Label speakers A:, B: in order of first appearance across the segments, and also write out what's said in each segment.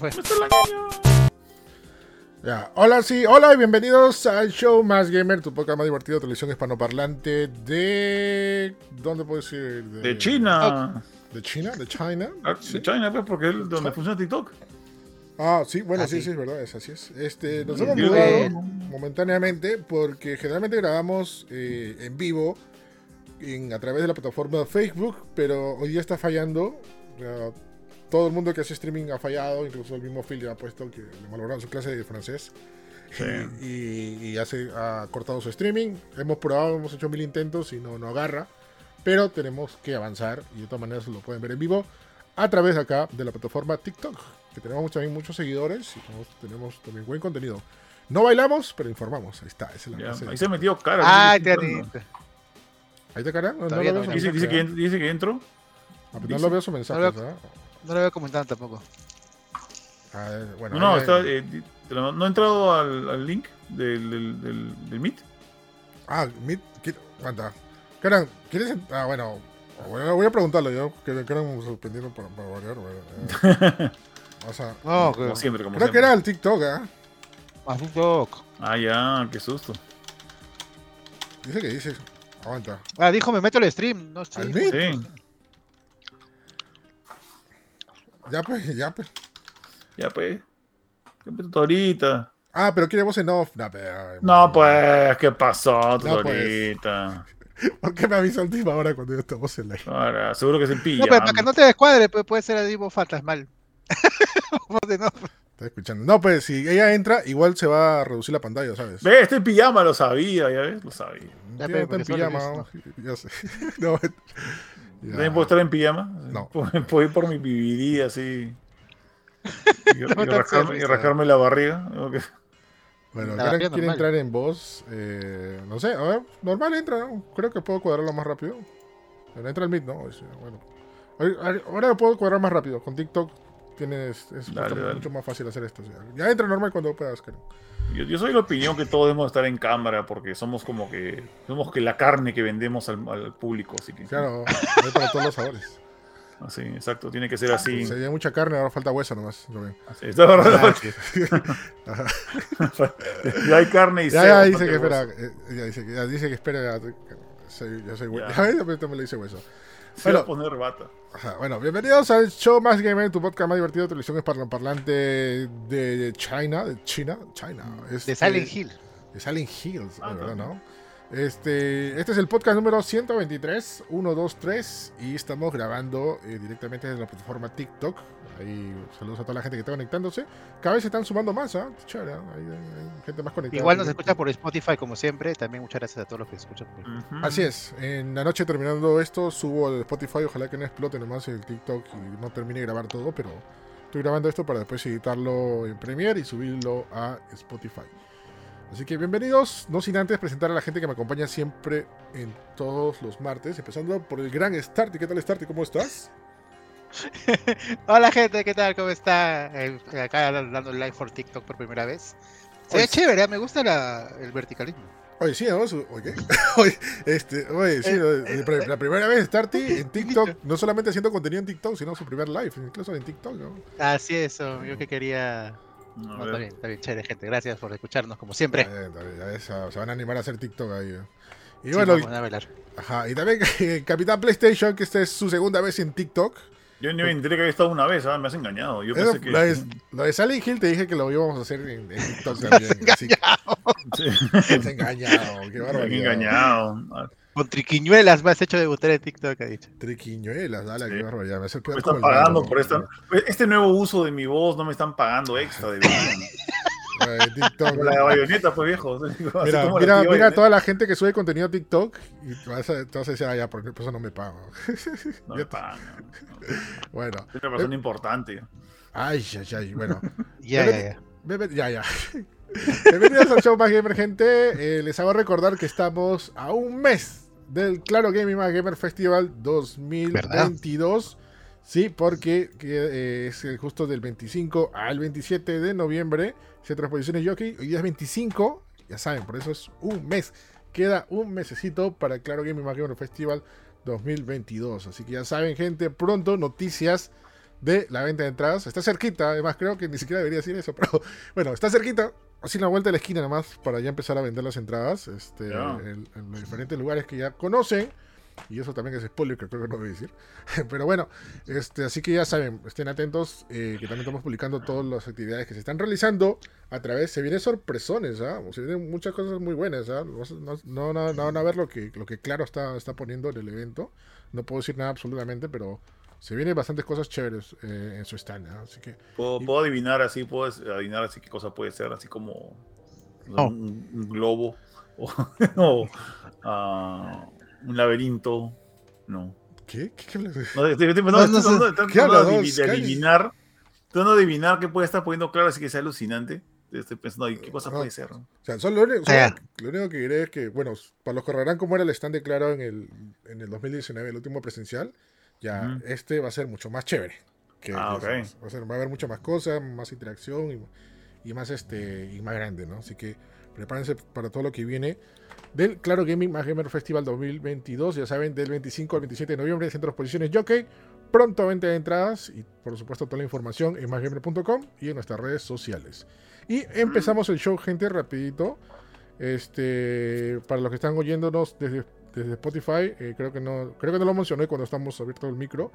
A: fue.
B: Ya. Hola, sí, hola y bienvenidos al show Más Gamer, tu podcast más divertido de televisión hispanoparlante de. ¿Dónde puedo decir?
C: De China.
B: ¿De China? ¿De China?
C: Ah, De China, pues, porque es donde funciona TikTok.
B: Ah, sí, bueno, sí,
A: sí.
B: es verdad, es así es. Este, nos hemos mudado momentáneamente porque generalmente grabamos eh, en vivo en- a través de la plataforma Facebook, pero hoy día está fallando. Todo el mundo que hace streaming ha fallado, incluso el mismo Phil ya ha puesto que le malograron su clase de francés.
C: Sí.
B: Y, y- y hace, ha cortado su streaming. Hemos probado, hemos hecho mil intentos y no, no agarra. Pero tenemos que avanzar y de todas maneras lo pueden ver en vivo a través de acá de la plataforma TikTok, que tenemos también muchos seguidores y tenemos, tenemos también buen contenido. No bailamos, pero informamos. Ahí está, esa es la
C: Ya. Ahí se metió cara.
A: Ah, te
B: Ahí está, cara. No, no
C: Dice, que, dice que entro.
B: ¿ah? Ah, no lo veo su mensaje.
A: No
B: ¿verdad?
A: No lo veo comentando tampoco.
B: A ver, bueno,
C: No, no, está, eh, lo- no he entrado al, al link del, del, del, del Meet.
B: Ah, Meet, ¿qué- aguanta. Karan, ¿quieres? Ah, bueno, voy a preguntarlo yo, que Karan sorprendieron para, para variar. bueno, eh. O sea,
A: No,
C: Como
A: que
C: siempre, como
B: creo que
C: siempre.
B: era el TikTok, ¿ah?
A: más un toque.
C: Ah, ya, qué susto.
B: Dice que dice. Aguanta.
A: Ah, dijo, me meto al stream. No sé.
B: ¿Al Meet?
C: Sí,
B: Ya pues, ya pues.
C: ya pues. ¿Qué empezó ahorita?
B: Ah, pero quiere voz en off. No, pero,
C: No, pues, ¿qué pasó tú
B: No, pues.
C: ahorita?
B: ¿Por qué me avisa última hora cuando ya estamos en live?
C: Ahora, seguro que se pilla.
A: No, pero para que no te descuadre, pues, puede ser Divo fantasmal. Voz de no.
B: Está escuchando. No, pues si ella entra, igual se va a reducir la pantalla, ¿sabes?
C: Ve, este pijama lo sabía, ya ves, lo sabía.
A: Ya, pero
B: está en pijama. Ya sé. No.
C: ¿También puedo estar en pijama?
B: No.
C: Puedo, ir por mi BBD así. Y, y rascarme, y
A: risa.
C: rascarme la barriga.
B: Bueno,
A: barriga
B: quiere
A: normal.
B: entrar en voz. Eh, no sé, a ver, normal entra, ¿no? Creo que puedo cuadrarlo más rápido. Pero entra el mid, ¿no? Sea, bueno. Ahora- Ahora lo puedo cuadrar más rápido. Con TikTok tienes, es
C: Dale,
B: mucho,
C: dale.
B: mucho más fácil hacer esto. o sea, ya entra normal cuando puedas, Karen.
C: Yo, yo soy de la opinión que todos debemos estar en cámara porque somos como que somos que la carne que vendemos al, al público. Así que,
B: Claro, hay para todos los sabores.
C: así, exacto, tiene que ser así.
B: Se mucha carne, ahora falta hueso nomás.
C: verdad.
B: Ajá.
C: ya hay carne y
B: Ya, ya
C: falta
B: dice que espera. eh, Ya dice que, espera. ya, soy, hueso.
C: Ya.
B: Ya le dice hueso.
C: Se a
B: Bueno.
C: poner bata.
B: Ajá, bueno, bienvenidos al show más gamer, tu podcast más divertido de televisión hispanoparlante de China, de China, China.
A: De
B: Este,
A: Silent Hill.
B: De Silent Hills,
C: Ah,
B: ¿verdad, no? Este, este es el podcast número 123, 123, y estamos grabando eh, directamente desde la plataforma TikTok. Ahí saludos a toda la gente que está conectándose. Cada vez se están sumando más, ¿ah? Chévere, ¿ah? hay, hay- hay gente más conectada.
A: Igual nos escucha por Spotify como siempre. También muchas gracias a todos los que escuchan. por-
C: Ujú.
B: Así es, en la noche terminando esto, subo el Spotify, ojalá que no explote nomás el TikTok y no termine de grabar todo, pero estoy grabando esto para después editarlo en Premiere y subirlo a Spotify. Así que bienvenidos, no sin antes presentar a la gente que me acompaña siempre en todos los martes, empezando por el gran Starty. ¿Qué tal Starty? ¿Cómo estás?
A: Hola gente, ¿qué tal? ¿Cómo está? Eh, acá dando live por TikTok por primera vez. Se ve chévere, ¿eh? me gusta la- el verticalismo.
B: Oye, sí, ¿no? Su- Oye, oye, este, oye, sí, de- la primera vez Starty en TikTok, no solamente haciendo contenido en TikTok, sino su primer live, incluso en TikTok, ¿no?
A: Así es, eso, yo que quería...
C: A
A: No, está bien, está bien, chévere gente. Gracias por escucharnos como siempre.
B: Está bien, está bien, ya ves, se van a animar a hacer TikTok ahí. ¿eh? Y
A: Sí,
B: bueno,
A: vamos a bailar.
B: ajá, y también eh, Capitán PlayStation, que esta es su segunda vez en TikTok.
C: Yo ni me enteré que había estado una vez, ¿ah? me has engañado. Yo pensé que.
B: lo, de, Silent Hill te dije que lo íbamos a hacer en, en TikTok también. así que
C: Sí,
B: te has engañado, qué barbaridad.
C: engañado.
A: Con triquiñuelas me has hecho debutar en TikTok, ha dicho.
B: Triquiñuelas, dale,
C: Sí.
B: qué barbaridad. Me
C: Me están pagando por esta, este nuevo uso de mi voz, no me están pagando extra de vida.
B: TikTok.
C: La de bayoneta, pues viejo.
B: Mira, mira,
C: Bayonetta.
B: toda la gente que sube contenido a TikTok y te vas a, te vas a decir, ah, ya, por eso no me pago.
C: No me pagan.
B: Bueno,
C: Soy una persona importante.
B: ay, ay, ay, bueno.
A: Ya,
B: Ya
A: ya,
B: ves-
A: ya.
B: Bebe- ya, ya. Bienvenidos al show más gamer, gente. Eh, les hago recordar que estamos a un mes del Claro Gaming más Gamer Festival 2022. Sí, porque que, eh, es el justo del 25 al 27 de noviembre. Se transposiciones Jockey. Hoy día es 25. Ya saben, por eso es un mes. Queda un mesecito para el Claro Gaming Gamer Festival 2022. Así que ya saben, gente, pronto noticias de la venta de entradas. Está cerquita, además creo que ni siquiera debería decir eso, pero bueno, está cerquita. Así en la vuelta de la esquina nomás para ya empezar a vender las entradas este, en, los diferentes lugares que ya conocen. Y eso también es spoiler que creo que no voy a decir. Pero bueno, este, así que ya saben, estén atentos, eh, que también estamos publicando todas las actividades que se están realizando a través, se vienen sorpresones, ¿ah? Se vienen muchas cosas muy buenas, ¿ah? No, no, no, van a ver lo que, lo que Claro está, está poniendo en el evento. No puedo decir nada absolutamente, pero se vienen bastantes cosas chéveres eh, en su stand, así que...
C: ¿Puedo, adivinar así, puedo adivinar así qué cosa puede ser, así como oh. un, globo o, uh, un laberinto, no.
B: ¿Qué? ¿Qué, qué
C: no, estoy, de adivinar, tratando de adivinar qué puede estar poniendo claro así que sea alucinante. Estoy pensando, ¿qué cosa puede ser? O
B: sea, solo lo, único, lo, único, que diré es que, bueno, para los que recordarán cómo era el stand de Claro en el, en el 2019, el último presencial, ya, este va a ser mucho más chévere. Que
C: ah,
B: va, a ser, va a haber mucha más cosas, más interacción y, y, más este y más grande, ¿no? Así que prepárense para todo lo que viene del Claro Gaming Más Gamer Festival 2022, ya saben, del 25 al 27 de noviembre en Centro de Exposiciones Jockey. Pronto venta de entradas y por supuesto toda la información en másgamer.com y en nuestras redes sociales. Y empezamos el show, gente, rapidito. Este, para los que están oyéndonos desde desde Spotify. Eh, creo, que no, creo que no lo mencioné cuando estamos abierto el micro.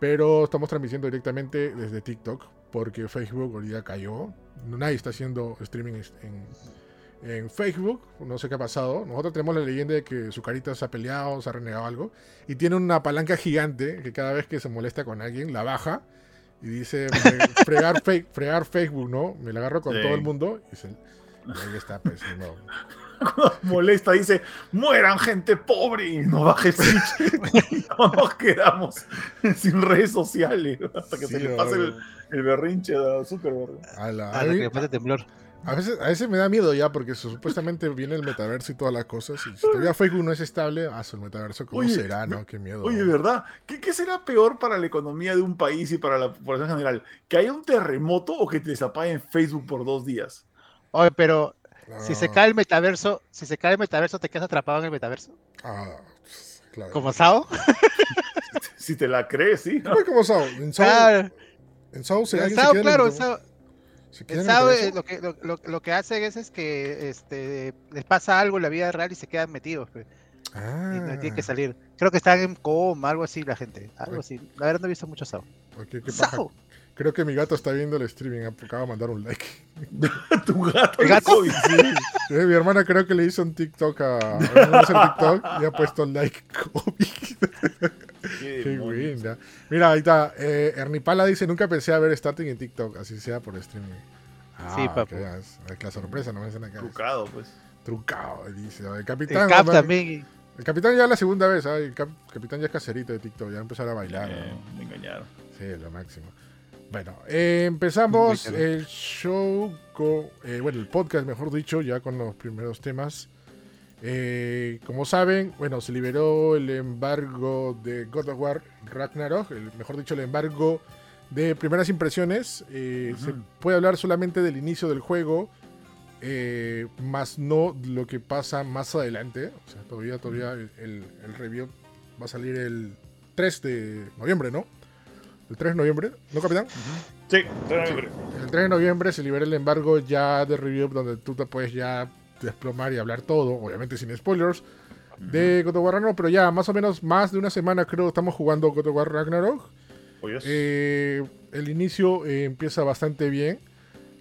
B: Pero estamos transmitiendo directamente desde TikTok. Porque Facebook hoy día cayó. Nadie está haciendo streaming en, en Facebook. No sé qué ha pasado. Nosotros tenemos la leyenda de que su carita se ha peleado, se ha renegado algo. Y tiene una palanca gigante que cada vez que se molesta con alguien la baja. Y dice, fregar, fregar Facebook, ¿no? Me la agarro con todo el mundo. Y se, ahí está, pues, no.
C: molesta, dice, mueran gente pobre y no baje Switch. no nos quedamos sin redes sociales hasta que se le pase el, berrinche de Zuckerberg.
A: A, la, a, que pase temblor.
B: A veces, a veces me da miedo ya porque supuestamente viene el metaverso y todas las cosas. Y si todavía Facebook no es estable, ah, el metaverso, ¿cómo será? ¿no? Qué miedo.
C: Oye, ¿verdad? ¿Qué, ¿Qué, será peor para la economía de un país y para la población general? ¿Que haya un terremoto o que te desapaguen Facebook por dos días?
A: Oye, pero si se cae el metaverso, si se cae el metaverso, ¿te quedas atrapado en el metaverso?
B: Ah,
A: claro. ¿Como Sao?
C: si te la crees, sí.
B: ¿no? como Sao. En Sao, en Sao, se,
A: en Sao claro, en Sao, Sao eh, lo, que, lo, lo, que hacen es, es que este, les pasa algo en la vida real y se quedan metidos. Ah. Y no tienen que ah. salir. Creo que están en coma, algo así la gente. Algo así. La verdad no he visto mucho Sao.
B: Okay, ¿qué Sao. Creo que mi gato está viendo el streaming, acaba de mandar un like.
C: ¿Tu gato?
A: ¿El gato?
B: Sí, mi hermana creo que le hizo un TikTok a, TikTok y ha puesto like Qué, Mira, ahí está. Eh, Ernipala dice, nunca pensé a ver starting en TikTok, así sea por streaming.
A: Ah, sí, papu.
B: la sorpresa, no me dicen acá.
C: Trucado, pues.
B: Trucado, dice. El capitán.
A: El cap también.
B: El capitán ya es la segunda vez, ¿sabes? El capitán ya es caserito de TikTok, ya empezar a bailar.
C: Eh, Me engañaron.
B: Sí, lo máximo. Bueno, eh, empezamos el show con, eh, bueno, el podcast, mejor dicho, ya con los primeros temas. Eh, como saben, bueno, se liberó el embargo de God of War Ragnarok, el, mejor dicho, el embargo de primeras impresiones. Se puede hablar solamente del inicio del juego, más no lo que pasa más adelante. O sea, todavía, todavía el, el review va a salir el 3 de noviembre, ¿no? el 3 de noviembre, ¿no, capitán?
C: Sí, 3 de noviembre.
B: El 3 de noviembre se libera el embargo ya de review donde tú te puedes ya desplomar y hablar todo, obviamente sin spoilers, de God of War Ragnarok, pero ya más o menos más de una semana creo estamos jugando God of War Ragnarok.
C: Oh,
B: eh, el inicio eh, empieza bastante bien.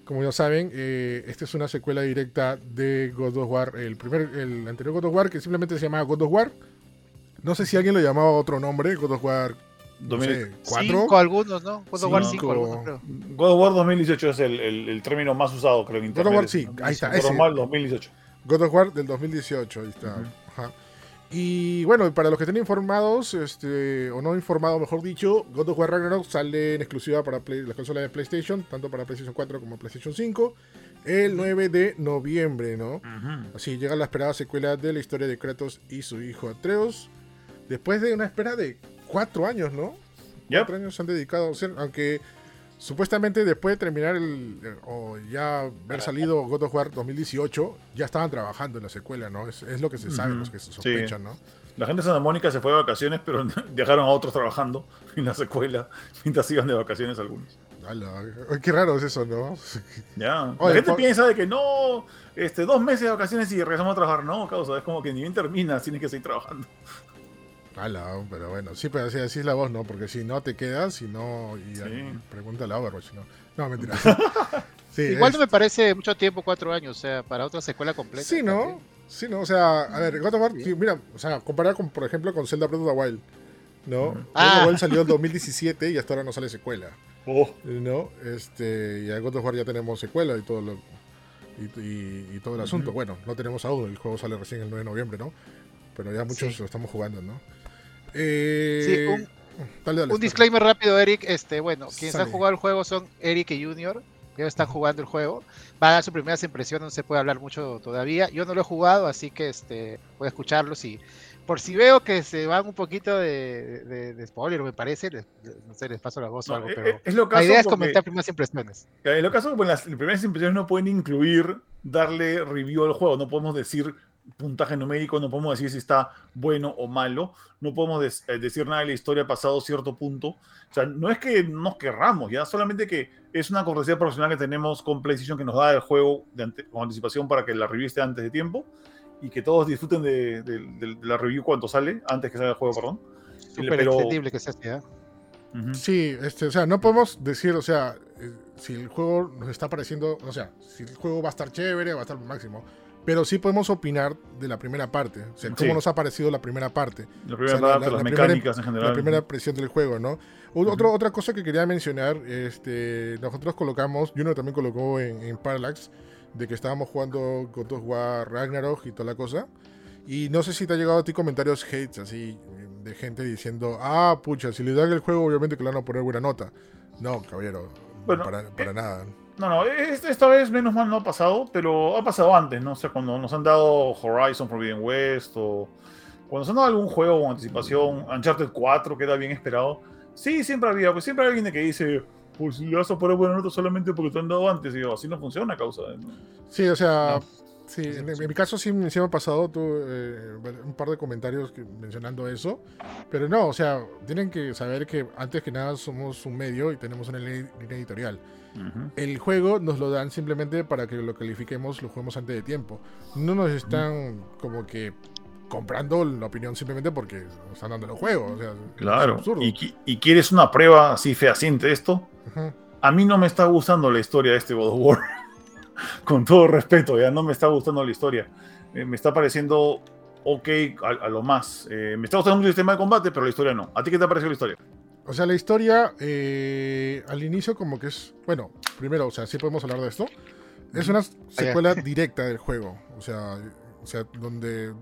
B: Como ya saben, eh, esta es una secuela directa de God of War, el primer, el anterior God of War que simplemente se llamaba God of War. No sé si alguien lo llamaba otro nombre, God of War
A: 2004. algunos, ¿no? God of War 5 algunos, creo.
C: God of War 2018 es el, el, el, término más usado, creo, en
B: Internet. God of War, sí, ahí está.
C: God of War 2018.
B: God of War del 2018, ahí está. Ajá. Y bueno, para los que estén informados, este, o no informados, mejor dicho, God of War Ragnarok sale en exclusiva para Play, las consolas de PlayStation, tanto para PlayStation 4 como PlayStation 5, el 9 de noviembre, ¿no? Así llega la esperada secuela de la historia de Kratos y su hijo Atreus, después de una espera de cuatro años, ¿no? Cuatro años se han dedicado, aunque supuestamente después de terminar el, o ya haber salido God of War 2018, ya estaban trabajando en la secuela, ¿no? Es, lo que se sabe, los que se sospechan, ¿no?
C: La gente de Santa Mónica se fue de vacaciones, pero dejaron a otros trabajando en la secuela mientras iban de vacaciones algunos.
B: qué raro es eso, ¿no?
C: Ya. la gente piensa de que no, este, dos meses de vacaciones y regresamos a trabajar. No, causa, es como que ni bien termina, tienes que seguir trabajando.
B: Ala, pero bueno, sí, pero así, así, es la voz, ¿no? Porque si no te quedas, si no. Y, sí. Pregúntale a Overwatch, ¿no? No, mentira.
A: Igual no me parece mucho tiempo, cuatro años, o sea, para otra secuela completa.
B: Sí, ¿no? Sí, ¿no? O sea, a ver, God of War, mira, o sea, comparar con, por ejemplo, con Zelda Breath of the Wild, ¿no? Breath of the ah. Wild salió en 2017 y hasta ahora no sale secuela. Oh. ¿No? Este, y a God of War ya tenemos secuela y todo lo, y, todo el asunto. Bueno, no tenemos aún, el juego sale recién el 9 de noviembre, ¿no? Pero ya muchos lo estamos jugando, ¿no?
A: Eh, sí, un, disclaimer rápido, Eric. Este, bueno, quienes han jugado el juego son Eric y Junior, que están jugando el juego. Va a dar sus primeras impresiones, no se puede hablar mucho todavía. Yo no lo he jugado, así que este, voy a escucharlos y por si veo que se van un poquito de, de, spoiler, me parece, no sé, les paso la voz o algo, pero es lo la idea es comentar primeras impresiones.
C: En lo caso, pues las primeras impresiones no pueden incluir darle review al juego, no podemos decir puntaje numérico, no podemos decir si está bueno o malo, no podemos eh, decir nada de la historia pasado cierto punto. O sea, no es que nos querramos, ya solamente que es una cortesía profesional que tenemos con PlayStation que nos da el juego con anticipación para que la review esté antes de tiempo y que todos disfruten de, la review cuando sale, antes que salga el juego, perdón.
A: Súper entendible que sea así, ¿eh?
B: Sí, este, o sea, no podemos decir, o sea, eh, si el juego nos está pareciendo, o sea, si el juego va a estar chévere, va a estar máximo pero sí podemos opinar de la primera parte, o sea, cómo nos ha parecido la primera parte.
C: La primera parte, las mecánicas en general.
B: La primera presión del juego, ¿no? otra cosa que quería mencionar, este, nosotros colocamos, Juno también colocó en, Parallax, de que estábamos jugando God of War Ragnarok y toda la cosa. Y no sé si te ha llegado a ti comentarios hates así, de gente diciendo, ah, pucha, si le dan el juego, obviamente que le van a poner buena nota. No, caballero, para, para eh, nada.
C: No, no, esta vez menos mal no ha pasado, pero ha pasado antes, ¿no? O sea, cuando nos han dado Horizon Forbidden West o cuando nos han dado algún juego con anticipación, Uncharted 4, que era bien esperado, sí, siempre había, pues siempre hay alguien que dice, pues le vas a poner buena nota solamente porque te han dado antes, y yo, así no funciona causa.
B: Sí, o sea, sí, en, mi caso sí, sí me ha pasado eh, un par de comentarios mencionando eso, pero no, o sea, tienen que saber que antes que nada somos un medio y tenemos una línea editorial. El juego nos lo dan simplemente para que lo califiquemos, lo juguemos antes de tiempo. No nos están como que comprando la opinión simplemente porque nos están dando el juego.
C: claro. ¿Y, quieres una prueba así fehaciente de esto? A mí no me está gustando la historia de este God of War. Con todo respeto, ya no me está gustando la historia. Eh, me está pareciendo ok a, lo más. Eh, me está gustando mucho el sistema de combate, pero la historia no. ¿A ti qué te ha parecido la historia?
B: O sea, la historia eh, al inicio como que es, bueno, primero, o sea, sí podemos hablar de esto. Es una secuela directa del juego. O sea, o sea, donde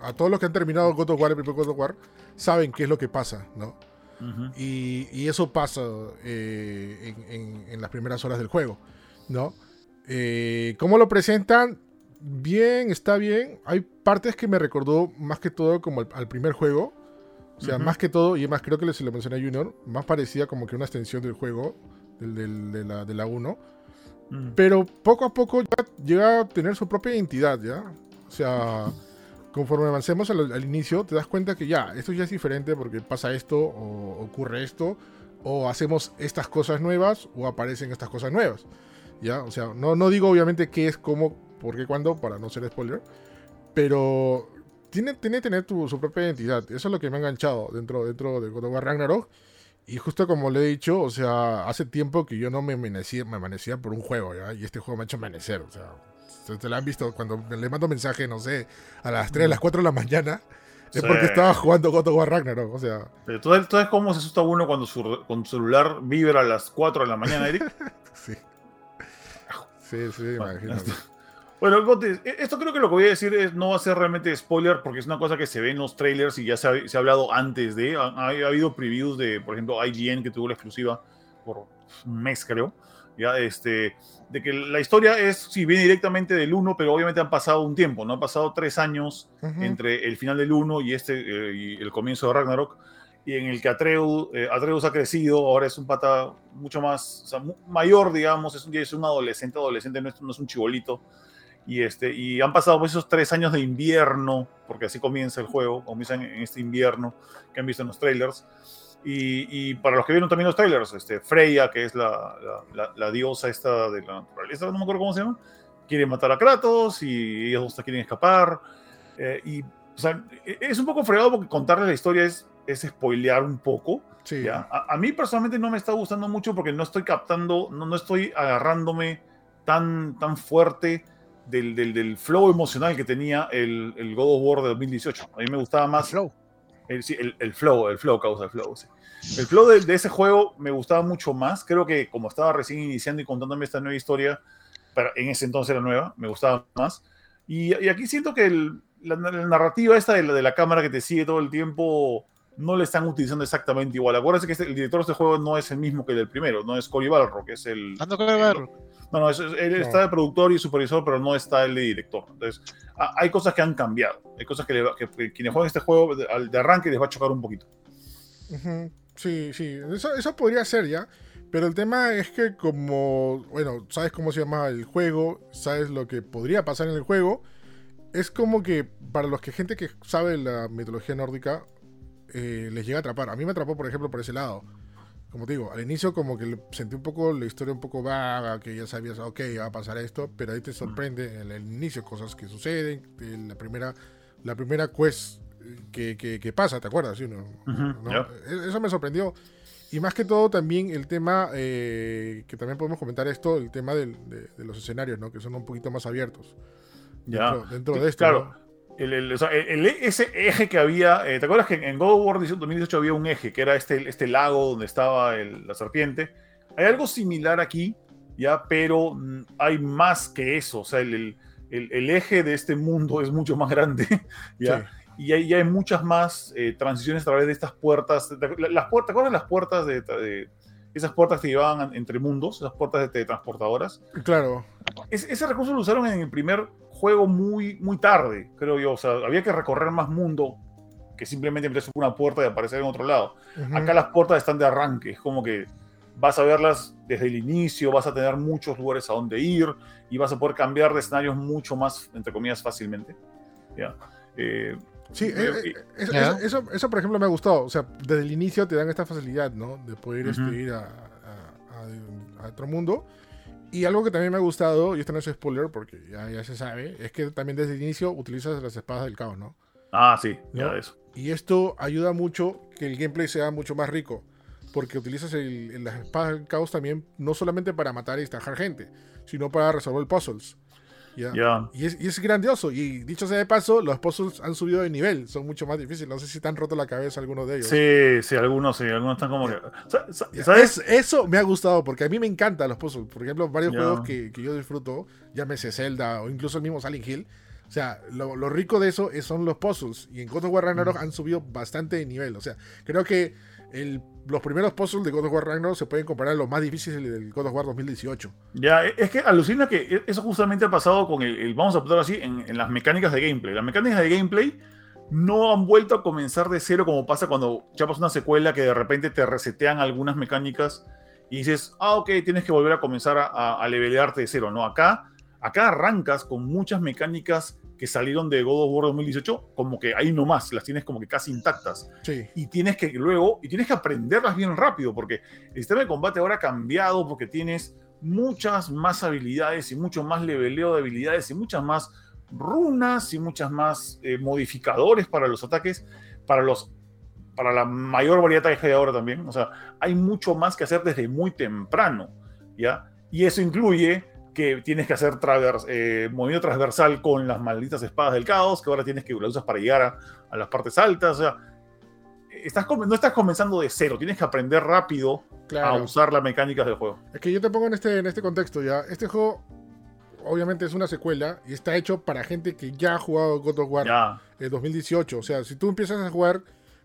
B: a todos los que han terminado God of War, el primer God of War, saben qué es lo que pasa, ¿no? y, eso pasa eh, en, las primeras horas del juego, ¿no? Eh, ¿Cómo lo presentan? Bien, está bien. Hay partes que me recordó más que todo como al primer juego o sea, más que todo, y más creo que se lo mencioné a Junior, más parecía como que una extensión del juego, del, de, la, de la 1. Mm. Pero poco a poco ya llega a tener su propia identidad, ¿ya? O sea, conforme avancemos al, inicio, te das cuenta que ya, esto ya es diferente porque pasa esto, o ocurre esto, o hacemos estas cosas nuevas, o aparecen estas cosas nuevas. ¿Ya? O sea, no, no digo obviamente qué es, cómo, por qué, cuándo, para no ser spoiler. Pero tiene, tiene que tener su propia identidad. Eso es lo que me ha enganchado dentro, dentro de God of War Ragnarok. Y justo como le he dicho, o sea, hace tiempo que yo no me amanecía, me amanecía por un juego, ¿ya? Y este juego me ha hecho amanecer, o sea, te lo han visto cuando le mando mensaje, no sé, a las 3, a las 4 de la mañana, es porque estaba jugando God of War Ragnarok, o sea.
C: Pero ¿tú, sabes cómo se asusta uno cuando su, con celular vibra a las 4 de la mañana, Eric?
B: sí. Sí, sí, imagínate.
C: Bueno, e, esto creo que lo que voy a decir es, no va a ser realmente spoiler porque es una cosa que se ve en los trailers y ya se ha, hablado antes de. Ha, ha, habido previews de, por ejemplo, IGN que tuvo la exclusiva por un mes, creo. Ya, este, de que la historia es, sí, viene directamente del 1, pero obviamente han pasado un tiempo, ¿no? Han pasado tres años entre el final del 1 y, este, eh, y el comienzo de Ragnarok y en el que Atreus, eh, Atreus ha crecido, ahora es un pata mucho más, o sea, mayor, digamos, es un, es un adolescente, adolescente, no es, no es un chibolito, Y, este, y han pasado pues, esos tres años de invierno, porque así comienza el juego, comienza en, este invierno que han visto en los trailers. Y, para los que vieron también los trailers, este, Freya, que es la, la, diosa esta de la naturaleza, no me acuerdo cómo se llama, quiere matar a Kratos y ellos dos quieren escapar. Eh, y o sea, es un poco fregado porque contarles la historia es, es spoilear un poco. Sí. A, a, mí personalmente no me está gustando mucho porque no estoy captando, no, no estoy agarrándome tan, tan fuerte del, del, del, flow emocional que tenía el, el, God of War de 2018. A mí me gustaba más.
A: El flow.
C: El, sí, el, flow, el flow causa el flow. Sí. El flow de, de, ese juego me gustaba mucho más. Creo que como estaba recién iniciando y contándome esta nueva historia, pero en ese entonces era nueva, me gustaba más. Y, y aquí siento que la, la, narrativa esta de la, de la cámara que te sigue todo el tiempo no le están utilizando exactamente igual. Acuérdense que este, el director de este juego no es el mismo que el del primero, no es Cory que es el.
A: Ando Cory Balrog.
C: No, no, él está de productor y supervisor, pero no está el de director. Entonces, hay cosas que han cambiado. Hay cosas que, quienes juegan este juego de, de, arranque les va a chocar un poquito.
B: Sí, sí. Eso, eso podría ser ya. Pero el tema es que como, bueno, sabes cómo se llama el juego, sabes lo que podría pasar en el juego, es como que para los que gente que sabe la mitología nórdica, eh, les llega a atrapar. A mí me atrapó, por ejemplo, por ese lado como te digo, al inicio como que sentí un poco la historia un poco vaga, que ya sabías, ok, va a pasar esto, pero ahí te sorprende en el inicio cosas que suceden, la primera, la primera quest que, que, pasa, ¿te acuerdas? ¿Sí? ¿No? E-, Eso me sorprendió. Y más que todo también el tema, eh, que también podemos comentar esto, el tema de, los escenarios, ¿no? Que son un poquito más abiertos.
C: Ya. Dentro, de esto. Claro. El, ese eje que había, eh, ¿te acuerdas que en God of War 2018 había un eje que era este, este lago donde estaba la serpiente? Hay algo similar aquí, ya, pero mm, hay más que eso. O sea, el, eje de este mundo es mucho más grande, ya. Y hay, hay, muchas más eh, transiciones a través de estas puertas. Las puertas, ¿te acuerdas las puertas de, esas puertas que llevaban entre mundos, esas puertas de transportadoras?
B: Claro.
C: ese recurso lo usaron en el primer juego muy, muy tarde, creo yo. O sea, había que recorrer más mundo que simplemente meterse por una puerta y aparecer en otro lado. Acá las puertas están de arranque, es como que vas a verlas desde el inicio, vas a tener muchos lugares a donde ir y vas a poder cambiar de escenarios mucho más, entre comillas, fácilmente. ¿ya?
B: Eh, sí, eh, eh, eso, eso, por ejemplo, me ha gustado. O sea, desde el inicio te dan esta facilidad, ¿no? De poder este, ir a, a, a, otro mundo. Y algo que también me ha gustado, y esto no es spoiler porque ya, ya se sabe, es que también desde el inicio utilizas las espadas del caos, ¿no?
C: Ah, sí, ya eso.
B: Y esto ayuda mucho que el gameplay sea mucho más rico. Porque utilizas el, las espadas del caos también no solamente para matar y estajar gente, sino para resolver puzzles. Y, es, grandioso. Y dicho sea de paso, los puzzles han subido de nivel. Son mucho más difíciles. No sé si te han roto la cabeza algunos de ellos.
C: Sí, sí, algunos sí. Algunos están como
B: ¿Sabes? eso me ha gustado porque a mí me encantan los puzzles. Por ejemplo, varios juegos que, yo disfruto, llámese Zelda o incluso el mismo Silent Hill. O sea, lo, rico de eso son los puzzles. Y en God of War Ragnarok han subido bastante de nivel. O sea, creo que los primeros puzzles de God of War Ragnarok se pueden comparar a los más difíciles del God of War 2018.
C: Ya, es que alucina que eso justamente ha pasado con el, vamos a ponerlo así, en, las mecánicas de gameplay. Las mecánicas de gameplay no han vuelto a comenzar de cero como pasa cuando chapas una secuela que de repente te resetean algunas mecánicas y dices, ah, ok, tienes que volver a comenzar a, a levelearte de cero. No, acá, acá arrancas con muchas mecánicas que salieron de God of War 2018, como que ahí nomás, las tienes como que casi intactas.
B: Sí.
C: Y tienes que luego, y tienes que aprenderlas bien rápido, porque el sistema de combate ahora ha cambiado, porque tienes muchas más habilidades y mucho más leveleo de habilidades y muchas más runas y muchas más eh, modificadores para los ataques, para los para la mayor variedad que hay ahora también. O sea, hay mucho más que hacer desde muy temprano, ¿ya? Y eso incluye que tienes que hacer travers, eh, movimiento transversal con las malditas espadas del caos, que ahora tienes que las usas para llegar a, las partes altas. O sea, estás, no estás comenzando de cero, tienes que aprender rápido a usar las mecánicas del juego.
B: Es que yo te pongo en este, en este contexto ya. Este juego, obviamente, es una secuela y está hecho para gente que ya ha jugado God of War en 2018. O sea, si tú empiezas a jugar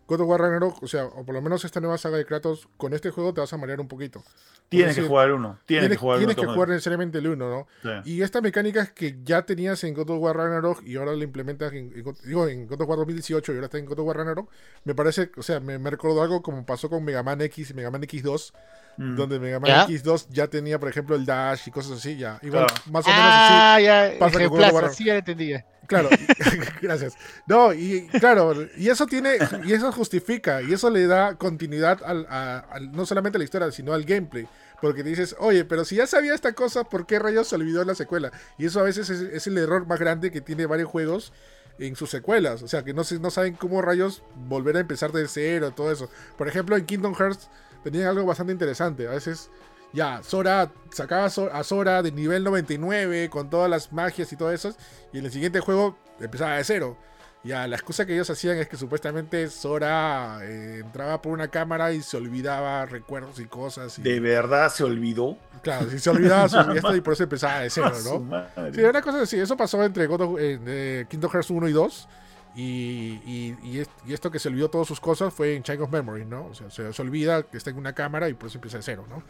B: God of War Ragnarok, o sea, o por lo menos esta nueva saga de Kratos, con este juego te vas a marear un poquito.
C: Tienes que jugar uno. Tienes, que jugar,
B: tienes que jugar necesariamente el uno, ¿no? Y esta mecánica que ya tenías en God of War Ragnarok y ahora la implementas en, digo, en God of War 2018 y ahora está en God of War Ragnarok, me parece, o sea, me, me recordó algo como pasó con Mega Man X y Mega Man X2, Mm. Donde Mega Man X2 ya tenía, por ejemplo, el dash y cosas así, ya. Igual, más o menos ah, así.
A: Ya, pasa con sí, ya entendía.
B: Claro, gracias. No, y claro, y eso tiene, y eso justifica, y eso le da continuidad al, a, no solamente a la historia, sino al gameplay. Porque dices, oye, pero si ya sabía esta cosa, ¿por qué rayos se olvidó la secuela? Y eso a veces es, es el error más grande que tiene varios juegos en sus secuelas. O sea, que no, no saben cómo rayos volver a empezar de cero, todo eso. Por ejemplo, en Kingdom Hearts tenían algo bastante interesante. A veces, ya, Sora sacaba a Sora de nivel 99 con todas las magias y todo eso. Y en el siguiente juego empezaba de cero. Ya, la excusa que ellos hacían es que supuestamente Sora eh, entraba por una cámara y se olvidaba recuerdos y cosas.
C: ¿De verdad se olvidó?
B: Claro, si se olvidaba su esto y por eso empezaba de cero, ¿no? Sí, una cosa así, eso pasó entre God eh, Kingdom Hearts 1 y 2. Y, y, esto que se olvidó todas sus cosas fue en Child of Memory, ¿no? O sea, se, olvida que está en una cámara y por eso empieza de cero, ¿no?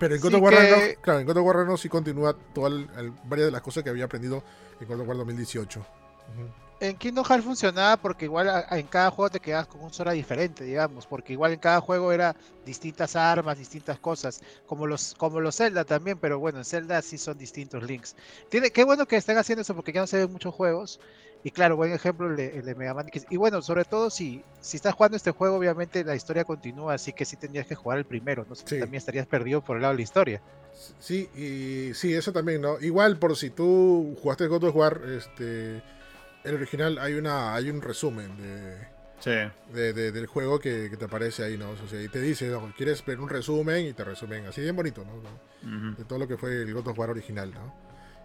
B: Pero en God of War, claro, en God of War no sí continúa todas varias de las cosas que había aprendido en of War 2018
A: en Kingdom Hearts funcionaba porque igual en cada juego te quedabas con un Sora diferente, digamos, porque igual en cada juego era distintas armas, distintas cosas, como los como los Zelda también, pero bueno, en Zelda sí son distintos links. Tiene, qué bueno que estén haciendo eso porque ya no se ven muchos juegos. Y claro, buen ejemplo el de, Mega Man. Y bueno, sobre todo si, si estás jugando este juego, obviamente la historia continúa, así que sí tendrías que jugar el primero, ¿no? También estarías perdido por el lado de la historia.
B: Sí, y sí, eso también, ¿no? Igual por si tú jugaste God of War, este el original hay una hay un resumen de, de, del juego que, te aparece ahí, ¿no? O sea, y te dice, quieres ver un resumen y te resumen así bien bonito, ¿no? De todo lo que fue el God of War original, ¿no?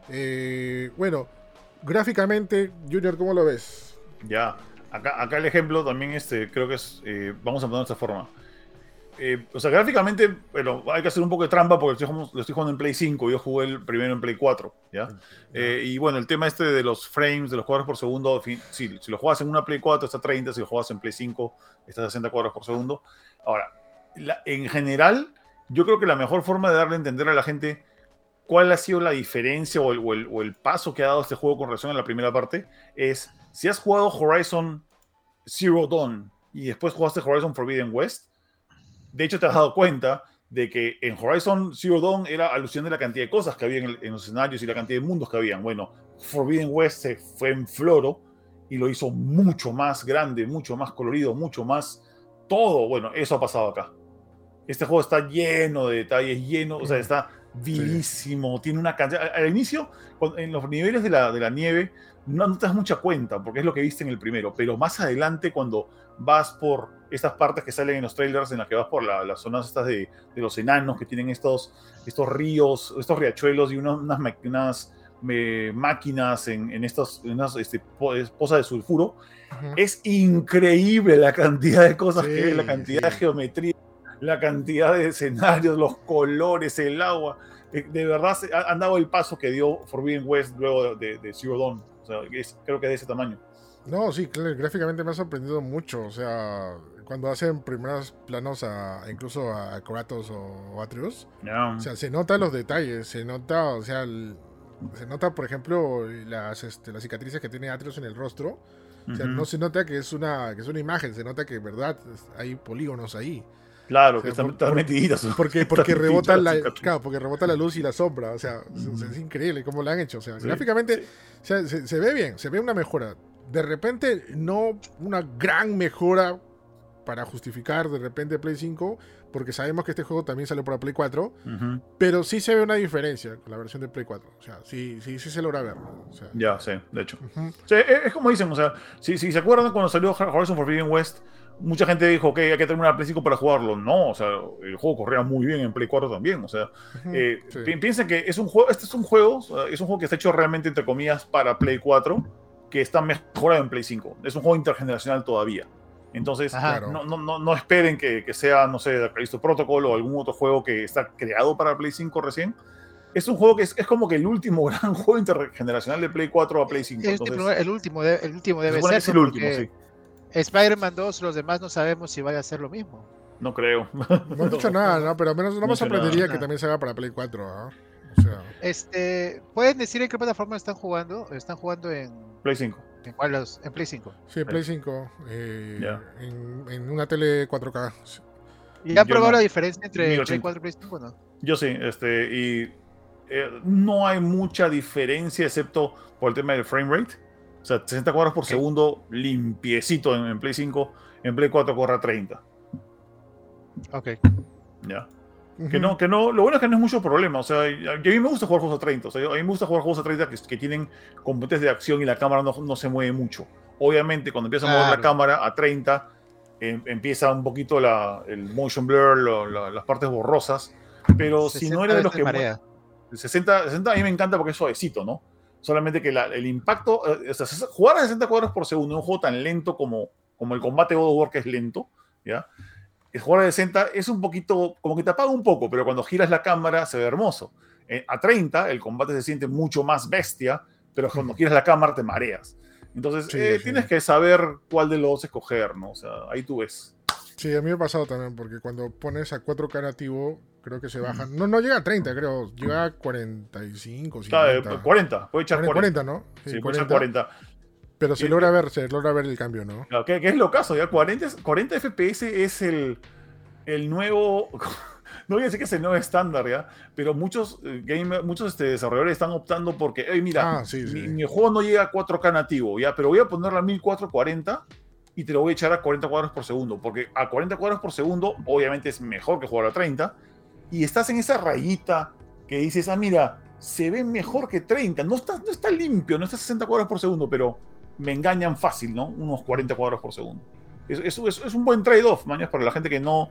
B: Eh, bueno, gráficamente, Junior, ¿cómo lo ves?
C: Ya, acá, acá el ejemplo también este, creo que es, eh, vamos a poner de esta forma. Eh, o sea, gráficamente, pero hay que hacer un poco de trampa porque lo estoy jugando en Play 5, yo jugué el primero en Play 4, ¿ya? Eh, y bueno, el tema este de los frames, de los cuadros por segundo, si lo juegas en una Play 4 está a 30, si lo juegas en Play 5 está a 60 cuadros por segundo. Ahora, en general, yo creo que la mejor forma de darle a entender a la gente cuál ha sido la diferencia o el, o el paso que ha dado este juego con relación a la primera parte es, si has jugado Horizon Zero Dawn y después jugaste Horizon Forbidden West, de hecho, te has dado cuenta de que en Horizon Zero Dawn era alusión de la cantidad de cosas que había en, los escenarios y la cantidad de mundos que habían. Bueno, Forbidden West se fue en floro y lo hizo mucho más grande, mucho más colorido, mucho más todo. Bueno, eso ha pasado acá. Este juego está lleno de detalles, lleno, o sea, está vivísimo, tiene una cantidad... Al inicio, en los niveles de la, de la nieve, no, no, te das mucha cuenta, porque es lo que viste en el primero, pero más adelante, cuando vas por estas partes que salen en los trailers, en las que vas por las zonas estas de, de, los enanos, que tienen estos, estos ríos, estos riachuelos y unas, unas eh, máquinas en, en estas unas, este, pozas de sulfuro, es increíble la cantidad de cosas que hay, la cantidad de geometría, la cantidad de escenarios, los colores, el agua. Eh, de verdad han dado el paso que dio Forbidden West luego de, de Zero Dawn. O sea, creo que de ese tamaño.
B: No, sí, gráficamente me ha sorprendido mucho. O sea, cuando hacen primeros planos a incluso a Kratos o, Atreus, o sea, se nota los detalles, se nota, o sea, se nota, por ejemplo, las, este, las cicatrices que tiene Atreus en el rostro. O sea, no se nota que es una que es una imagen, se nota que verdad hay polígonos ahí.
C: Claro, que están, metiditas.
B: Porque, porque rebota la, claro, porque rebota la luz y la sombra. O sea, es, increíble cómo lo han hecho. O sea, gráficamente se, ve bien, se ve una mejora. De repente, no una gran mejora para justificar de repente Play 5, porque sabemos que este juego también salió para Play 4, pero sí se ve una diferencia con la versión de Play 4. O sea, sí, sí, sí se logra ver.
C: ya, sí, de hecho. es, como dicen, o sea, si, si se acuerdan cuando salió Horizon Forbidden West, mucha gente dijo que hay que terminar Play 5 para jugarlo. No, o sea, el juego corría muy bien en Play 4 también. O sea, eh, piensen que es un juego, este es un juego, es un juego que está hecho realmente, entre comillas, para Play 4, que está mejorado en Play 5. Es un juego intergeneracional todavía. Entonces, no, no, no, no, esperen que, que, sea, no sé, Callisto Protocol o algún otro juego que está creado para Play 5 recién. Es un juego que es, es como que el último gran juego intergeneracional de Play 4 a Play 5.
A: El, el último, el último debe ser. Es el último, sí Spider-Man 2, los demás no sabemos si vaya a ser lo mismo.
C: No creo.
B: No he dicho nada, ¿no? Pero al menos no me sorprendería que también se haga para Play 4, ¿ah?
A: O sea... Este, ¿Pueden decir en qué plataforma están jugando? Están jugando en...
C: Play 5.
A: ¿En cuál? En Play 5.
B: Sí, Play 5. Eh, en, en, una tele 4K.
A: ¿Y ha probado la diferencia entre Play 4 y Play 5 no?
C: Yo sí, este, y eh, no hay mucha diferencia excepto por el tema del frame rate. O sea, 60 cuadros por segundo limpiecito en, Play 5, en Play 4 corre a 30.
A: Ok.
C: Ya. Que no, que no, lo bueno es que no es mucho problema. O sea, a mí me gusta jugar juegos a 30. O sea, a mí me gusta jugar juegos a 30 que, que tienen componentes de acción y la cámara no, no se mueve mucho. Obviamente, cuando empieza a mover la cámara a 30, em, empieza un poquito la, el motion blur, las partes borrosas. Pero si no eres de los que. Marea. 60, 60 a mí me encanta porque es suavecito, ¿no? Solamente que el impacto. Eh, o sea, jugar a 60 cuadros por segundo en un juego tan lento como, como el combate God of War, que es lento, ¿ya? el jugar a 60 es un poquito, como que te apaga un poco, pero cuando giras la cámara se ve hermoso. Eh, a 30 el combate se siente mucho más bestia, pero cuando giras la cámara te mareas. Entonces eh, tienes que saber cuál de los escoger, ¿no? O sea, ahí tú ves.
B: Sí, a mí me ha pasado también, porque cuando pones a 4K nativo, creo que se baja. No, no llega a 30, creo. Llega a 45,
C: 50. 40, puede echar 40.
B: 40 ¿no?
C: Sí, puede echar 40.
B: Pero se logra ver, se logra ver el cambio, ¿no?
C: ¿Qué, es lo caso? Ya 40, 40 FPS es el, el nuevo. No voy a decir que es el nuevo estándar, ¿ya? Pero muchos, eh, game, muchos este, desarrolladores están optando porque, hey, mira, ah, Mi, juego no llega a 4K nativo, ¿ya? Pero voy a ponerlo a 1440 y te lo voy a echar a 40 cuadros por segundo. Porque a 40 cuadros por segundo, obviamente es mejor que jugar a 30. Y estás en esa rayita que dices, ah, mira, se ve mejor que 30. No está, no está limpio, no está a 60 cuadros por segundo, pero me engañan fácil, ¿no? Unos 40 cuadros por segundo. Es, es, un buen trade-off, mañana, para la gente que no,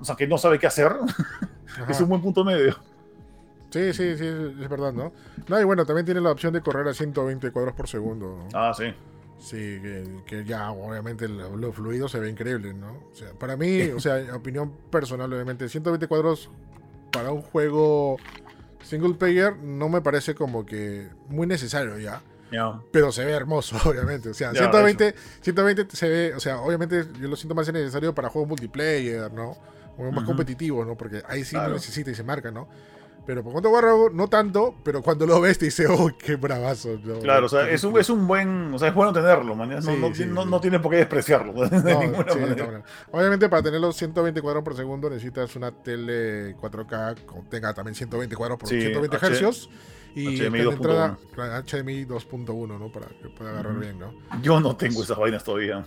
C: o sea, que no sabe qué hacer. es un buen punto medio.
B: Sí, sí, sí, es verdad, ¿no? No, y bueno, también tiene la opción de correr a 120 cuadros por segundo. ¿no?
C: Ah, sí.
B: Sí, que, ya obviamente lo, fluido se ve increíble, ¿no? O sea, para mí, o sea, opinión personal, obviamente, 120 cuadros para un juego single player no me parece como que muy necesario ya. Pero se ve hermoso, obviamente. O sea, 120, 120 se ve, o sea, obviamente yo lo siento más necesario para juegos multiplayer, ¿no? O más competitivos, ¿no? Porque ahí sí lo necesita y se marca, ¿no? Pero por cuanto guardo, no tanto, pero cuando lo ves te dice, oh, qué bravazo.
C: claro, o sea, es un, es un buen, o sea, es bueno tenerlo, man. No, no, tiene por qué despreciarlo. De ninguna manera.
B: Obviamente, para tener los 120 cuadros por segundo necesitas una tele 4K que tenga también 120 cuadros por 120 Hz. Y HDMI 2.1. HDMI 2.1, ¿no? Para que pueda agarrar bien, ¿no?
C: Yo no tengo esas vainas todavía.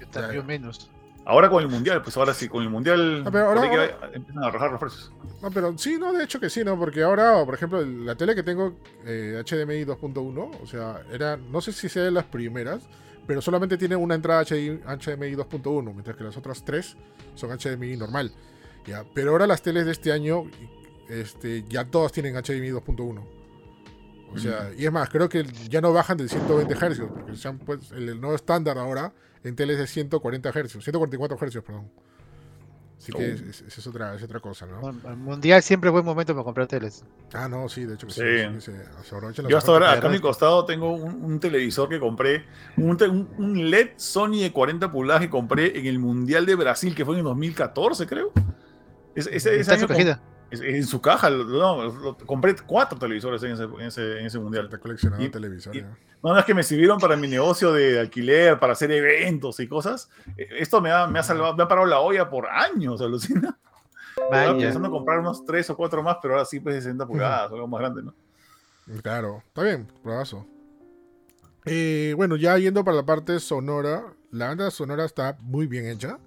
A: Yo también menos.
C: Ahora con el mundial, pues ahora sí, con el mundial
B: pero ahora,
C: empiezan a rajar los precios.
B: No, pero sí, no, de hecho que sí, ¿no? Porque ahora, por ejemplo, la tele que tengo, eh, HDMI 2.1, o sea, era, no sé si sea de las primeras, pero solamente tiene una entrada HDMI 2.1, mientras que las otras tres son HDMI normal. ¿ya? Pero ahora las teles de este año, este, ya todas tienen HDMI 2.1. O sea, y es más, creo que ya no bajan de 120 Hz, porque pues, el, nuevo estándar ahora en teles de 140 Hz, 144 Hz, perdón. Así que oh. esa es, otra, es otra cosa, ¿no?
A: el mundial siempre es buen momento para comprar teles.
B: Ah, no, sí, de hecho que sí.
C: Yo hasta ahora, acá a mi costado, tengo un, televisor que compré, un, un, LED Sony de 40 pulgadas que compré en el Mundial de Brasil, que fue en 2014, creo. Año, en su caja, no, compré cuatro televisores en ese, en ese, en ese mundial.
B: Está coleccionando televisores.
C: no, es que me sirvieron para mi negocio de alquiler, para hacer eventos y cosas. E, esto me ha, me ha salvado, me ha parado la olla por años, alucina. Estaba pensando comprar unos tres o cuatro más, pero ahora sí, pues 60 pulgadas, algo más grande, ¿no?
B: Claro, está bien, probazo. Eh, bueno, ya yendo para la parte sonora, la banda sonora está muy bien hecha.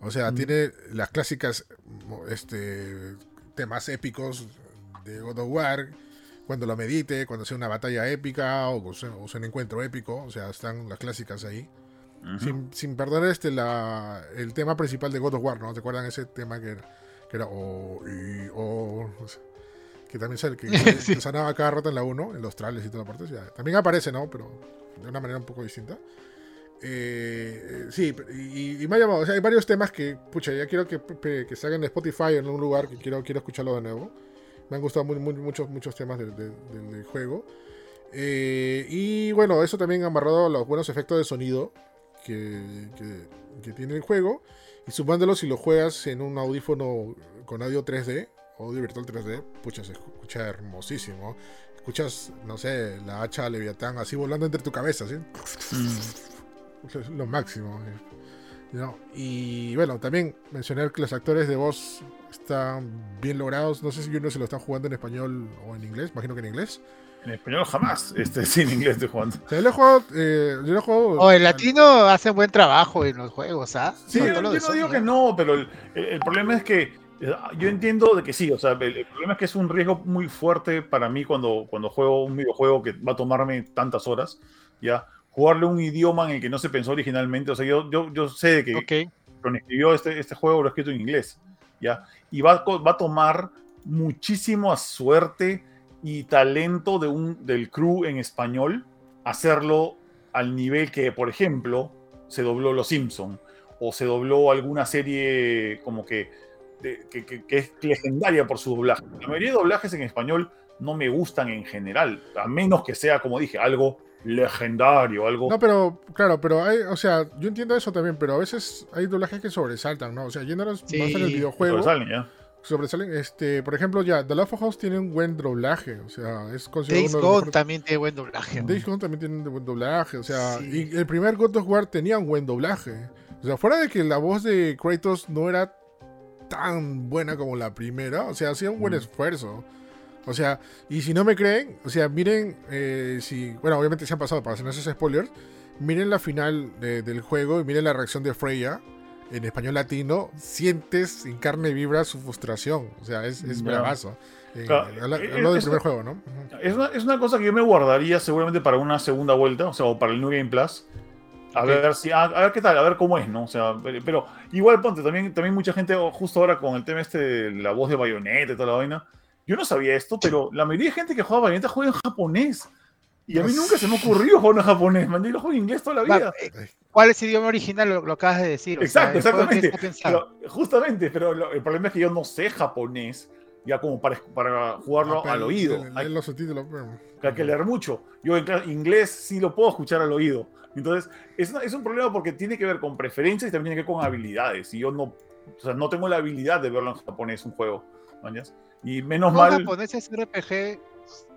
B: O sea, tiene las clásicas este, temas épicos de God of War, cuando lo medite, cuando sea una batalla épica o sea, un encuentro épico, o sea, están las clásicas ahí. sin, sin, perder este, la, el tema principal de God of War, ¿no? ¿Te acuerdan ese tema que era, que era o, y, o, que también sale, que, que, sonaba cada rato en la 1, en los trailers y toda la parte, también aparece, ¿no? Pero de una manera un poco distinta. Eh, sí, y, me ha llamado. O sea, hay varios temas que, pucha, ya quiero que, que salgan en Spotify en un lugar que quiero, quiero escucharlo de nuevo. Me han gustado muchos, muchos temas del, juego. Eh, y bueno, eso también ha amarrado los buenos efectos de sonido que, que, tiene el juego. Y sumándolo si lo juegas en un audífono con audio 3D, audio virtual 3D, pucha, se escucha hermosísimo. Escuchas, no sé, la hacha Leviatán así volando entre tu cabeza, ¿sí? Mm lo máximo. Y bueno, también mencionar que los actores de voz están bien logrados. No sé si uno se lo está jugando en español o en inglés, imagino que en inglés.
C: En español jamás, este, sí, en inglés estoy jugando.
B: yo lo he jugado, eh, yo lo he
A: O el latino hace buen trabajo en los juegos, ¿ah?
C: Sí, yo, no digo que no, pero el, problema es que eh, yo entiendo de que sí, o sea, el, problema es que es un riesgo muy fuerte para mí cuando, cuando juego un videojuego que va a tomarme tantas horas, ya, jugarle un idioma en el que no se pensó originalmente, o sea, yo, yo, yo sé que okay. cuando escribió este, este juego lo escrito en inglés, ya, y va, va a tomar muchísima suerte y talento de un, del crew en español hacerlo al nivel que, por ejemplo, se dobló Los Simpson o se dobló alguna serie como que, que, es legendaria por su doblaje. La mayoría de doblajes en español no me gustan en general, a menos que sea, como dije, algo legendario, algo...
B: No, pero, claro, pero hay, o sea, yo entiendo eso también, pero a veces hay doblajes que sobresaltan, ¿no? O sea, yéndonos más en el videojuego... Sobresalen, ya sobresalen. Este, por ejemplo, ya, The Last of Us tiene un buen doblaje. O sea, es
A: considerado. Days Gone también tiene buen doblaje.
B: Days Gone también tiene un buen doblaje. O sea, y el primer God of War tenía un buen doblaje. O sea, fuera de que la voz de Kratos no era tan buena como la primera, o sea, hacía un buen mm. esfuerzo. O sea, y si no me creen, o sea, miren, eh, si, bueno, obviamente se han pasado para hacer esos spoilers, miren la final del juego y miren la reacción de Freya en español latino, sientes en carne y vibra su frustración. O sea, es, es bravazo. Eh, del primer juego, ¿no?
C: Es una, es una, cosa que yo me guardaría seguramente para una segunda vuelta, o sea, o para el New Game Plus. A ver si, a, ver qué tal, a ver cómo es, ¿no? O sea, pero igual ponte, también, también mucha gente, justo ahora con el tema este de la voz de Bayonetta y toda la vaina, yo no sabía esto, pero la mayoría de gente que juega Bayonetta juega en japonés. Y a mí nunca se me ocurrió jugar en japonés, man. Yo lo juego en inglés toda la vida.
A: Eh, ¿Cuál es el idioma original? Lo, acabas de decir.
C: Exacto, exactamente. justamente, pero el problema es que yo no sé japonés, ya como para, para jugarlo ah, al oído.
B: Hay, los subtítulos,
C: hay que leer mucho. Yo en inglés sí lo puedo escuchar al oído. Entonces, es, es un problema porque tiene que ver con preferencias y también tiene que ver con habilidades. Y yo no, o sea, no tengo la habilidad de verlo en japonés, un juego. Y menos mal.
A: japonés es RPG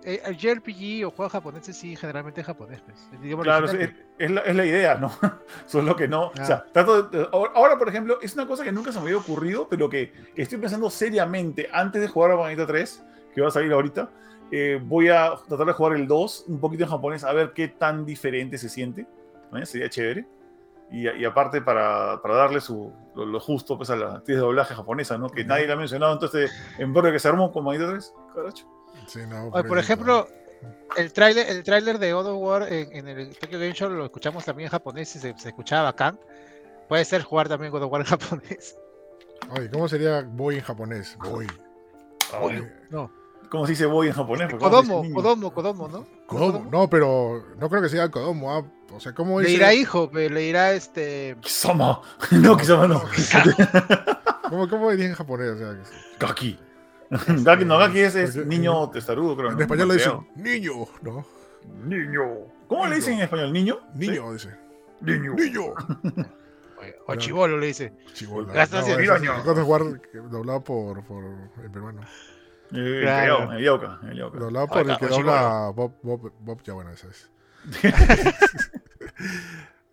A: eh, el JRPG o juegos japoneses sí, generalmente es japonés. Pues.
C: claro, es, la, idea, ¿no? Solo que no. O sea, trato ahora, por ejemplo, es una cosa que nunca se me había ocurrido, pero que, estoy pensando seriamente antes de jugar a Bayonetta 3, que va a salir ahorita. Eh, voy a tratar de jugar el 2 un poquito en japonés, a ver qué tan diferente se siente. Sería chévere. Y, aparte, para, para darle su, lo, justo pues, a la actriz de doblaje japonesa, ¿no? Que nadie la ha mencionado, entonces, en breve que se armó con Bayonetta 3, caracho
A: por, ejemplo, el tráiler el tráiler de God of War en, el Tokyo Game Show lo escuchamos también en japonés y se, escuchaba bacán. Puede ser jugar también God of War en japonés.
B: Oye, ¿cómo sería boy en japonés? Boy.
C: No. ¿Cómo se dice boy en japonés?
A: Kodomo, Kodomo, Kodomo, ¿no?
B: Kodomo, no, pero no creo que sea Kodomo. Ah, o sea, ¿cómo
A: dice? Le dirá hijo, pero le dirá este.
C: Kisama. No, Kisama no.
B: ¿Cómo, cómo diría en japonés? O sea,
C: Gaki. Gaki, no, Gaki es, niño testarudo, creo.
B: En español le dicen niño, ¿no?
C: Niño. ¿Cómo le dicen en español? ¿Niño?
B: Niño, dice.
C: Niño.
B: Niño.
A: O chivolo le dice.
B: Chivolo. Gracias, no, jugar doblado por, por el peruano.
C: Eh, claro. El Yauca. El Yauca.
B: Doblado por el que dobla Bob, Bob, Bob, ya bueno, esa es.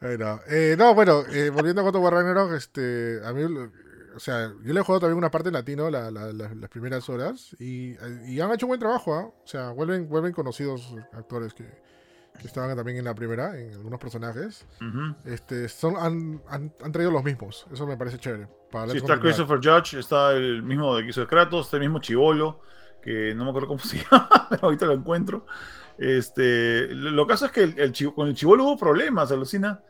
B: bueno, eh, no, bueno, eh, volviendo a Coto War este, a mí o sea, yo le he jugado también una parte en latino las primeras horas y, han hecho un buen trabajo, ¿ah? O sea, vuelven, vuelven conocidos actores que, estaban también en la primera, en algunos personajes. este, son, han, han, traído los mismos, eso me parece chévere.
C: Sí, está Christopher Judge, está el mismo de Quiso de Kratos, está el mismo Chivolo, que no me acuerdo cómo se llama, pero ahorita lo encuentro. Este, lo, caso es que el, el, con el Chivolo hubo problemas, alucina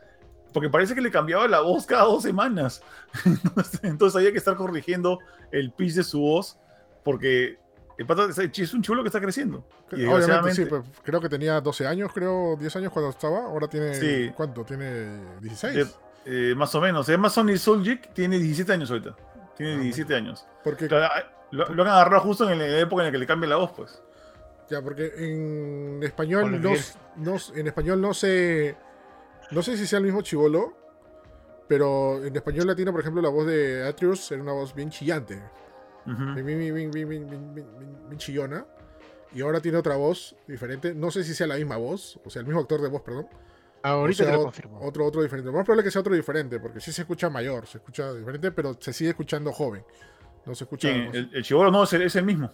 C: porque parece que le cambiaba la voz cada dos semanas. Entonces había que estar corrigiendo el pitch de su voz, porque el pata es un chulo que está creciendo.
B: Obviamente, sí, pues, creo que tenía 12 años, creo, 10 años cuando estaba. Ahora tiene. ¿Cuánto? ¿Tiene 16?
C: Eh, más o menos. Amazon y Souljic tiene 17 años ahorita. Tiene 17 ah, años. Porque, lo, han agarrado justo en la época en la que le cambia la voz, pues.
B: Ya, porque en español no, no, en español no se no sé si sea el mismo chivolo, pero en español latino, por ejemplo, la voz de Atreus era una voz bien chillante. bien, chillona. Y ahora tiene otra voz diferente. No sé si sea la misma voz, o sea, el mismo actor de voz, perdón.
A: Ahorita te lo confirmo.
B: Otro, otro diferente. Lo más probable que sea otro diferente, porque sí se escucha mayor, se escucha diferente, pero se sigue escuchando joven. No se escucha.
C: Sí, el, el chivolo no es el, es el mismo.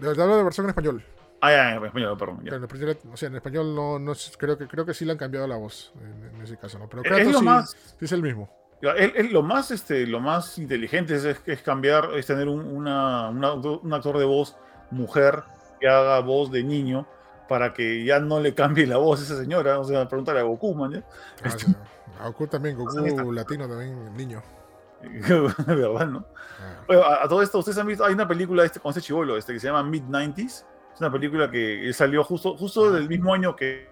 B: De hablo de versión en español.
C: Ah, ya, en español, perdón. Ya.
B: En, español, o sea, en español no, no creo que creo que sí le han cambiado la voz en, en ese caso, ¿no? Pero
C: es lo
B: sí,
C: más,
B: sí es el mismo.
C: Es, es lo más, este, lo más inteligente es, es, es cambiar, es tener un, una, una, un actor de voz mujer que haga voz de niño para que ya no le cambie la voz a esa señora. O sea, pregúntale a Goku, man. ¿ya?
B: Ah, sí, a Goku también, Goku latino también, niño.
C: de verdad, ¿no?
B: Ah.
C: Bueno, a, a, todo esto, ustedes han visto, hay una película este, con este chivolo este, que se llama Mid-90s. Es una película que salió justo, justo del mismo año que,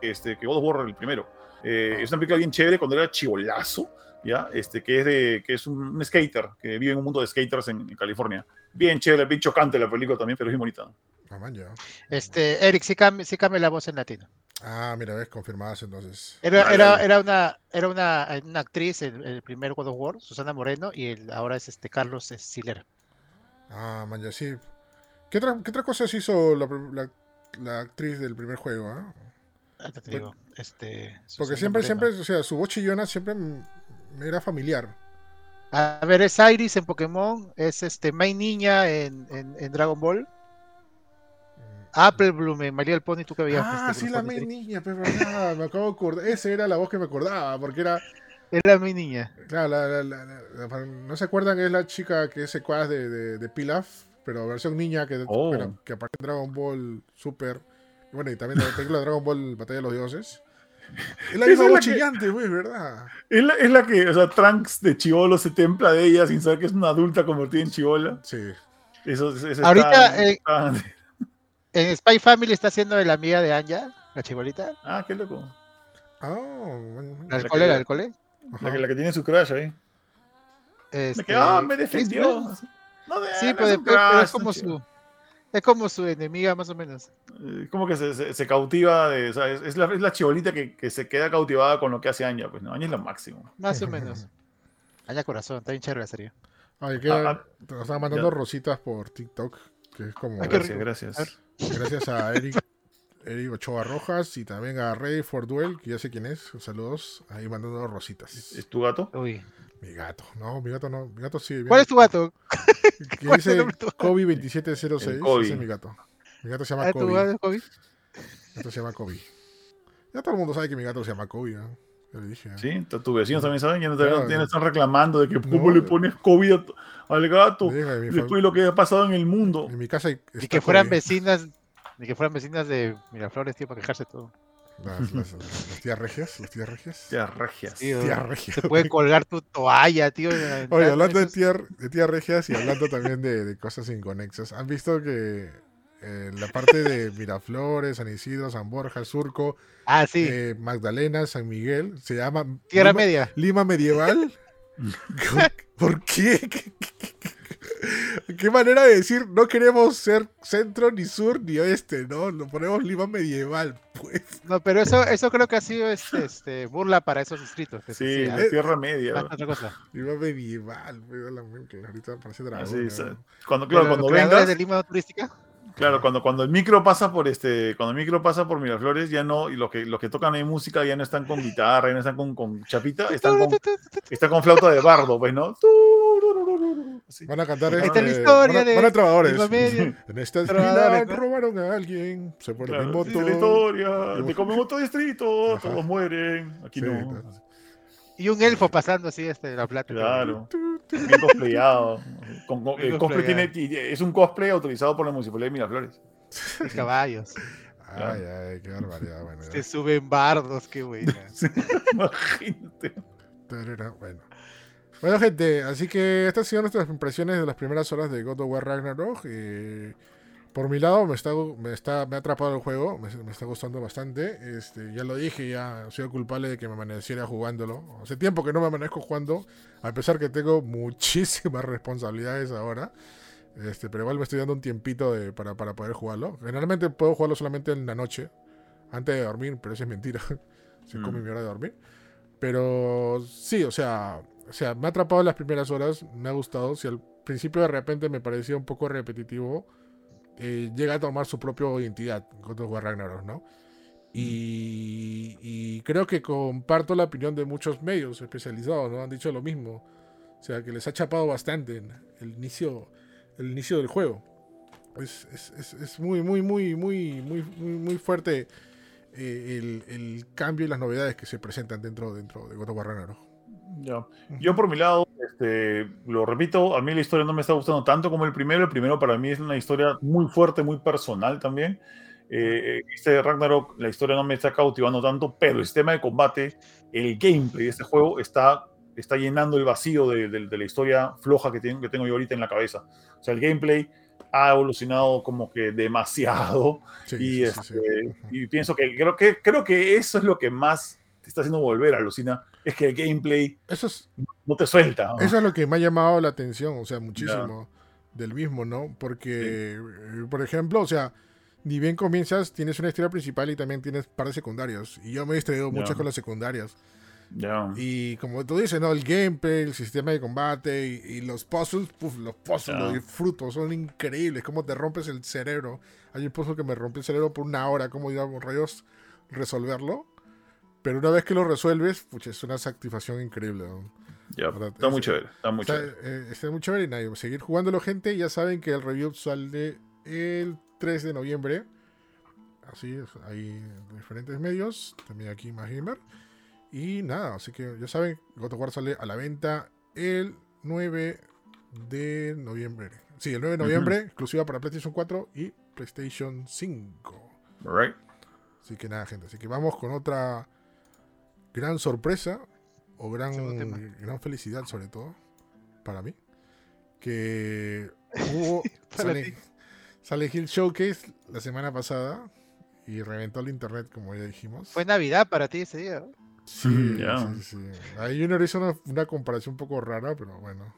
C: este, que God of War el primero. Eh, es una película bien chévere cuando era chivolazo, ¿ya? Este, que es, de, que es un, un skater, que vive en un mundo de skaters en, en, California. Bien chévere, bien chocante la película también, pero es bien bonita.
B: Ah, man, ya.
A: Este, Eric, sí cambia, sí cambia la voz en latino.
B: Ah, mira, ves, confirmadas entonces.
A: Era, era, era, una, era una, una actriz en el, el, primer God of War, Susana Moreno, y el, ahora es este Carlos Siller.
B: Ah, man, ya sí. ¿Qué, otra, qué otras cosas hizo la, la, la, actriz del primer juego? ¿eh?
A: Ah, te digo, este,
B: Porque siempre, siempre, o sea, su voz chillona siempre me era familiar.
A: A ver, es Iris en Pokémon, es este May Niña en, en, en Dragon Ball. Apple Bloom en María del Pony, tú que veías.
B: Ah, este, sí, la May Niña, pero verdad, me acabo de acordar. Esa era la voz que me acordaba, porque era.
A: Era May Niña.
B: Claro, la, la, la, no se acuerdan que es la chica que es secuaz de, de, de Pilaf, pero versión niña que,
C: oh.
B: bueno, que aparece en Dragon Ball Super. Bueno, y también la película de Dragon Ball Batalla de los Dioses. Es la misma voz chillante, güey, ¿verdad?
C: Es la, es la, que, o sea, Trunks de chivolo se templa de ella sin saber que es una adulta convertida en chivola.
B: Sí.
C: Eso, eso
A: Ahorita,
C: está,
A: eh,
C: está...
A: en Spy Family está haciendo de la amiga de Anja, la chibolita.
C: Ah, qué loco.
B: Oh,
A: la del cole, la del cole.
C: La que, la que tiene su crush ahí.
A: Este,
C: me, quedó, ah, me defendió.
A: No, de, sí, pero, pero, es como su es como su enemiga, más o menos.
C: Es como que se, se, se cautiva, de, o sea, es, es, la, es, la, chibolita que, que, se queda cautivada con lo que hace Anya. Pues, ¿no? Anya es lo máximo.
A: Más o menos. Anya Corazón, está bien chévere la serie.
B: Ay, que ah, ah, nos están mandando ya. rositas por TikTok, que es como...
C: Ah, gracias, gracias.
B: Gracias a Eric, Eric Ochoa Rojas y también a Rey for Duel, que ya sé quién es. Saludos, ahí mandando rositas.
C: ¿Es, es tu gato?
A: Uy.
B: Mi gato, no, mi gato no, mi gato sí.
A: ¿Cuál es tu gato?
B: Que dice Kobe2706, ese es mi gato. Mi gato se llama
A: ¿Ah,
B: Kobe.
A: ¿Tu gato Kobe?
B: Mi gato se llama Kobe. Ya todo el mundo sabe que mi gato se llama Kobe, ¿no? Ya le dije. ¿eh?
C: Sí, tus vecinos también saben, ya no te, claro, ya están reclamando de que cómo le pones Kobe al gato diga, después de lo que ha pasado en el mundo.
B: En mi casa
A: y que fueran Kobe. vecinas, ni que fueran vecinas de Miraflores, tío, para quejarse todo.
B: Las, las, las, tías regias, las tías regias.
C: Tías regias.
A: Tío,
B: tías regias.
A: Se puede colgar tu toalla, tío.
B: Oye, hablando de tías de tía regias y hablando también de, de, cosas inconexas, ¿han visto que en la parte de Miraflores, San Isidro, San Borja, Surco,
A: ah, sí.
B: eh, Magdalena, San Miguel, se llama
A: Tierra
B: Lima,
A: Media?
B: Lima Medieval? ¿Por qué? Qué manera de decir, no queremos ser centro, ni sur, ni oeste, ¿no? Lo ponemos Lima medieval, pues.
A: No, pero eso, eso creo que ha sido este, este burla para esos distritos.
C: Sí, sí la Tierra Media.
A: Otra cosa.
B: Lima medieval, pues, ahorita parece dragón.
C: Cuando, claro, cuando vengas...
A: de Lima turística?
C: Claro, cuando, cuando el micro pasa por este, cuando el micro pasa por Miraflores, ya no, y los que, los que tocan ahí música ya no están con guitarra, ya no están con, con chapita, están con, están con flauta de bardo, pues, ¿no?
B: Sí. Van a cantar
A: Esta es la historia
B: van a,
A: de
B: van a trovadores. en esta esquina robaron a alguien, se pone
C: claro,
B: el voto.
C: la historia, de como otro distrito, Ajá. todos mueren, aquí sí, no. Claro.
A: Y un elfo pasando así este, la plata.
C: Claro. Bien cosplayado. Con, con, el cosplay tiene, es un cosplay autorizado por la municipalidad de Miraflores.
A: Y caballos.
B: Ay, ay, qué barbaridad. Bueno,
A: Se suben bardos, qué buena.
C: Imagínate.
B: Bueno. Bueno, gente, así que estas han sido nuestras impresiones de las primeras horas de God of War Ragnarok. Por mi lado, me, está, me, está, me ha atrapado el juego, me, me, está gustando bastante. Este, ya lo dije, ya he sido culpable de que me amaneciera jugándolo. Hace tiempo que no me amanezco jugando, a pesar que tengo muchísimas responsabilidades ahora. Este, pero igual me estoy dando un tiempito de, para, para poder jugarlo. Generalmente puedo jugarlo solamente en la noche, antes de dormir, pero eso es mentira. Se mm. come mi hora de dormir. Pero sí, o sea, o sea, me ha atrapado las primeras horas, me ha gustado. Si al principio de repente me parecía un poco repetitivo, eh, llega a tomar su propia identidad God of War Ragnarok, ¿no? Y, creo que comparto la opinión de muchos medios especializados, ¿no? Han dicho lo mismo. O sea, que les ha chapado bastante en el inicio, el inicio del juego. Es, es, es muy, muy, muy, muy, muy, muy, fuerte eh, el, el, cambio y las novedades que se presentan dentro, dentro de God of War Ragnarok.
C: Ya. Yo por mi lado, este, lo repito, a mí la historia no me está gustando tanto como el primero. El primero para mí es una historia muy fuerte, muy personal también. Eh, este Ragnarok, la historia no me está cautivando tanto, pero el sistema de combate, el gameplay de este juego está, está llenando el vacío de, la historia floja que tengo, que tengo yo ahorita en la cabeza. O sea, el gameplay ha evolucionado como que demasiado y, este, y, pienso que creo, que creo que eso es lo que más te está haciendo volver, alucina, es que el gameplay
B: eso es,
C: no te suelta.
B: Eso es lo que me ha llamado la atención, o sea, muchísimo del mismo, ¿no? Porque, eh, por ejemplo, o sea, ni bien comienzas, tienes una historia principal y también tienes par de secundarias. Y yo me he distraído mucho con las secundarias. Y como tú dices, ¿no? El gameplay, el sistema de combate y, los puzzles, los puzzles los disfruto, son increíbles. Cómo te rompes el cerebro. Hay un puzzle que me rompe el cerebro por una hora, cómo digamos, rayos resolverlo. Pero una vez que lo resuelves, pucha, es una satisfacción increíble.
C: está muy chévere. Está muy
B: chévere. Eh, está muy chévere y nadie. Seguir jugándolo, gente. Ya saben que el review sale el 3 de noviembre. Así es, hay diferentes medios, también aquí más gamer. Y nada, así que ya saben, God of War sale a la venta el 9 de noviembre. Sí, el 9 de noviembre, exclusiva para PlayStation 4 y PlayStation 5.
C: Right.
B: Así que nada, gente. Así que vamos con otra gran sorpresa o gran, gran felicidad, sobre todo, para mí. Que hubo. Sale Hill Showcase la semana pasada y reventó el internet, como ya dijimos.
A: Fue Navidad para ti ese día.
B: Sí, sí, sí. Ahí Junior hizo una, comparación un poco rara, pero bueno,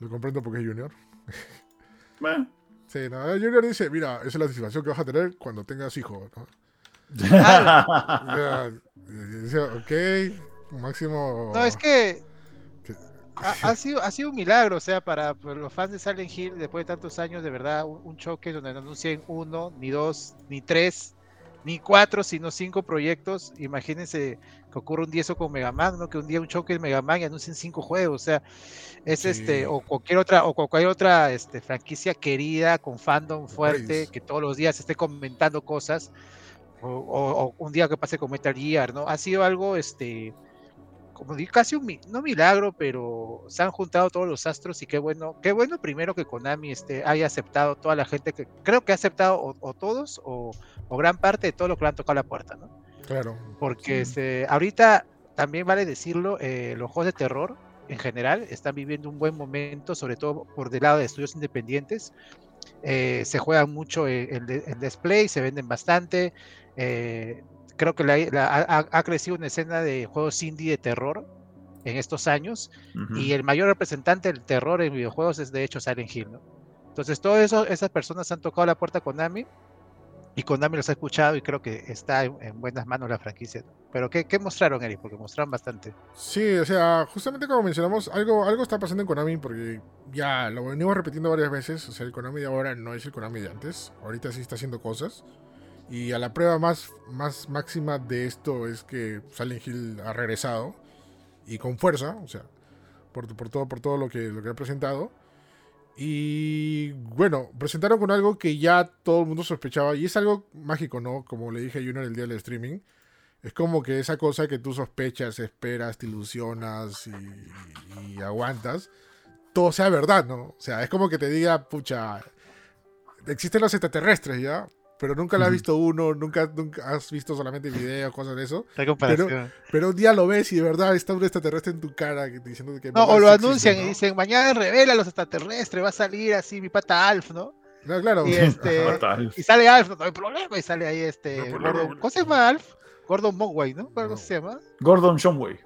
B: lo comprendo porque es Junior.
C: Bueno.
B: Sí, no, Junior dice, mira, esa es la satisfacción que vas a tener cuando tengas hijos, ¿no?
A: Ah.
B: Dice, ok, máximo...
A: No, es que ha, sido, ha sido un milagro, o sea, para, los fans de Silent Hill, después de tantos años, de verdad, un, choque donde no anuncien uno, ni dos, ni tres, ni cuatro, sino cinco proyectos. Imagínense que ocurre un día eso con Mega Man, ¿no? Que un día un choque en Mega Man y anuncien cinco juegos, o sea, es este, o cualquier otra, o cualquier otra este, franquicia querida, con fandom fuerte, que todos los días esté comentando cosas, o, o, un día que pase con Metal Gear, ¿no? Ha sido algo, este, como digo, casi un, no milagro, pero se han juntado todos los astros y qué bueno, qué bueno primero que Konami este, haya aceptado toda la gente que creo que ha aceptado o, todos o, gran parte de todo lo que le han tocado la puerta, ¿no?
B: Claro.
A: Porque este, ahorita también vale decirlo, eh, los juegos de terror en general están viviendo un buen momento, sobre todo por del lado de estudios independientes. Eh, se juegan mucho en, display, se venden bastante. Eh, creo que ha, crecido una escena de juegos indie de terror en estos años y el mayor representante del terror en videojuegos es de hecho Silent Hill, ¿no? Entonces, todo eso, esas personas han tocado la puerta con Konami y Konami los ha escuchado y creo que está en, buenas manos la franquicia. Pero ¿qué, ¿qué, mostraron, Eric? Porque mostraron bastante.
B: Sí, o sea, justamente como mencionamos, algo, algo está pasando en Konami porque ya lo venimos repitiendo varias veces. O sea, el Konami de ahora no es el Konami de antes. Ahorita sí está haciendo cosas. Y a la prueba más, más máxima de esto es que Silent Hill ha regresado y con fuerza, o sea, por, por todo, por todo lo, que, lo que ha presentado. Y bueno, presentaron con algo que ya todo el mundo sospechaba y es algo mágico, ¿no? Como le dije a Junior el día del streaming. Es como que esa cosa que tú sospechas, esperas, te ilusionas y, y aguantas, todo sea verdad, ¿no? O sea, es como que te diga, pucha, existen los extraterrestres, ¿ya? Pero nunca la has visto uno, nunca, nunca has visto solamente videos, cosas de eso. Pero, pero, un día lo ves y de verdad está un extraterrestre en tu cara diciendo que...
A: No, o lo anuncian y dicen, mañana revela los extraterrestres, va a salir así mi pata Alf, ¿no?
B: No, claro.
A: Y, este, y sale Alf, no hay problema, y sale ahí este... Gordon, ¿Cómo se llama Alf? Gordon Mogwai, ¿no? ¿Cómo se llama?
C: Gordon Shumway.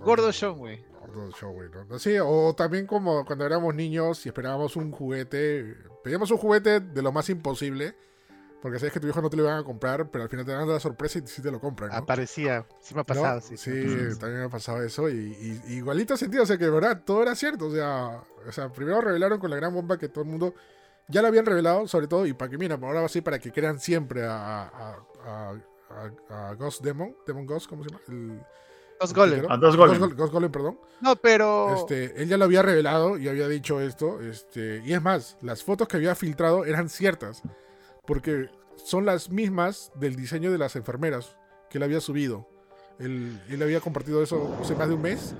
A: Gordon Shumway.
B: Gordon Shumway, ¿no? Sí, o también como cuando éramos niños y esperábamos un juguete, pedíamos un juguete de lo más imposible porque sabes que tu hijo no te lo iban a comprar, pero al final te dan la sorpresa y sí te lo compran. ¿no?
A: Aparecía, sí me ha pasado, sí.
B: Sí, también me ha pasado eso. Y, igualito sentido, o sea que de verdad todo era cierto. O sea, o sea, primero revelaron con la gran bomba que todo el mundo ya la habían revelado, sobre todo, y para que, mira, ahora va a ser para que crean siempre a, a, Ghost Demon, Demon Ghost, ¿cómo se llama? El,
A: Ghost Golem.
B: Ah, Ghost Golem. Ghost, Golem, perdón.
A: No, pero.
B: Este, él ya lo había revelado y había dicho esto. Este, y es más, las fotos que había filtrado eran ciertas. Porque son las mismas del diseño de las enfermeras que él había subido. Él, él había compartido eso hace más de un mes.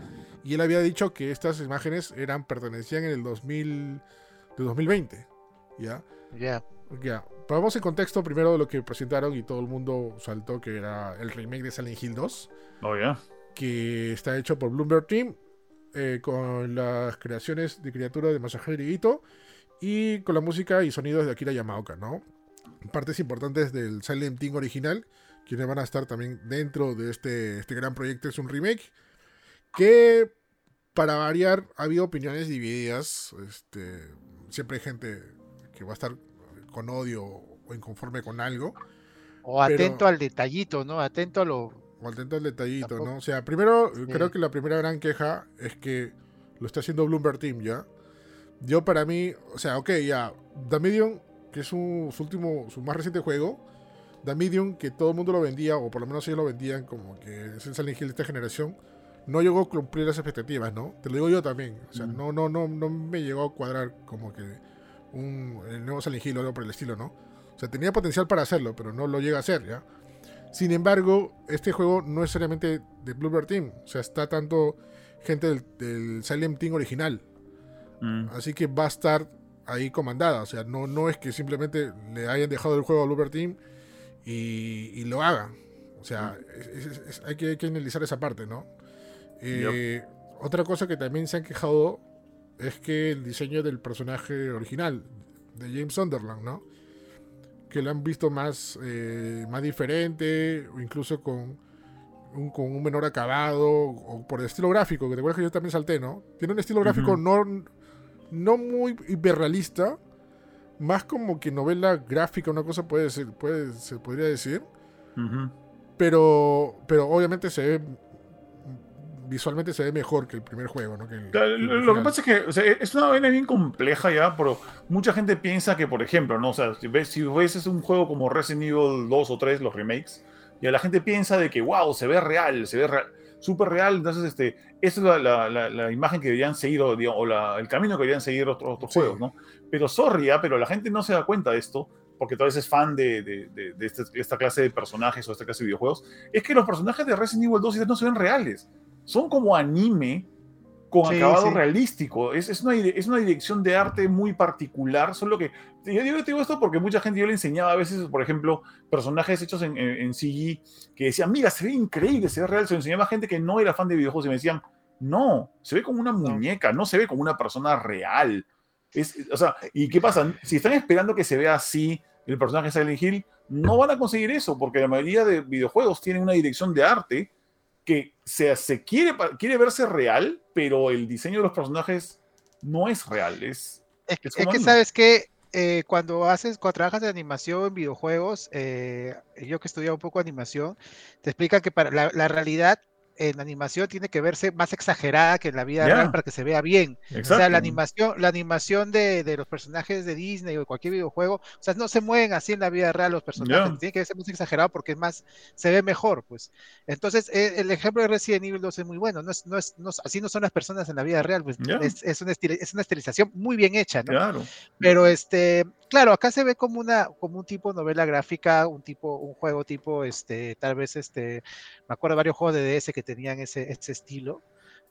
B: Y él había dicho que estas imágenes eran pertenecían en el 2000, de 2020. ¿Ya?
A: Ya.
B: Ya. Vamos en contexto primero de lo que presentaron y todo el mundo saltó que era el remake de Silent Hill 2.
C: Oh, ya.
B: Que está hecho por Bloomberg Team. Eh, con las creaciones de criatura de Masahiro Ito. Y con la música y sonidos de Akira Yamaoka, ¿no? Partes importantes del Silent Team original. Quienes van a estar también dentro de este, este gran proyecto. Es un remake. Que para variar ha habido opiniones divididas. Este, siempre hay gente que va a estar con odio o inconforme con algo.
A: O atento al detallito, ¿no? Atento a lo...
B: O atento al detallito, ¿no? O sea, primero, creo que la primera gran queja es que lo está haciendo Bloomberg Team, ¿ya? Yo para mí, o sea, ok, ya, The Medium, que es su, último, su más reciente juego, The Medium, que todo el mundo lo vendía, o por lo menos ellos lo vendían como que es el Silent Hill de esta generación, no llegó a cumplir las expectativas, ¿no? Te lo digo yo también. O sea, mm. no, no, no, no me llegó a cuadrar como que un, el nuevo Silent Hill o algo por el estilo, ¿no? O sea, tenía potencial para hacerlo, pero no lo llega a hacer, ¿ya? Sin embargo, este juego no es solamente de Bluebird Team. O sea, está tanto gente del, del Silent Team original. Mm. Así que va a estar ahí comandada. O sea, no, no es que simplemente le hayan dejado el juego a Bluebird Team y, lo hagan. O sea, hay, que, hay, que, analizar esa parte, ¿no? Eh, otra cosa que también se han quejado es que el diseño del personaje original de James Sunderland, ¿no? Que lo han visto más, eh, más diferente, o incluso con un, con un menor acabado, o por el estilo gráfico, que te acuerdas que yo también salté, ¿no? Tiene un estilo gráfico no, no muy hiperrealista, más como que novela gráfica, una cosa puede ser, puede, se podría decir. pero, pero obviamente se ve visualmente se ve mejor que el primer juego, ¿no?
C: lo, que pasa es que es una vaina bien compleja ya, pero mucha gente piensa que, por ejemplo, ¿no? O sea, si ves, si ves es un juego como Resident Evil 2 o 3, los remakes, y la gente piensa de que, wow, se ve real, se ve real, súper real, entonces, este, esa es la, la, imagen que deberían seguir, o, el camino que deberían seguir otros, otros juegos, ¿no? Pero sorry, ¿ya? pero la gente no se da cuenta de esto, porque tal vez es fan de, de, de, este, esta clase de personajes o esta clase de videojuegos, es que los personajes de Resident Evil 2 y 3 no se ven reales son como anime con acabado realístico. Es, es, una, es, una, dirección de arte muy particular. Solo que. Yo digo, digo, esto porque mucha gente yo le enseñaba a veces, por ejemplo, personajes hechos en, en, CG que decían, mira, se ve increíble, se ve real. Se lo enseñaba a gente que no era fan de videojuegos y me decían, no, se ve como una muñeca, no se ve como una persona real. Es, o sea, ¿y qué pasa? Si están esperando que se vea así el personaje de Silent Hill, no van a conseguir eso, porque la mayoría de videojuegos tienen una dirección de arte que se, se quiere, quiere verse real, pero el diseño de los personajes no es real. Es,
A: es, que sabes que eh, cuando haces, cuando trabajas de animación en videojuegos, eh, yo que estudiado un poco animación, te explica que para la realidad en animación tiene que verse más exagerada que en la vida real para que se vea bien. O sea, la animación, la animación de, de, los personajes de Disney o de cualquier videojuego, o sea, no se mueven así en la vida real los personajes, tiene que verse más exagerado porque es más, se ve mejor, pues. Entonces, e, el, ejemplo de Resident Evil 2 es muy bueno, no es, no es, no, así no son las personas en la vida real, pues es, es, una es, una estilización muy bien hecha, ¿no? Claro. Pero este, claro, acá se ve como una, como un tipo novela gráfica, un tipo, un juego tipo, este, tal vez este, me acuerdo de varios juegos de DS que tenían ese, ese estilo,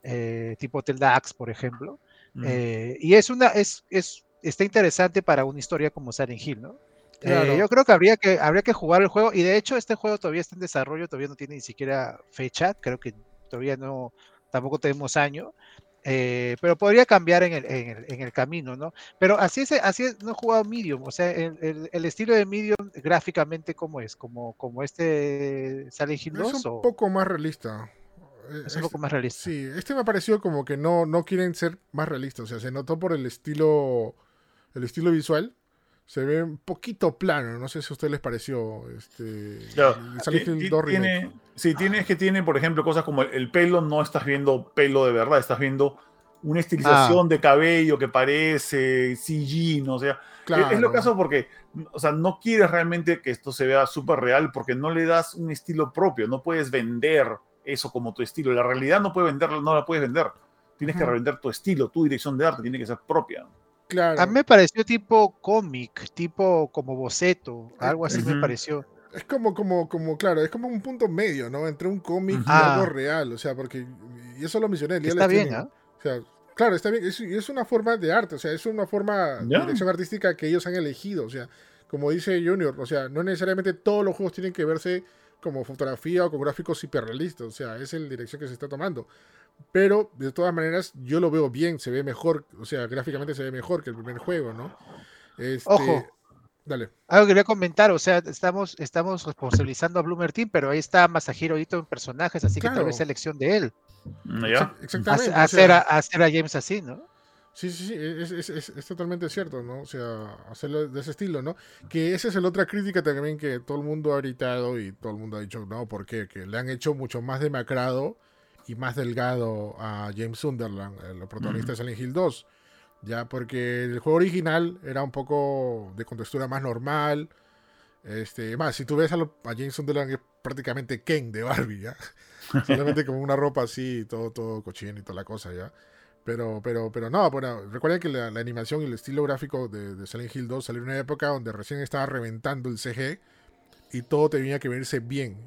A: eh, tipo Hotel Dax, por ejemplo. Eh, y es una, es, es, está interesante para una historia como Silent Hill, ¿no? Eh, yo creo que habría, que habría que jugar el juego, y de hecho este juego todavía está en desarrollo, todavía no tiene ni siquiera fecha, creo que todavía no, tampoco tenemos año, pero podría cambiar en el, en, el, camino, ¿no? Pero así es, así es, no he jugado Medium, o sea, el, el, estilo de Medium gráficamente, ¿cómo es? ¿Como, como este Silent Hill 2?
B: Es un poco más realista.
A: Eh, es un poco más realista.
B: Sí, este me ha parecido como que no, no quieren ser más realistas. O sea, se notó por el estilo. El estilo visual. Se ve un poquito plano. No sé si a ustedes les pareció. Este.
C: tiene, sí, tiene, es que tiene, por ejemplo, cosas como el, pelo, no estás viendo pelo de verdad, estás viendo una estilización ah. de cabello que parece CG, ¿no? O sea, es, lo caso porque, o sea, no quieres realmente que esto se vea súper real porque no le das un estilo propio, no puedes vender eso como tu estilo. La realidad no puede venderlo, no la puedes vender. Tienes que revender tu estilo, tu dirección de arte tiene que ser propia.
A: Claro. A mí me pareció tipo cómic, tipo como boceto, algo así me pareció.
B: Es como, como, como, claro, es como un punto medio, ¿no? Entre un cómic y algo real, o sea, porque, y eso lo mencioné.
A: Está bien, ¿ah?
B: O sea, claro, está bien, es, es, una forma de arte, o sea, es una forma de dirección artística que ellos han elegido, o sea, como dice Junior, o sea, no necesariamente todos los juegos tienen que verse como fotografía o con gráficos hiperrealistas, o sea, es la dirección que se está tomando. Pero de todas maneras, yo lo veo bien, se ve mejor, o sea, gráficamente se ve mejor que el primer juego, ¿no?
A: Este, Ojo, Dale. Algo que quería comentar, o sea, estamos, estamos responsabilizando a Bloomer Team, pero ahí está Masahiro Ito en personajes, así que tal vez elección de él.
C: Mm, ¿Ya?
A: Exactamente. Hacer, a, hacer a James así, ¿no?
B: Sí, sí, sí, es, es, es, totalmente cierto, ¿no? O sea, hacerlo de ese estilo, ¿no? Que esa es la otra crítica también que todo el mundo ha gritado y todo el mundo ha dicho, no, ¿por qué? Que le han hecho mucho más demacrado y más delgado a James Sunderland, el protagonista de Silent Hill 2 ya porque el juego original era un poco de contextura más normal. Este, más, si tú ves a, James Sunderland es prácticamente Ken de Barbie, ¿ya? Solamente como una ropa así, todo, todo cochino y toda la cosa, ¿ya? Pero, pero, pero no, bueno, recuerden que la, animación y el estilo gráfico de, de, Silent Hill 2 salió en una época donde recién estaba reventando el CG y todo tenía que verse bien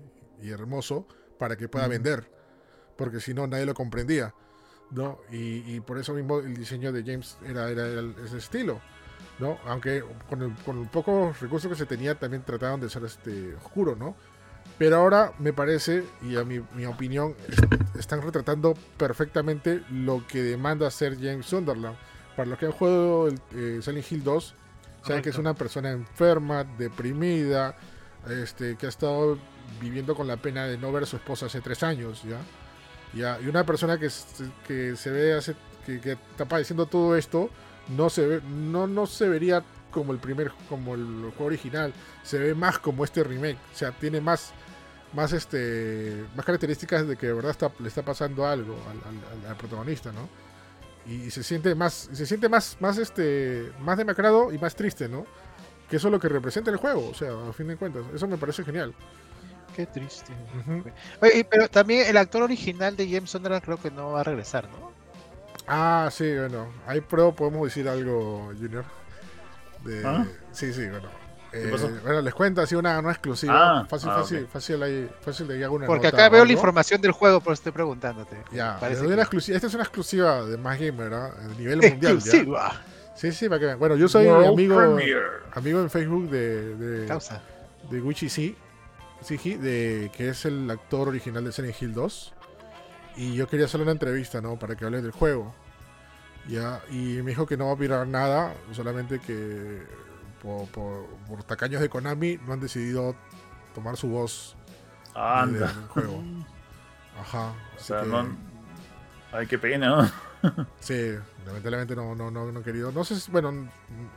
B: y hermoso para que pueda vender, porque si no nadie lo comprendía. ¿no? Y, por eso mismo el diseño de James era, era, ese estilo, ¿no? Aunque con, el, con pocos recursos que se tenía también trataban de ser este, oscuro, ¿no? Pero ahora me parece, y a mi, mi opinión, están retratando perfectamente lo que demanda ser James Sunderland. Para los que han jugado el, eh, Silent Hill 2, saben que es una persona enferma, deprimida, este, que ha estado viviendo con la pena de no ver a su esposa hace tres años, ¿ya? Y una persona que, que se ve, hace, que, está padeciendo todo esto, no se ve, no, no se vería como el primer, como el juego original, se ve más como este remake, o sea, tiene más, más este, más características de que de verdad está, le está pasando algo al, protagonista, ¿no? Y, se siente más, se siente más, más este, más demacrado y más triste, ¿no? Que eso es lo que representa el juego, o sea, a fin de cuentas, eso me parece genial.
A: Qué triste. pero también el actor original de James Sunderland creo que no va a regresar, ¿no?
B: Ah, sí, bueno. Ahí pruebo podemos decir algo, Junior. ¿Ah? Sí, sí, bueno. Eh, bueno, les cuento así una no exclusiva. Ah, fácil, ah, fácil, fácil, ahí, fácil de una
A: Porque acá veo la información del juego, por eso estoy preguntándote.
B: Ya, esta es una exclusiva de Más Gamer, ¿no? A nivel mundial. Exclusiva. Sí, sí, para que vean. Bueno, yo soy amigo, amigo en Facebook de, de, Causa. de Gucci C de, que es el actor original de Silent Hill 2. Y yo quería hacerle una entrevista, ¿no? Para que hable del juego. Ya, y me dijo que no va a opinar nada, solamente que por, tacaños de Konami no han decidido tomar su voz
C: Anda.
B: del juego. Ajá.
C: O sea, no... Ay, qué pena, ¿no?
B: sí, lamentablemente no, no, no, no querido. No sé, bueno,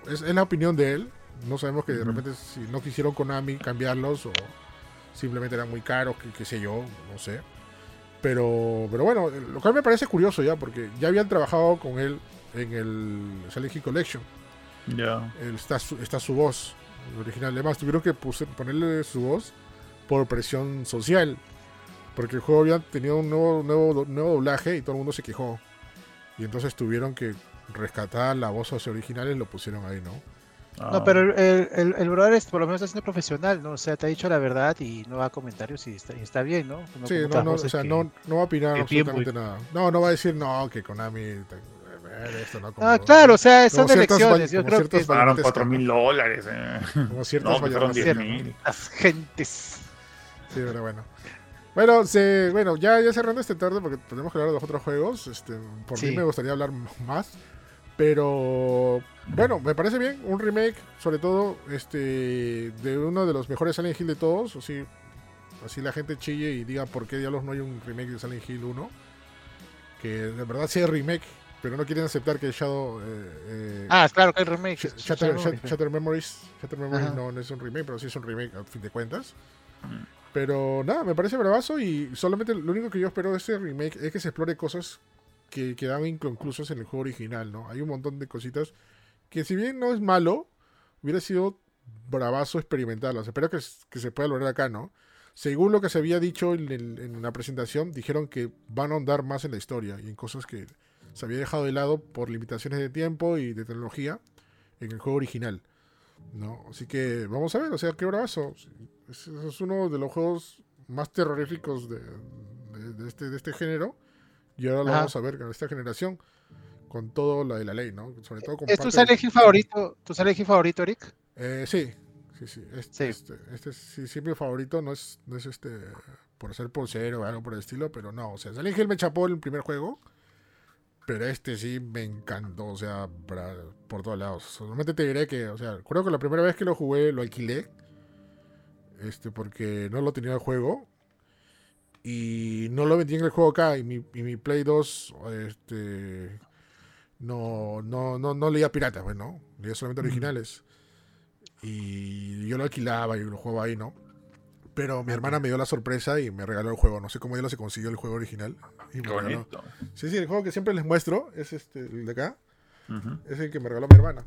B: es, es, la opinión de él. No sabemos que de repente si no quisieron Konami cambiarlos o simplemente eran muy caros, que, qué sé yo, no sé. Pero, pero bueno, lo cual me parece curioso ya, porque ya habían trabajado con él en el Silent Hill Collection.
C: Ya.
B: Está, su, está su voz original. Además, tuvieron que ponerle su voz por presión social. Porque el juego había tenido un nuevo, nuevo, nuevo doblaje y todo el mundo se quejó. Y entonces tuvieron que rescatar la voz original y lo pusieron ahí, ¿no?
A: No, ah. pero el, el, el, brother es, por lo menos está siendo profesional, ¿no? O sea, te ha dicho la verdad y no va a comentarios y está, y está bien, ¿no?
B: sí, no, no, o sea, no, no va a opinar absolutamente nada. No, no va a decir, no, que Konami...
A: Esto, ¿no? Como, ah, claro, o sea, son elecciones. Yo creo que
C: pagaron 4 mil dólares. Eh.
B: Como ciertas no, fueron
C: 10 mil.
A: Las gentes.
B: Sí, pero bueno. Bueno, se, bueno ya, ya cerrando este tarde porque tenemos que hablar de los otros juegos. Este, por mí me gustaría hablar más. Pero bueno, me parece bien. Un remake, sobre todo, este de uno de los mejores Silent Hill de todos. Así, así la gente chille y diga por qué diablos no hay un remake de Silent Hill 1. Que de verdad sea remake, pero no quieren aceptar que Shadow. Eh,
A: eh, ah, claro que hay remake.
B: Shatter, Memories. Shatter Memories no, no, es un remake, pero sí es un remake a fin de cuentas. Mm. Pero nada, me parece bravazo y solamente lo único que yo espero de este remake es que se explore cosas que quedaban inconclusos en el juego original, ¿no? Hay un montón de cositas que si bien no es malo, hubiera sido bravazo experimentarlas. Espero que, que se pueda lograr acá, ¿no? Según lo que se había dicho en, en, la presentación, dijeron que van a ahondar más en la historia y en cosas que se había dejado de lado por limitaciones de tiempo y de tecnología en el juego original. ¿no? Así que vamos a ver, o sea, qué bravazo. Es, es uno de los juegos más terroríficos de, de, este, de este género. Y ahora lo vamos a ver en esta generación con todo lo de la ley, ¿no?
A: Sobre todo con ¿Es tu Silent favorito, tu favorito, Eric?
B: Eh, sí, sí, sí. Este, Este, este sí, siempre favorito, no es, no es este por ser cero o algo por el estilo, pero no, o sea, Silent Hill me chapó el primer juego, pero este sí me encantó, o sea, por todos lados. Solamente te diré que, o sea, creo que la primera vez que lo jugué lo alquilé, este, porque no lo tenía el juego, y no lo vendí en el juego acá, y mi, y mi Play 2, este no, no, no, no leía piratas, pues, ¿no? Leía solamente originales. Y yo lo alquilaba y lo jugaba ahí, ¿no? Pero mi hermana me dio la sorpresa y me regaló el juego. No sé cómo ella se consiguió el juego original. Y me Sí, sí, el juego que siempre les muestro es este, el de acá. Es el que me regaló mi hermana.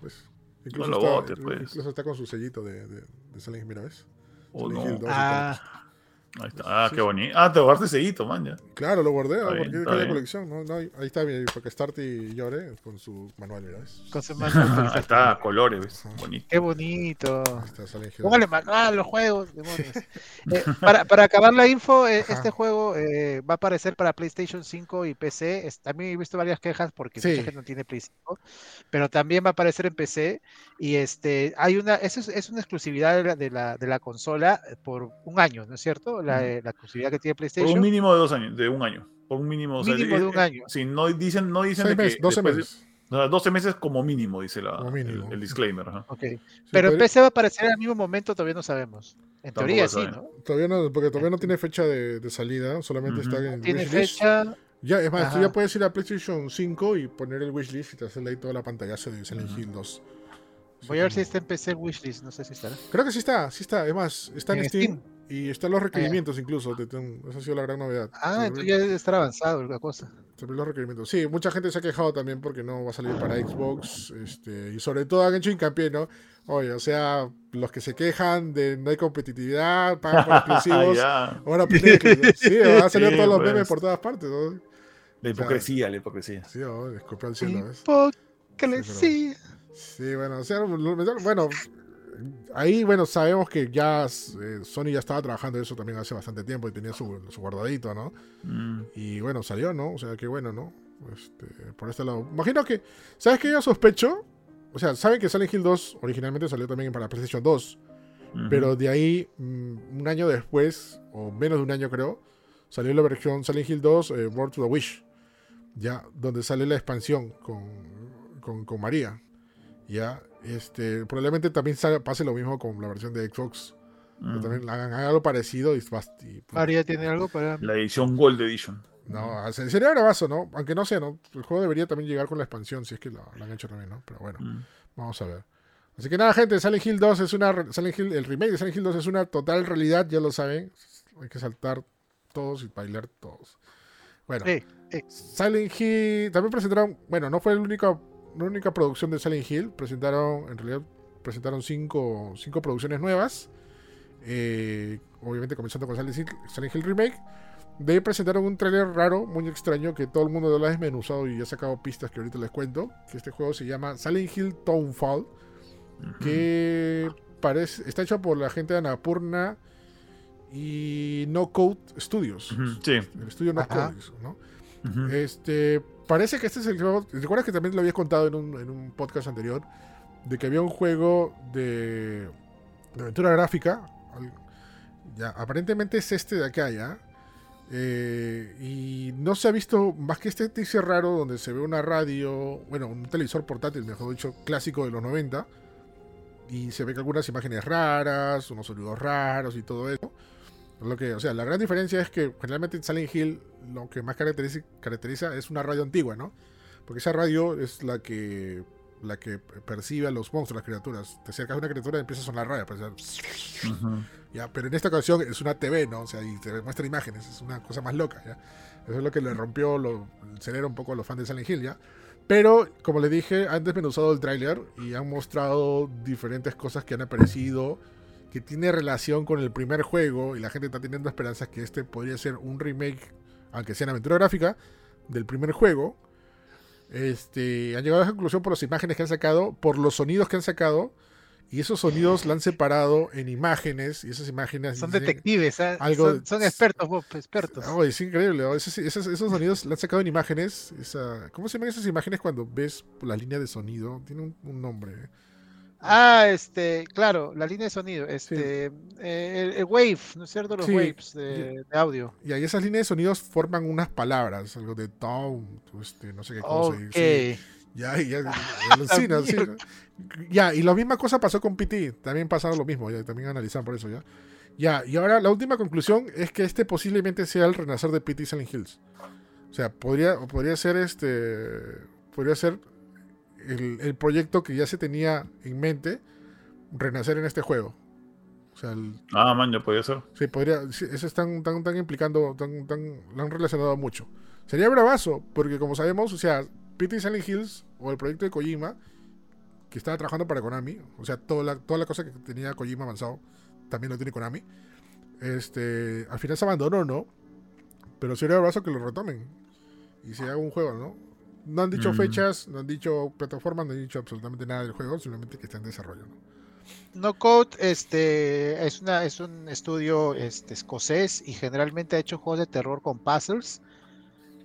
B: Pues, incluso, está, pues. incluso, está, con su sellito de, de, de Silent mira, ¿ves?
C: Oh, ah. Ahí está. Ah, qué bonito. Ah, te guardaste seguito, man, ya.
B: Claro, lo guardé, porque bien, la colección. No, no, ahí está, porque Start y llore con su manual, ¿ves?
C: Con su manual. ahí está, colores, ¿ves?
A: Bonito. Qué bonito. Póngale manual los juegos, demonios. eh, para, para, acabar la info, eh, este juego eh, va a aparecer para PlayStation 5 y PC. también he visto varias quejas porque mucha gente no tiene Play 5, pero también va a aparecer en PC. Y este, hay una, eso es, es una exclusividad de la, de la, de la consola por un año, ¿no es cierto? La, la exclusividad que tiene PlayStation.
C: Por un mínimo de dos años, de un año. Por un mínimo,
A: mínimo de un año.
C: Sí, no dicen, no dicen
B: de que 12 meses.
C: 12 meses como mínimo, dice la, El, disclaimer.
A: Okay. Pero el PC va a aparecer al mismo momento, todavía no sabemos. En teoría sí, ¿no?
B: Todavía no, porque todavía no tiene fecha de, de salida, solamente está en
A: Tiene fecha.
B: Ya, es más, tú ya puedes ir a PlayStation 5 y poner el wishlist y te hace ahí toda la pantallazo de Silent Hill 2.
A: Voy a ver si está en PC el wishlist, no sé si estará.
B: Creo que sí está, sí está. Es más, está en, Steam. Y están los ah, requerimientos incluso, esa ha sido la gran novedad.
A: Ah, entonces ya debe estar avanzado la cosa.
B: Los requerimientos. Sí, mucha gente se ha quejado también porque no va a salir para Xbox. Este, y sobre todo han hecho hincapié, ¿no? Oye, o sea, los que se quejan de no hay competitividad, pagan por exclusivos. ahora que, Sí, van a salir todos los memes pues. por todas partes. ¿no?
C: La hipocresía, la hipocresía.
B: Sí, oh, disculpe al cielo.
A: Hipocresía.
B: Sí, bueno, o sea, bueno, ahí, bueno, sabemos que ya eh, Sony ya estaba trabajando eso también hace bastante tiempo y tenía su, guardadito, ¿no? Mm. Y bueno, salió, ¿no? O sea, qué bueno, ¿no? Este, por este lado. Imagino que, ¿sabes qué yo sospecho? O sea, saben que Silent Hill 2 originalmente salió también para PlayStation 2. Pero de ahí, mm, un año después, o menos de un año creo, salió la versión Silent Hill 2 eh, World to the Wish. Ya, donde sale la expansión con, con, con María. Ya, este, probablemente también pase lo mismo con la versión de Xbox. Mm. También hagan algo parecido y, y
A: María tiene algo para.
C: La edición Gold Edition.
B: No, sería bravazo, ¿no? Aunque no sé, ¿no? El juego debería también llegar con la expansión, si es que lo, han hecho también, ¿no? Pero bueno, mm. vamos a ver. Así que nada, gente, Silent Hill 2 es una. Silent Hill, el remake de Silent Hill 2 es una total realidad, ya lo saben. Hay que saltar todos y bailar todos. Bueno, Silent Hill también presentaron. Bueno, no fue el único la única producción de Silent Hill. Presentaron, en realidad, presentaron cinco, cinco producciones nuevas. Eh, obviamente comenzando con Silent Hill, Silent Hill Remake. De ahí presentaron un trailer raro, muy extraño, que todo el mundo lo ha desmenuzado y ha sacado pistas que ahorita les cuento. Que este juego se llama Silent Hill Townfall. Que parece, está hecho por la gente de Anapurna y No Code Studios.
C: Sí.
B: El estudio No Code, ¿no? Este parece que este es el juego. ¿Recuerdas que también lo había contado en un, podcast anterior? De que había un juego de, aventura gráfica. Ya, aparentemente es este de acá, ya. Eh, y no se ha visto más que este teaser raro donde se ve una radio, bueno, un televisor portátil, mejor dicho, clásico de los 90. Y se ve que algunas imágenes raras, unos sonidos raros y todo eso. Lo que, o sea, la gran diferencia es que generalmente en Silent Hill lo que más caracteriza, caracteriza es una radio antigua, ¿no? Porque esa radio es la que la que percibe a los monstruos, las criaturas. Te acercas a una criatura y empieza a sonar raya. Pues, ya, pero en esta ocasión es una TV, ¿no? O sea, y te muestra imágenes, es una cosa más loca, ¿ya? Eso es lo que le rompió lo, el cerebro un poco a los fans de Silent Hill, ¿ya? Pero, como le dije, han desmenuzado el tráiler y han mostrado diferentes cosas que han aparecido que tiene relación con el primer juego y la gente está teniendo esperanzas que este podría ser un remake, aunque sea en aventura gráfica, del primer juego. Este, han llegado a esa conclusión por las imágenes que han sacado, por los sonidos que han sacado y esos sonidos la han separado en imágenes y esas imágenes...
A: Son detectives, ¿eh? algo, son, expertos, expertos.
B: Oh, es increíble. Esos, esos, sonidos la han sacado en imágenes. Esa, ¿Cómo se llaman esas imágenes cuando ves la línea de sonido? Tiene un, nombre.
A: Ah, este, claro, la línea de sonido, este, eh, el, wave, ¿no es cierto? Los waves de, audio.
B: Y ahí esas líneas de sonidos forman unas palabras, algo de tone, este, no sé qué cosa. Okay. Ya, ya, alucina, sí. Ya, y la misma cosa pasó con PT. También pasaron lo mismo, ya, también analizaron por eso, ya. Ya, y ahora la última conclusión es que este posiblemente sea el renacer de PT Silent Hills. O sea, podría, podría ser este. Podría ser el, proyecto que ya se tenía en mente renacer en este juego. O sea,
C: ah, man, ya podría ser.
B: Sí, podría. eso están, tan, tan implicando, tan, tan, lo han relacionado mucho. Sería bravazo, porque como sabemos, o sea, PT Silent Hills o el proyecto de Kojima, que estaba trabajando para Konami, o sea, toda la, toda la cosa que tenía Kojima avanzado, también lo tiene Konami. Este, al final se abandonó, ¿no? Pero sería brazo que lo retomen y se haga un juego, ¿no? No han dicho mm. fechas, no han dicho plataformas, no han dicho absolutamente nada del juego, simplemente que está en desarrollo, ¿no?
A: No Code este, es, una, es un estudio este, escocés y generalmente ha hecho juegos de terror con puzzles.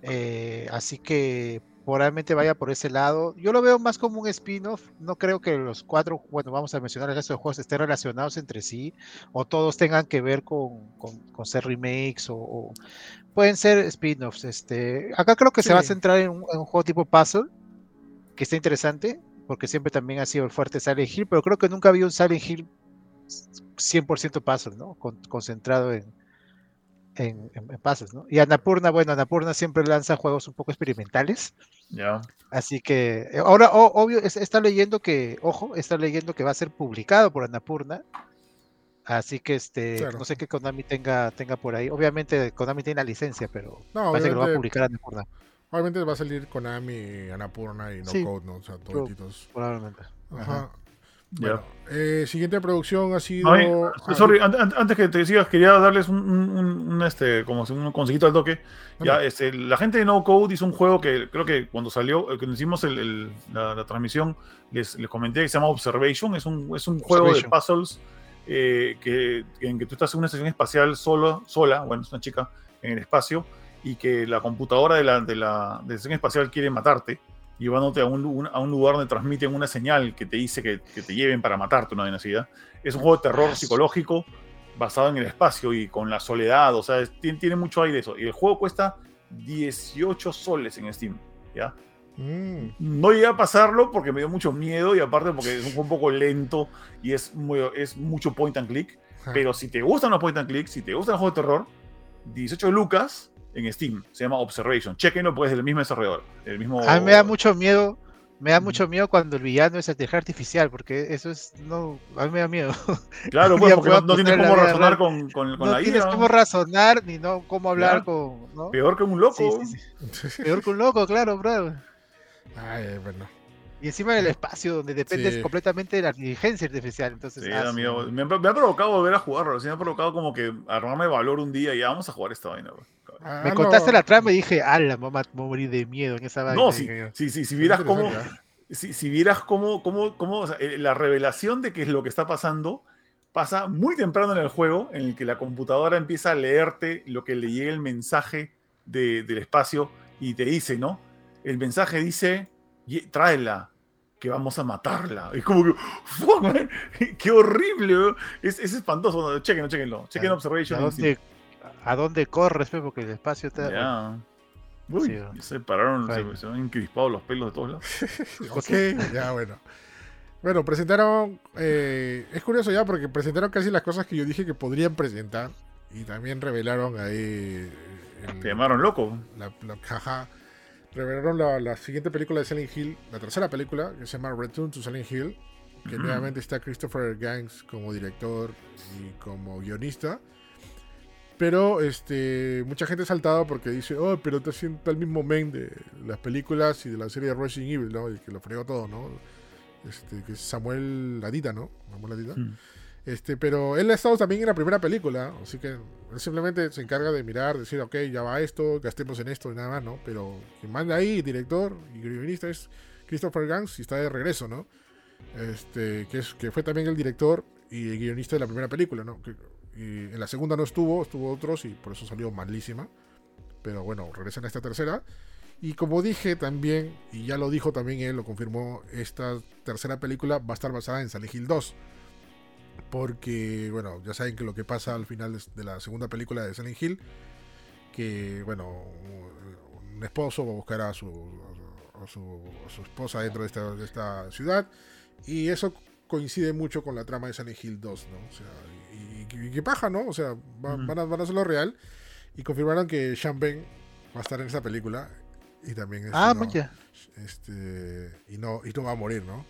A: Eh, así que probablemente vaya por ese lado. Yo lo veo más como un spin-off. No creo que los cuatro, bueno, vamos a mencionar el resto de juegos estén relacionados entre sí o todos tengan que ver con, con, ser remakes o, pueden ser spin-offs. Este, acá creo que se va a centrar en un, juego tipo puzzle que está interesante porque siempre también ha sido el fuerte Silent Hill, pero creo que nunca había un Silent Hill 100% puzzle, ¿no? concentrado en, en, pases, ¿no? Y Anapurna, bueno, Anapurna siempre lanza juegos un poco experimentales.
C: Ya.
A: Así que eh, ahora, obvio, está leyendo que, ojo, está leyendo que va a ser publicado por Anapurna. Así que este, no sé qué Konami tenga, tenga por ahí. Obviamente Konami tiene la licencia, pero parece que lo va a publicar Anapurna.
B: Obviamente va a salir Konami, Anapurna y No Code, ¿no? O sea, todos.
A: Probablemente.
B: Ajá. Eh, siguiente producción ha sido.
C: Sorry, antes que te sigas, quería darles un, este, como un consejito al toque. Ya, este, la gente de No Code hizo un juego que creo que cuando salió, eh, cuando hicimos la, transmisión, les, les, comenté que se llama Observation. Es un, es un juego de puzzles eh, que, en que tú estás en una estación espacial solo, sola, bueno, es una chica en el espacio, y que la computadora de la, de la, de la estación espacial quiere matarte llevándote a un, a un lugar donde transmiten una señal que te dice que, que te lleven para matarte una necesidad. Es un juego de terror psicológico basado en el espacio y con la soledad, o sea, tiene, tiene, mucho aire eso. Y el juego cuesta 18 soles en Steam, ¿ya? Mm. No llegué a pasarlo porque me dio mucho miedo y aparte porque es un juego un poco lento y es, muy, es mucho point and click. Pero si te gustan los point and click, si te gustan los juegos de terror, 18 lucas en Steam. Se llama Observation. Chequenlo, pues es del mismo desarrollador. El mismo...
A: A mí me da mucho miedo. Me da mucho miedo cuando el villano es inteligencia artificial, porque eso es. No, a mí me da miedo.
C: Claro, pues, porque no, tienes cómo razonar con, con, con
A: no
C: la
A: tienes cómo razonar, ni no cómo hablar con.
C: Peor que un loco.
A: Peor que un loco, claro, bro.
B: Ay, bueno.
A: Y encima del espacio, donde dependes completamente de la inteligencia artificial. Entonces,
C: sí, ah, me, me, ha provocado volver a jugarlo. Sí, me ha provocado como que armarme valor un día y ya vamos a jugar esta vaina. Bro
A: me ah, contaste la trama y dije, ala, mamá, me morir de miedo en esa
C: vaina. No, si, si, si, vieras cómo, si, si, vieras cómo, cómo, cómo eh, la revelación de qué es lo que está pasando pasa muy temprano en el juego, en el que la computadora empieza a leerte lo que le llega el mensaje de, del espacio y te dice, ¿no? El mensaje dice, tráela, que vamos a matarla. Es como que, ¡qué horrible! Es, es espantoso. Chequenlo, chequenlo. Chequen Observation.
A: ¿A dónde corres, porque el espacio está.
C: Ya. Uy, se pararon, se, han encrispado los pelos de todos lados.
B: ok, ya bueno. Bueno, presentaron. Eh, es curioso ya porque presentaron casi las cosas que yo dije que podrían presentar. Y también revelaron ahí.
C: Te llamaron loco.
B: La, caja. Revelaron la, la, siguiente película de Silent Hill, la tercera película, que se llama Return to Silent Hill, que nuevamente está Christopher Gangs como director y como guionista. Pero este, mucha gente ha saltado porque dice, oh, pero está siendo el mismo men de las películas y de la serie de Resident Evil, ¿no? Y que lo fregó todo, ¿no? Este, que es Samuel Ladita, ¿no? Samuel Ladita. Hmm. Este, pero él ha estado también en la primera película, así que él simplemente se encarga de mirar, decir, ok, ya va esto, gastemos en esto y nada más, ¿no? Pero quien manda ahí, director y guionista es Christopher Gans y está de regreso, ¿no? Este, que, es, que fue también el director y guionista de la primera película, ¿no? y en la segunda no estuvo, estuvo otros y por eso salió malísima. Pero bueno, regresan a esta tercera. Y como dije también, y ya lo dijo también él, lo confirmó, esta tercera película va a estar basada en Silent Hill 2 porque, bueno, ya saben que lo que pasa al final de la segunda película de Silent Hill, que, bueno, un esposo va a buscar a su, a su, esposa dentro de esta, de esta, ciudad, y eso coincide mucho con la trama de Silent Hill 2, ¿no? O sea, y, qué paja, ¿no? O sea, van, a, van a hacerlo real, y confirmaron que Sean Ben va a estar en esa película, y también... Este,
A: ah,
B: no, este, y, no, y no va a morir, ¿no?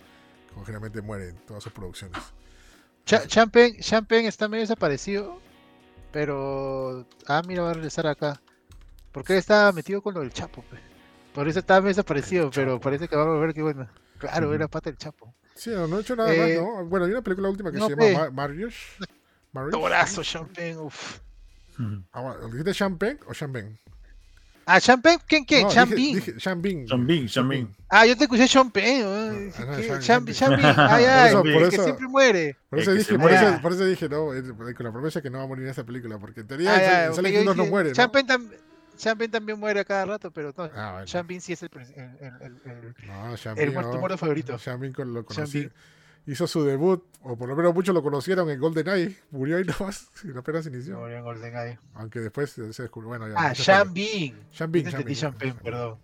B: Como generalmente muere en todas sus producciones.
A: Champagne, está medio desaparecido. Pero. Ah, mira, va a regresar acá. Porque él estaba metido con lo del Chapo. Por eso estaba medio desaparecido. Pero parece que va a volver que bueno. Claro, era pata del Chapo.
B: Sí, no, no he hecho nada más, eh, ¿no? Bueno, hay una película última que se llama Marius.
A: Torazo, Champagne, uff.
B: Ah, ¿Lo dijiste Champagne o Champagne?
A: Ah, Champagne, ¿quién qué?
B: Champagne. Champagne.
C: Champagne, Champagne.
A: Ah, yo te escuché Champagne. Champagne, Champagne. Ay, ay, por que siempre muere.
B: Por eso, dije, por, eso, por eso dije, no, con la promesa que no va a morir en esta película, porque en teoría en Silent Hill no muere.
A: Champagne, Champagne también muere a cada rato, pero no. Ah, Champagne sí es el, el, el, el, no, el muerto favorito.
B: Champagne lo conocí hizo su debut, o por lo menos muchos lo conocieron en GoldenEye. Murió ahí nomás, y apenas inició.
A: Murió en GoldenEye.
B: Aunque después se descubrió. Bueno, ya,
A: ah, Sean Bean.
B: Sean Bean.
A: Entendí Champagne, perdón.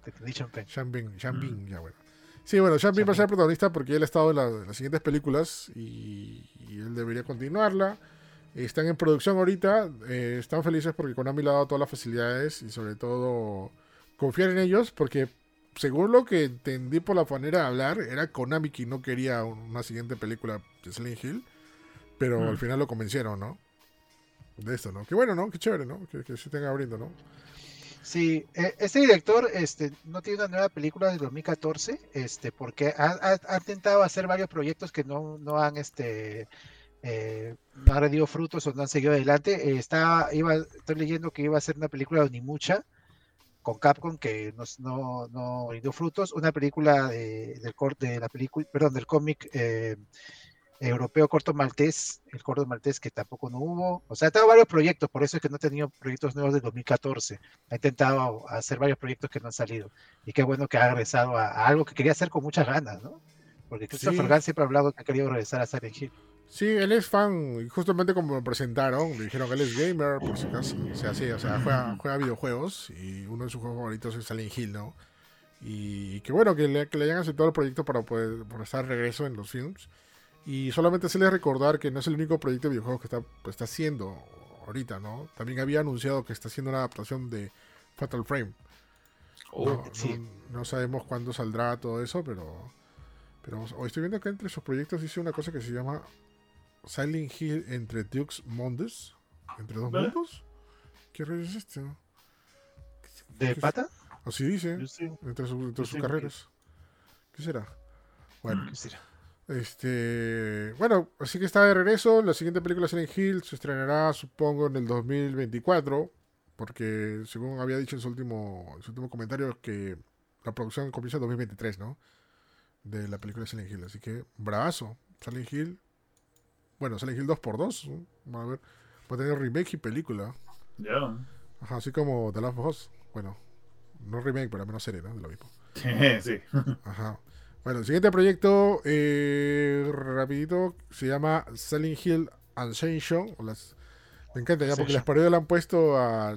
B: Sean Bean, Sean Bean, ya bueno. Sí, bueno, Sean Bean va a ser protagonista porque él ha estado en, las siguientes películas y, él debería continuarla. Están en producción ahorita, eh, están felices porque Konami le ha dado todas las facilidades y sobre todo confiar en ellos porque según lo que entendí por la manera de hablar, era Konami quien no quería una siguiente película de Silent Hill. Pero al mm. final lo convencieron, ¿no? De esto, ¿no? Qué bueno, ¿no? Qué chévere, ¿no? Que, se tenga abriendo, ¿no?
A: Sí, e, este director este, no tiene una nueva película de 2014, este, porque ha, intentado hacer varios proyectos que no, no han, este, eh, no han rendido frutos o no han seguido adelante. Eh, está, iba, estoy leyendo que iba a hacer una película de Onimucha, con Capcom que no, no dio frutos, una película de, del de la película, perdón, del cómic eh, europeo corto maltés, el corto maltés que tampoco no hubo, o sea, ha tenido varios proyectos, por eso es que no ha tenido proyectos nuevos de 2014, ha intentado hacer varios proyectos que no han salido, y qué bueno que ha regresado a, algo que quería hacer con muchas ganas, ¿no? Porque Christopher siempre ha hablado que ha querido regresar a Silent Hill.
B: Sí, él es fan, y justamente como lo presentaron, me dijeron que él es gamer, por si acaso. O sea, sí, o sea, juega, videojuegos y uno de sus juegos favoritos es Silent Hill, ¿no? Y qué bueno que le, que le hayan aceptado el proyecto para poder por estar regreso en los films. Y solamente se recordar que no es el único proyecto de videojuegos que está, pues, está haciendo ahorita, ¿no? También había anunciado que está haciendo una adaptación de Fatal Frame. Oh, no, sabemos cuándo saldrá todo eso, pero, pero hoy estoy viendo que entre sus proyectos dice una cosa que se llama Silent Hill entre Dukes Mondes. ¿Entre dos mundos? ¿Qué rayos es esto?
A: ¿De pata?
B: Así dice. Entre, sus carreras. ¿Qué será? Bueno. ¿Qué será? Este, bueno, así que está de regreso. La siguiente película Silent Hill se estrenará, supongo, en el 2024. Porque, según había dicho en su último, en su último comentario, que la producción comienza en 2023, ¿no? De la película Silent Hill. Así que, bravazo. Silent Hill bueno, Silent Hill 2x2. Va a ver. Va a tener remake y película.
C: Ya.
B: Ajá, así como The Last of Us. Bueno, no remake, pero al menos serie, ¿no? De lo mismo.
C: sí.
B: Ajá. Bueno, el siguiente proyecto, eh, rapidito, se llama Silent Hill Ascension. Las, me encanta ya porque las paredes le han puesto a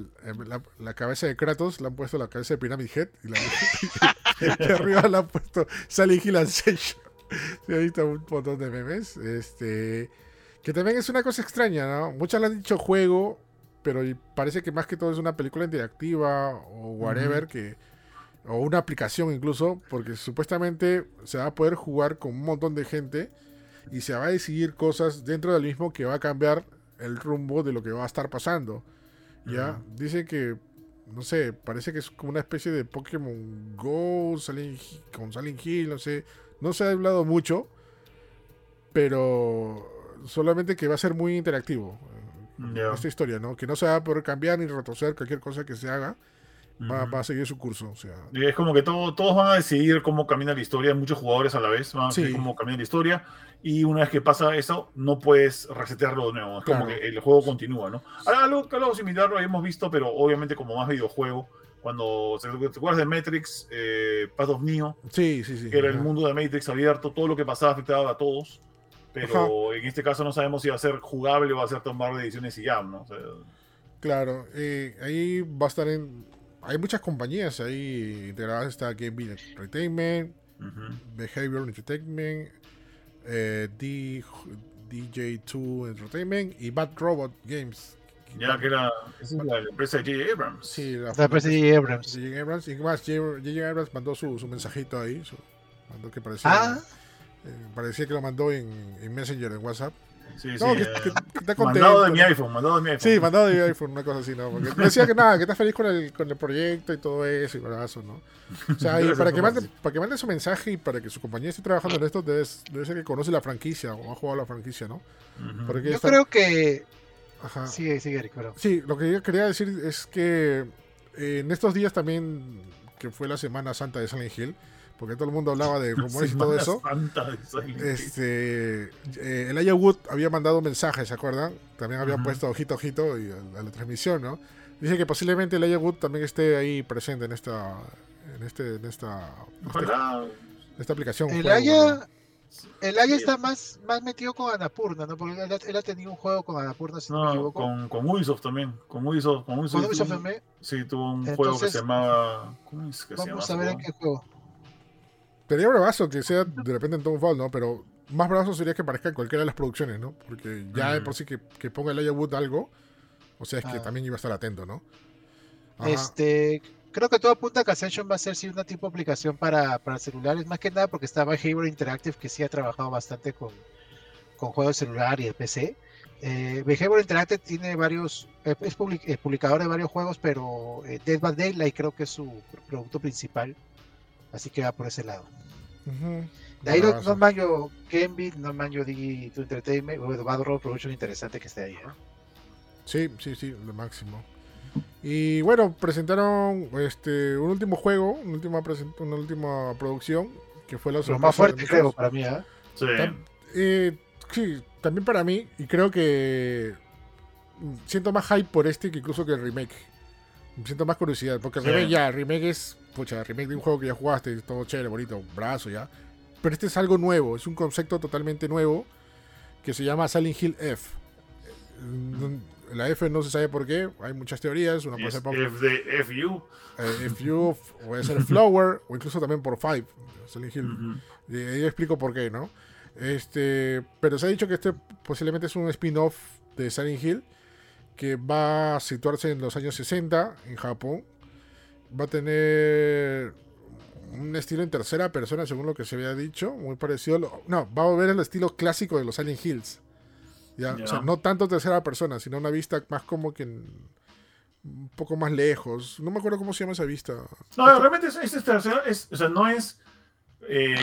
B: la, cabeza de Kratos, le han puesto la cabeza de Pyramid Head y, la, y arriba le han puesto Silent Hill Ascension. Se ha visto un montón de memes. Este, que también es una cosa extraña, ¿no? Muchas le han dicho juego, pero parece que más que todo es una película interactiva o whatever, que o una aplicación incluso, porque supuestamente se va a poder jugar con un montón de gente y se va a decidir cosas dentro del mismo que va a cambiar el rumbo de lo que va a estar pasando. Ya, dice que, no sé, parece que es como una especie de Pokémon Go con Silent Hill, no sé, no se ha hablado mucho, pero solamente que va a ser muy interactivo. Esta historia, ¿no? Que no se va a poder cambiar ni retroceder cualquier cosa que se haga va, a seguir su curso. O sea.
C: es como que todo, todos van a decidir cómo camina la historia, muchos jugadores a la vez van a decidir cómo camina la historia, y una vez que pasa eso, no puedes resetearlo de nuevo. Es como que el juego continúa, ¿no? Ahora, algo, algo similar lo hemos visto, pero obviamente como más videojuego. Cuando te acuerdas de Matrix, eh, Path of Neo,
B: sí, sí, sí,
C: que era el mundo de Matrix abierto, todo lo que pasaba afectaba a todos, pero en este caso no sabemos si va a ser jugable o va a ser tomar decisiones y ya, ¿no?
B: claro, eh, ahí va a estar en, hay muchas compañías ahí integradas. Está Game Entertainment, Behavioral Entertainment, eh, DJ2 Entertainment y Bad Robot Games.
C: Ya que era esa es la, empresa de J.J. Abrams.
B: Sí, la,
A: empresa de J.J. Abrams.
B: J.J. Abrams. Y más, J.J. Abrams mandó su, su mensajito ahí. mandó que parecía,
A: ah.
B: Eh, parecía que lo mandó en, en Messenger, en WhatsApp.
C: Sí, sí, no, que, que, mandado de mi iPhone, mandado de mi iPhone.
B: Sí, mandado de mi iPhone, una cosa así, ¿no? Porque decía que nada, que estás feliz con el, con el proyecto y todo eso, y eso, ¿no? O sea, y para que, mande, para que mande su mensaje y para que su compañía esté trabajando en esto, debe, debe ser que conoce la franquicia o ha jugado la franquicia, ¿no?
A: Porque Yo creo que... Ajá. Sigue, sigue, Eric,
B: Sí, lo que yo quería decir es que eh, en estos días también, que fue la Semana Santa de Silent Hill, porque todo el mundo hablaba de rumores y todo eso. Este, eh, el Aya Wood había mandado mensajes, ¿se acuerdan? También había puesto ojito, ojito y a, la transmisión, ¿no? Dice que posiblemente el Aya Wood también esté ahí presente en esta, en este, en esta, este, esta aplicación.
A: El Aya, el Aya está más, más metido con Anapurna, ¿no? Porque él, ha tenido un juego con Anapurna, si no, me equivoco.
C: Con, con Ubisoft también. Con Ubisoft, con Ubisoft, Sí, tuvo un juego que se llamaba. ¿Cómo es que se llama?
A: Vamos a ver en qué juego.
B: Sería bravazo que sea de repente en Fall, ¿no? Pero más bravazo sería que parezca en cualquiera de las producciones, ¿no? Porque ya de por sí que, ponga el Aya Wood algo, o sea, es que ah. también iba a estar atento, ¿no?
A: Este, creo que todo apunta a que Ascension va a ser sí una tipo de aplicación para, para celulares, más que nada porque está Behavior Interactive, que sí ha trabajado bastante con, con juegos de celular y de PC. Eh, Behavior Interactive tiene varios, es, publicador de varios juegos, pero eh, Dead by Daylight creo que es su producto principal. Así que va por ese lado. De ahí no, no manjo Kenby, no manjo Digi to Entertainment, o Bad Road Production interesante que esté ahí. ¿eh?
B: Sí, sí, sí, lo máximo. Y bueno, presentaron este un último juego, una última, una última producción, que fue la
A: Lo más fuerte creo para mí, ¿eh?
C: Sí.
B: Eh, sí, también para mí, y creo que siento más hype por este que incluso que el remake. Siento más curiosidad, porque el remake ya, remake es pucha, remake de un juego que ya jugaste, todo chévere, bonito, brazo ya. Pero este es algo nuevo, es un concepto totalmente nuevo que se llama Silent Hill F. La F no se sabe por qué, hay muchas teorías. Una
C: puede ser por F de FU.
B: Eh, FU, puede ser Flower, o incluso también por Five, Silent Hill. Y ahí explico por qué, ¿no? Este, pero se ha dicho que este posiblemente es un spin-off de Silent Hill que va a situarse en los años 60 en Japón va a tener un estilo en tercera persona, según lo que se había dicho, muy parecido. no, va a ver el estilo clásico de los Silent Hills. ¿ya? O sea, no tanto tercera persona, sino una vista más como que un poco más lejos. No me acuerdo cómo se llama esa vista.
C: No, realmente es, es tercera, es, o sea, no es eh,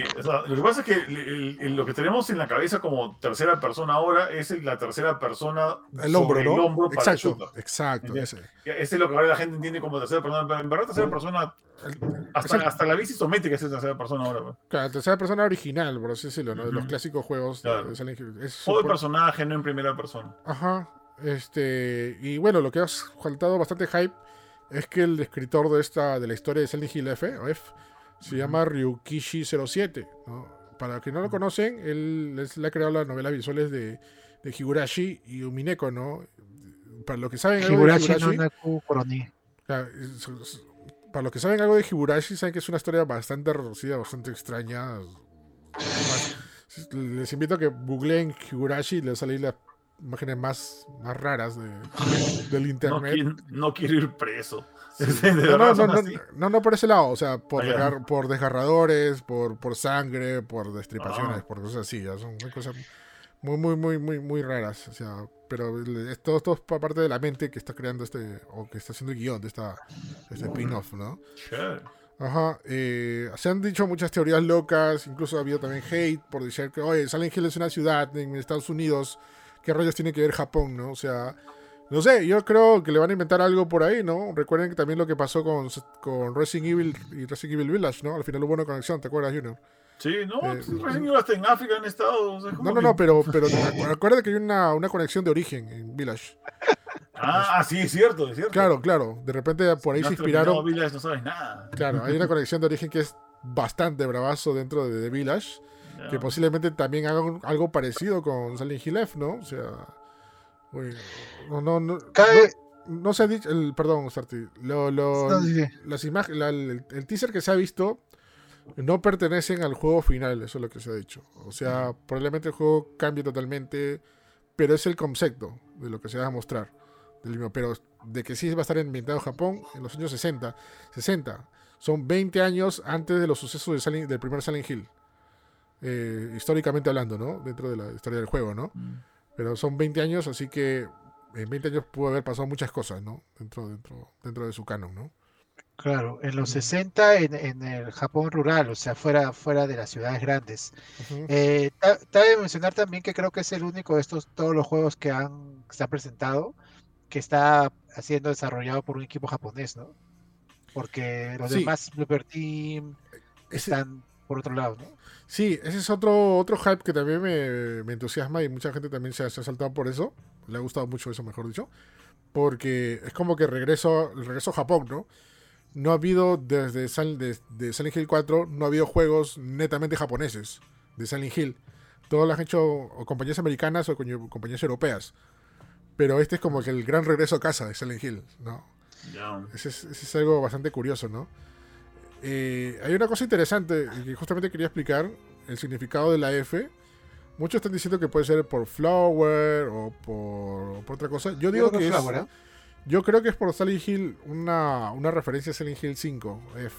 C: lo que pasa es que lo que tenemos en la cabeza como tercera persona ahora es la tercera persona
B: el hombro, ¿no?
C: el hombro
B: exacto, exacto. Ese.
C: es lo que ahora la gente entiende como tercera persona. Pero en verdad, tercera persona. Hasta, hasta la bici isométrica es tercera persona ahora. Pues.
B: Claro, tercera persona original, por así decirlo, ¿no? De los clásicos juegos.
C: Claro. Todo el personaje, no en primera persona.
B: Ajá. Este. Y bueno, lo que ha faltado bastante hype es que el escritor de esta de la historia de Silent Hill F, o F se llama Ryukishi07. Para quien no lo conocen, él, le ha creado las novelas visuales de, de Higurashi y Umineko, ¿no? Para los que saben algo de Higurashi, para los que saben algo de Higurashi, saben que es una historia bastante reducida, bastante extraña. les invito a que googleen Higurashi y les salen las imágenes más, más raras del internet.
C: No, quiero ir preso.
B: No, no, por ese lado, o sea, por, por desgarradores, por, por sangre, por destripaciones, ah. por cosas así, son cosas muy, muy, muy, muy, muy raras, o sea, pero todo esto es parte de la mente que está creando este, o que está haciendo el guion de esta, este spin-off, ¿no? Ajá, eh, se han dicho muchas teorías locas, incluso ha habido también hate por decir que, oye, Silent Hill es una ciudad en Estados Unidos, ¿qué rayos tiene que ver Japón, no? O sea, no sé, yo creo que le van a inventar algo por ahí, ¿no? Recuerden que también lo que pasó con, con Resident Evil y Resident Evil Village, ¿no? Al final hubo una conexión, ¿te acuerdas, Junior?
C: Sí, no, eh, Resident Evil hasta en África han estado.
B: no, no, no, pero, pero acuérdate que hay una, una conexión de origen en Village.
C: Ah, sí, es cierto, es cierto.
B: Claro, claro. De repente por ahí se inspiraron.
C: Village no sabes nada.
B: Claro, hay una conexión de origen que es bastante bravazo dentro de The Village. Que posiblemente también hagan algo parecido con Silent Hill F, ¿no? O sea. No, no, no. No, se ha dicho. El, perdón, Sarti. Lo, lo, las imágenes, el, el, teaser que se ha visto no pertenecen al juego final, eso es lo que se ha dicho. O sea, probablemente el juego cambie totalmente, pero es el concepto de lo que se va a mostrar. Pero de que sí va a estar ambientado en Japón en los años 60. 60. Son 20 años antes de los sucesos de del primer Silent Hill. Eh, históricamente hablando, ¿no? Dentro de la historia del juego, ¿no? Mm. Pero son 20 años, así que en 20 años pudo haber pasado muchas cosas, ¿no? Dentro, dentro, dentro de su canon, ¿no?
A: Claro, en los 60 en, el Japón rural, o sea, fuera, fuera de las ciudades grandes. Eh, cabe mencionar también que creo que es el único de estos, todos los juegos que han, se ha presentado, que está siendo desarrollado por un equipo japonés, ¿no? Porque los demás Blooper Team están por otro lado, ¿no?
B: Sí, ese es otro, otro hype que también me, entusiasma y mucha gente también se ha, saltado por eso. Le ha gustado mucho eso, mejor dicho. Porque es como que regreso, regreso a Japón, ¿no? No ha habido desde de, Silent Hill 4, no ha habido juegos netamente japoneses de Silent Hill. Todos los han hecho compañías americanas o compañías europeas. Pero este es como que el gran regreso a casa de Silent Hill, ¿no? Ese, es, algo bastante curioso, ¿no? Eh, hay una cosa interesante que justamente quería explicar, el significado de la F. Muchos están diciendo que puede ser por Flower o por, otra cosa. Yo digo que es... ¿eh? Yo creo que es por Silent Hill una, referencia a Silent Hill 5. F.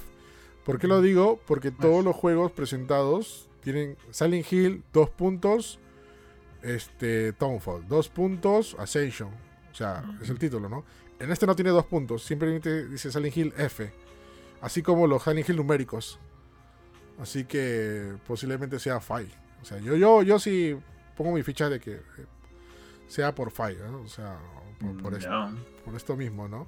B: ¿Por qué lo digo? Porque todos los juegos presentados tienen Silent Hill, dos puntos, este, Townfall. Dos puntos, Ascension. O sea, es el título, ¿no? En este no tiene dos puntos, simplemente dice Silent Hill F. Así como los Silent Hill numéricos. Así que posiblemente sea Fi. O sea, yo, yo, yo sí pongo mi ficha de que eh, sea por Fi, O sea, por, esto, por esto mismo, ¿no?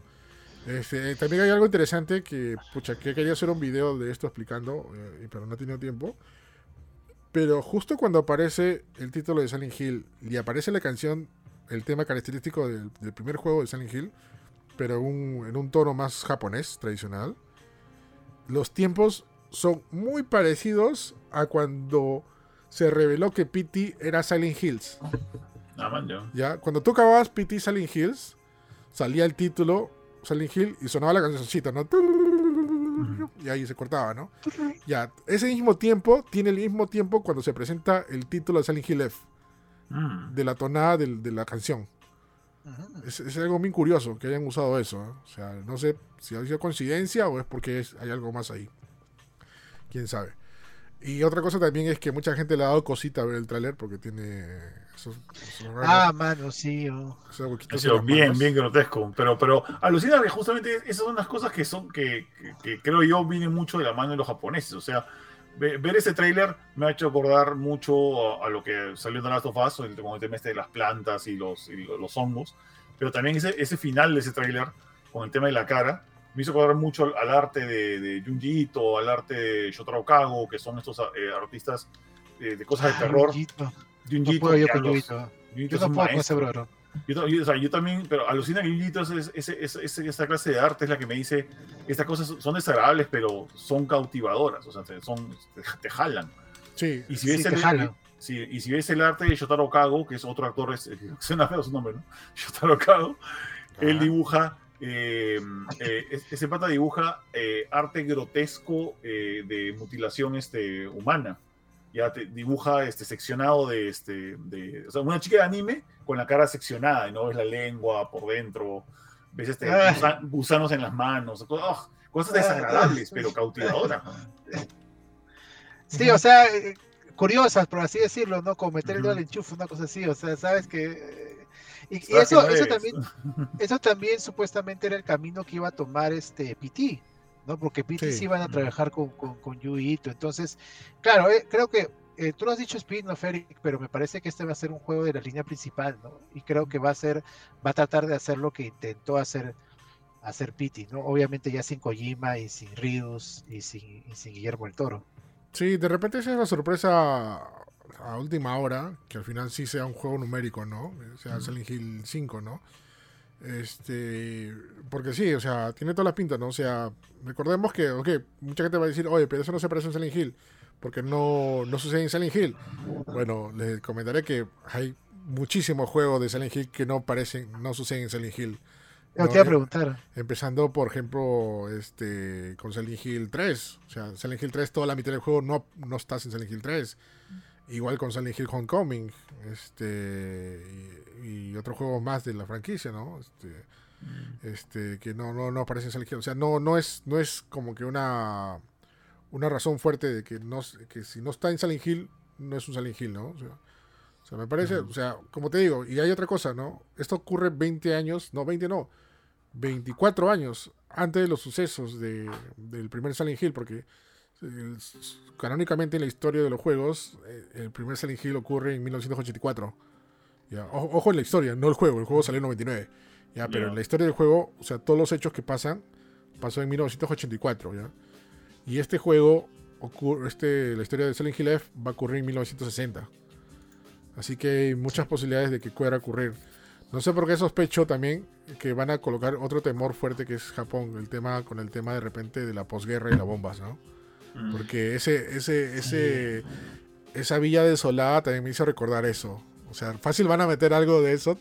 B: Este, también hay algo interesante que, pucha, que quería hacer un video de esto explicando, eh, pero no he tenido tiempo. Pero justo cuando aparece el título de Silent Hill y aparece la canción, el tema característico del, primer juego de Silent Hill, pero en un tono más japonés, tradicional, los tiempos son muy parecidos a cuando se reveló que PT era Silent Hills.
C: Ah,
B: ya, cuando tú acababas PT Silent Hills, salía el título Silent Hill y sonaba la cancioncita, ¿no? y ahí se cortaba, ¿no? Ya, ese mismo tiempo tiene el mismo tiempo cuando se presenta el título de Silent Hill F, mm. de la tonada de, la canción. Es, algo muy curioso que hayan usado eso. ¿eh? O sea, no sé si ha sido coincidencia o es porque hay algo más ahí. Quién sabe. Y otra cosa también es que mucha gente le ha dado cosita a ver el tráiler porque tiene
A: ah, mano, sí.
C: bien, bien grotesco. Pero, pero alucina que justamente esas son las cosas que son que, creo yo vienen mucho de la mano de los japoneses. O sea, ver ese tráiler me ha hecho acordar mucho a, lo que salió The Last of Us, el, el tema este de las plantas y los, los hongos. Pero también ese, ese final de ese tráiler, con el tema de la cara, me hizo acordar mucho al, arte de, de Junji Ito, al arte de Shotaro Kago, que son estos eh, artistas eh, de cosas de terror.
A: Junjito. No yo con Junjito. Yo tampoco ese
C: bro. Yo, yo, o sea, yo, también, pero alucina que es, es, es, esa clase de arte es la que me dice, estas cosas son desagradables, pero son cautivadoras, o sea, te, son, te, jalan.
B: Sí,
C: y si ves el, jalan. y si ves el arte de Shotaro Kago, que es otro actor, es, suena feo su nombre, ¿no? Shotaro Kago, él dibuja eh, eh, ese pata dibuja eh, arte grotesco de mutilación este, humana. Ya te dibuja este seccionado de este de o sea, una chica de anime con la cara seccionada y no ves la lengua por dentro ves este gusanos en las manos cosas, desagradables pero cautivadoras
A: sí o sea eh, curiosas por así decirlo no como meter el dedo al enchufe una cosa así o sea sabes que y, eso, eso también eso también supuestamente era el camino que iba a tomar este PT ¿no? Porque PT sí. van a trabajar con, con, con Entonces, claro, eh, creo que eh, tú lo has dicho spin-off, Eric, pero me parece que este va a ser un juego de la línea principal, ¿no? Y creo que va a ser, va a tratar de hacer lo que intentó hacer hacer Pity, ¿no? Obviamente ya sin Kojima y sin Rius y sin, sin Guillermo el Toro.
B: Sí, de repente esa es la sorpresa a última hora, que al final sí sea un juego numérico, ¿no? O sea, Silent Hill 5, ¿no? Este, porque sí, o sea, tiene toda la pinta, ¿no? O sea, recordemos que, ok, mucha gente va a decir, oye, pero eso no se parece en Silent Hill, porque no, no sucede en Silent Hill. Bueno, les comentaré que hay muchísimos juegos de Silent Hill que no parecen, no suceden en Silent Hill.
A: No, te iba a preguntar.
B: Empezando, por ejemplo, este, con Silent Hill 3. O sea, Silent Hill 3, toda la mitad del juego no, no estás en Silent Hill 3. Igual con Silent Hill Homecoming. Este y otros juegos más de la franquicia, ¿no? Este, mm. este que no, no, no aparece en Silent Hill. O sea, no, no es, no es como que una, una razón fuerte de que no, que si no está en Silent Hill, no es un Silent Hill, ¿no? O sea, me parece, o sea, como te digo, y hay otra cosa, ¿no? Esto ocurre 20 años, no, 20 no, 24 años antes de los sucesos de, del primer Silent Hill, porque canónicamente en la historia de los juegos, eh, el primer Silent Hill ocurre en 1984 ojo en la historia, no el juego, el juego salió en 99. Ya, pero en la historia del juego, o sea, todos los hechos que pasan, pasó en 1984, ¿ya? Y este juego, ocurre, este, la historia de Silent Hill F va a ocurrir en 1960. Así que hay muchas posibilidades de que pueda ocurrir. No sé por qué sospecho también que van a colocar otro temor fuerte que es Japón, el tema con el tema de repente de la posguerra y las bombas, ¿no? Mm. Porque ese, ese, ese, esa villa desolada también me hizo recordar eso. O sea, fácil van a meter algo de eso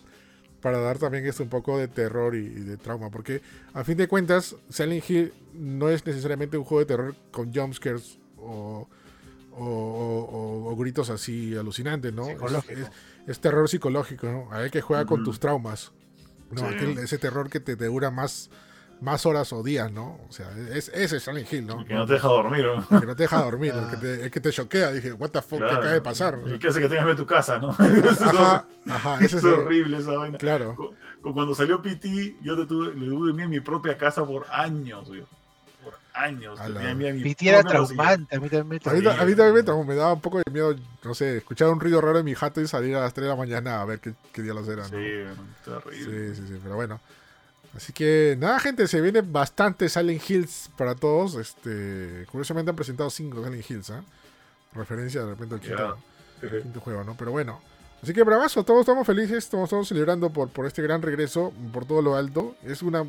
B: para dar también esto un poco de terror y, de trauma. Porque a fin de cuentas, Silent Hill no es necesariamente un juego de terror con jumpscares o, o, gritos así alucinantes, ¿no? Es, terror psicológico, ¿no? Hay que juega con tus traumas. ¿no? ese terror que te, te dura más más horas o días, ¿no? O sea, es, ese es Silent Hill, ¿no?
C: que no te deja dormir, ¿no?
B: que no te deja dormir, el, que te, el que te choquea. Dije, what the fuck, ¿qué acaba de pasar?
C: Y que hace que tengas que tu casa, ¿no?
B: ajá, ajá,
C: es, es horrible esa vaina.
B: Claro.
C: Cuando salió PT, yo te tuve, le tuve en mi propia casa por años, güey. Por años.
A: PT era traumante, a mí también me.
B: A mí, también me me daba un poco de miedo, no sé, escuchar un ruido raro en mi jato y salir a las 3 de la mañana a ver qué, qué día los eran.
C: Sí, terrible.
B: Sí, sí, sí, pero bueno. Así que nada, gente, se vienen bastantes Silent Hills para todos. Este, curiosamente han presentado cinco Silent Hills, ¿eh? Referencia de repente al quinto, juego, ¿no? Pero bueno. Así que bravazo, todos estamos felices, estamos todos celebrando por, por este gran regreso, por todo lo alto. Es una,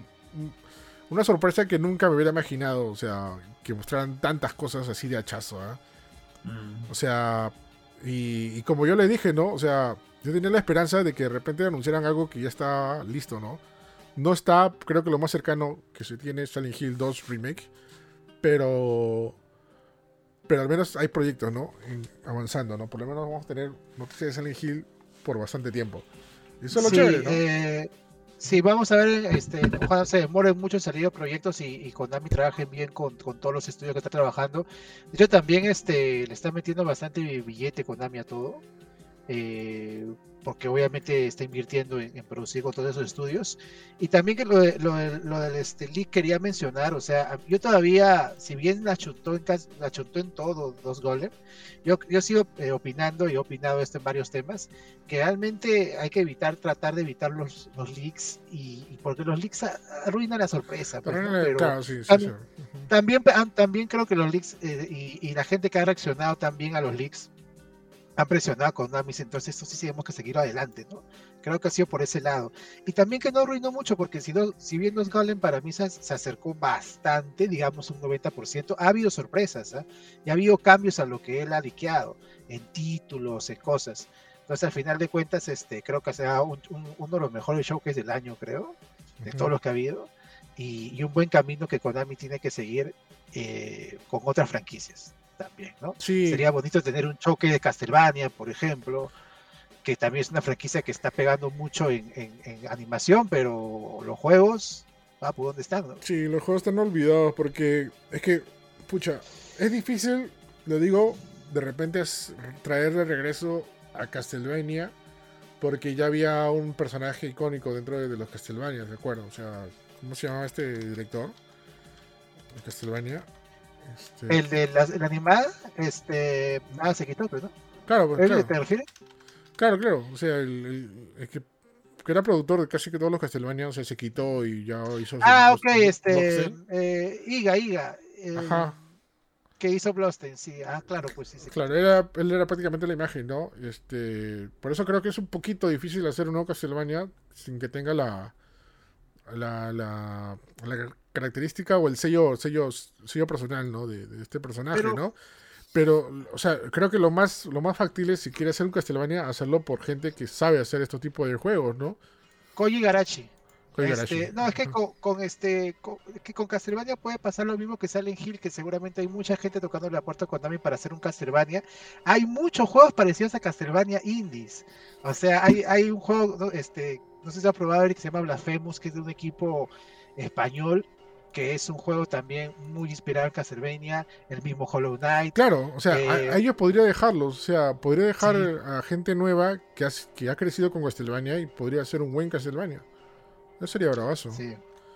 B: una sorpresa que nunca me hubiera imaginado, o sea, que mostraran tantas cosas así de hachazo, ¿eh? O sea, y, y, como yo le dije, ¿no? O sea, yo tenía la esperanza de que de repente anunciaran algo que ya está listo, ¿no? No está, creo que lo más cercano que se tiene es Silent Hill 2 Remake. Pero. Pero al menos hay proyectos, ¿no? avanzando, ¿no? Por lo menos vamos a tener noticias de Silent Hill por bastante tiempo. Y eso es lo chévere, ¿no?
A: Eh, sí, vamos a ver, este, ojalá se demoren mucho en salir proyectos y, y Konami trabajen bien con, con, todos los estudios que está trabajando. De hecho, también este, le está metiendo bastante billete Konami a todo. Eh, porque obviamente está invirtiendo en, producir con todos esos estudios. Y también que lo, lo, del este, leak quería mencionar, o sea, yo todavía, si bien la chuntó en, la chuntó en todo dos Golem, yo, yo sigo eh, opinando y he opinado esto en varios temas, que realmente hay que evitar, tratar de evitar los, los leaks, y, porque los leaks arruinan la sorpresa. Pues, pero, también, también, creo que los leaks eh, y, y la gente que ha reaccionado también a los leaks, han presionado a Konami, entonces esto sí tenemos que seguir adelante, ¿no? Creo que ha sido por ese lado. Y también que no arruinó mucho, porque si, no, si bien los Golem para mí se, acercó bastante, digamos un 90%, ha habido sorpresas, ¿eh? y ha habido cambios a lo que él ha diqueado, en títulos, en cosas. Entonces, al final de cuentas, este, creo que será un, uno de los mejores showcases del año, creo, de todos los que ha habido, y, un buen camino que Konami tiene que seguir eh, con otras franquicias también, ¿no? Sería bonito tener un choque de Castlevania, por ejemplo, que también es una franquicia que está pegando mucho en, animación, pero los juegos, ah, ¿por dónde están?
B: Sí, los juegos están olvidados porque es que, pucha, es difícil, lo digo, de repente es traer de regreso a Castlevania porque ya había un personaje icónico dentro de, los Castlevania, ¿de acuerdo? O sea, ¿cómo se llamaba este director? Castlevania.
A: Este... El de la, animada, este, nada se quitó, pero pues, no.
B: Claro,
A: pues,
B: claro.
A: te refieres?
B: Claro, claro. O sea, el, el, que, que, era productor de casi que todos los Castlevania, o sea, se quitó y ya hizo.
A: Ah, ok, este. Eh, Iga, Iga. Eh, Ajá que hizo Bloodstained, sí. Ah, claro, pues sí.
B: Claro, era, él era prácticamente la imagen, ¿no? Este, por eso creo que es un poquito difícil hacer un nuevo Castlevania sin que tenga la, la, la, característica o el sello, sello, sello personal, ¿no? De, este personaje, ¿no? Pero, o sea, creo que lo más, lo más factible, si quiere hacer un Castlevania, hacerlo por gente que sabe hacer este tipo de juegos, ¿no?
A: Koji Garachi. Este, no, es que con, este que con Castlevania puede pasar lo mismo que Silent Hill, que seguramente hay mucha gente tocando la puerta con Konami para hacer un Castlevania. Hay muchos juegos parecidos a Castlevania indies. O sea, hay, hay un juego, este, no sé si ha probado que se llama Blasphemous, que es de un equipo español, que es un juego también muy inspirado en Castlevania, el mismo Hollow Knight.
B: Claro, o sea, a, eh, ellos podría dejarlos, o sea, podría dejar a gente nueva que, que ha crecido con Castlevania y podría ser un buen Castlevania. Eso sería bravazo.
A: Sí.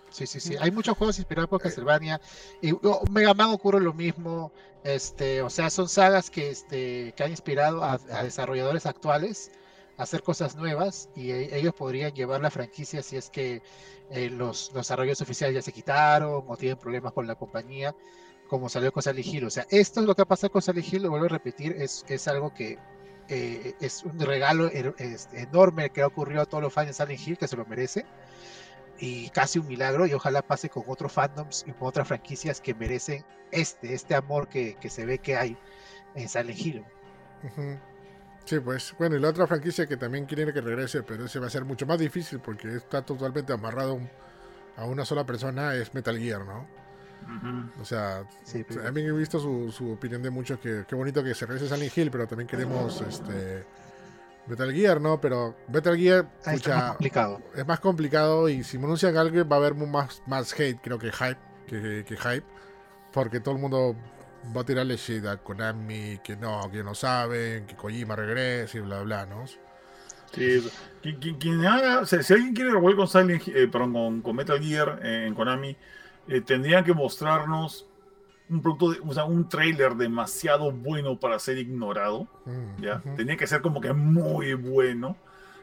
A: Sí, sí, sí. Hay muchos juegos inspirados por Castlevania. Y oh, Mega Man ocurre lo mismo. Este, o sea, son sagas que, este, que han inspirado a, desarrolladores actuales hacer cosas nuevas y e, ellos podrían llevar la franquicia si es que eh, los, desarrollos oficiales ya se quitaron o tienen problemas con la compañía, como salió con Silent Hill. O sea, esto es lo que ha pasado con Silent Hill, lo vuelvo a repetir, es, es algo que eh, es un regalo er, enorme que ha ocurrido a todos los fans de Silent Hill, que se lo merece y casi un milagro y ojalá pase con otros fandoms y con otras franquicias que merecen este, este amor que, que se ve que hay en Silent Hill.
B: Sí, pues bueno, y la otra franquicia que también quiere que regrese, pero ese va a ser mucho más difícil porque está totalmente amarrado a una sola persona, es Metal Gear, ¿no? O sea, también he visto su, su opinión de muchos que qué bonito que se regrese Silent Hill, pero también queremos este Metal Gear, ¿no? Pero Metal Gear
A: es, más complicado.
B: es más complicado y si pronuncian algo va a haber más, más hate, creo que hype, que, que, hype, porque todo el mundo va a tirarle shit a Konami, que no, que no saben, que Kojima regrese y bla, bla, ¿no?
C: Sí, quien, haga, si alguien quiere volver con, Silent, eh, perdón, con, Metal Gear en Konami, eh, tendrían que mostrarnos un producto, o sea, un trailer demasiado bueno para ser ignorado, mm, ¿ya? Tenía que ser como que muy bueno,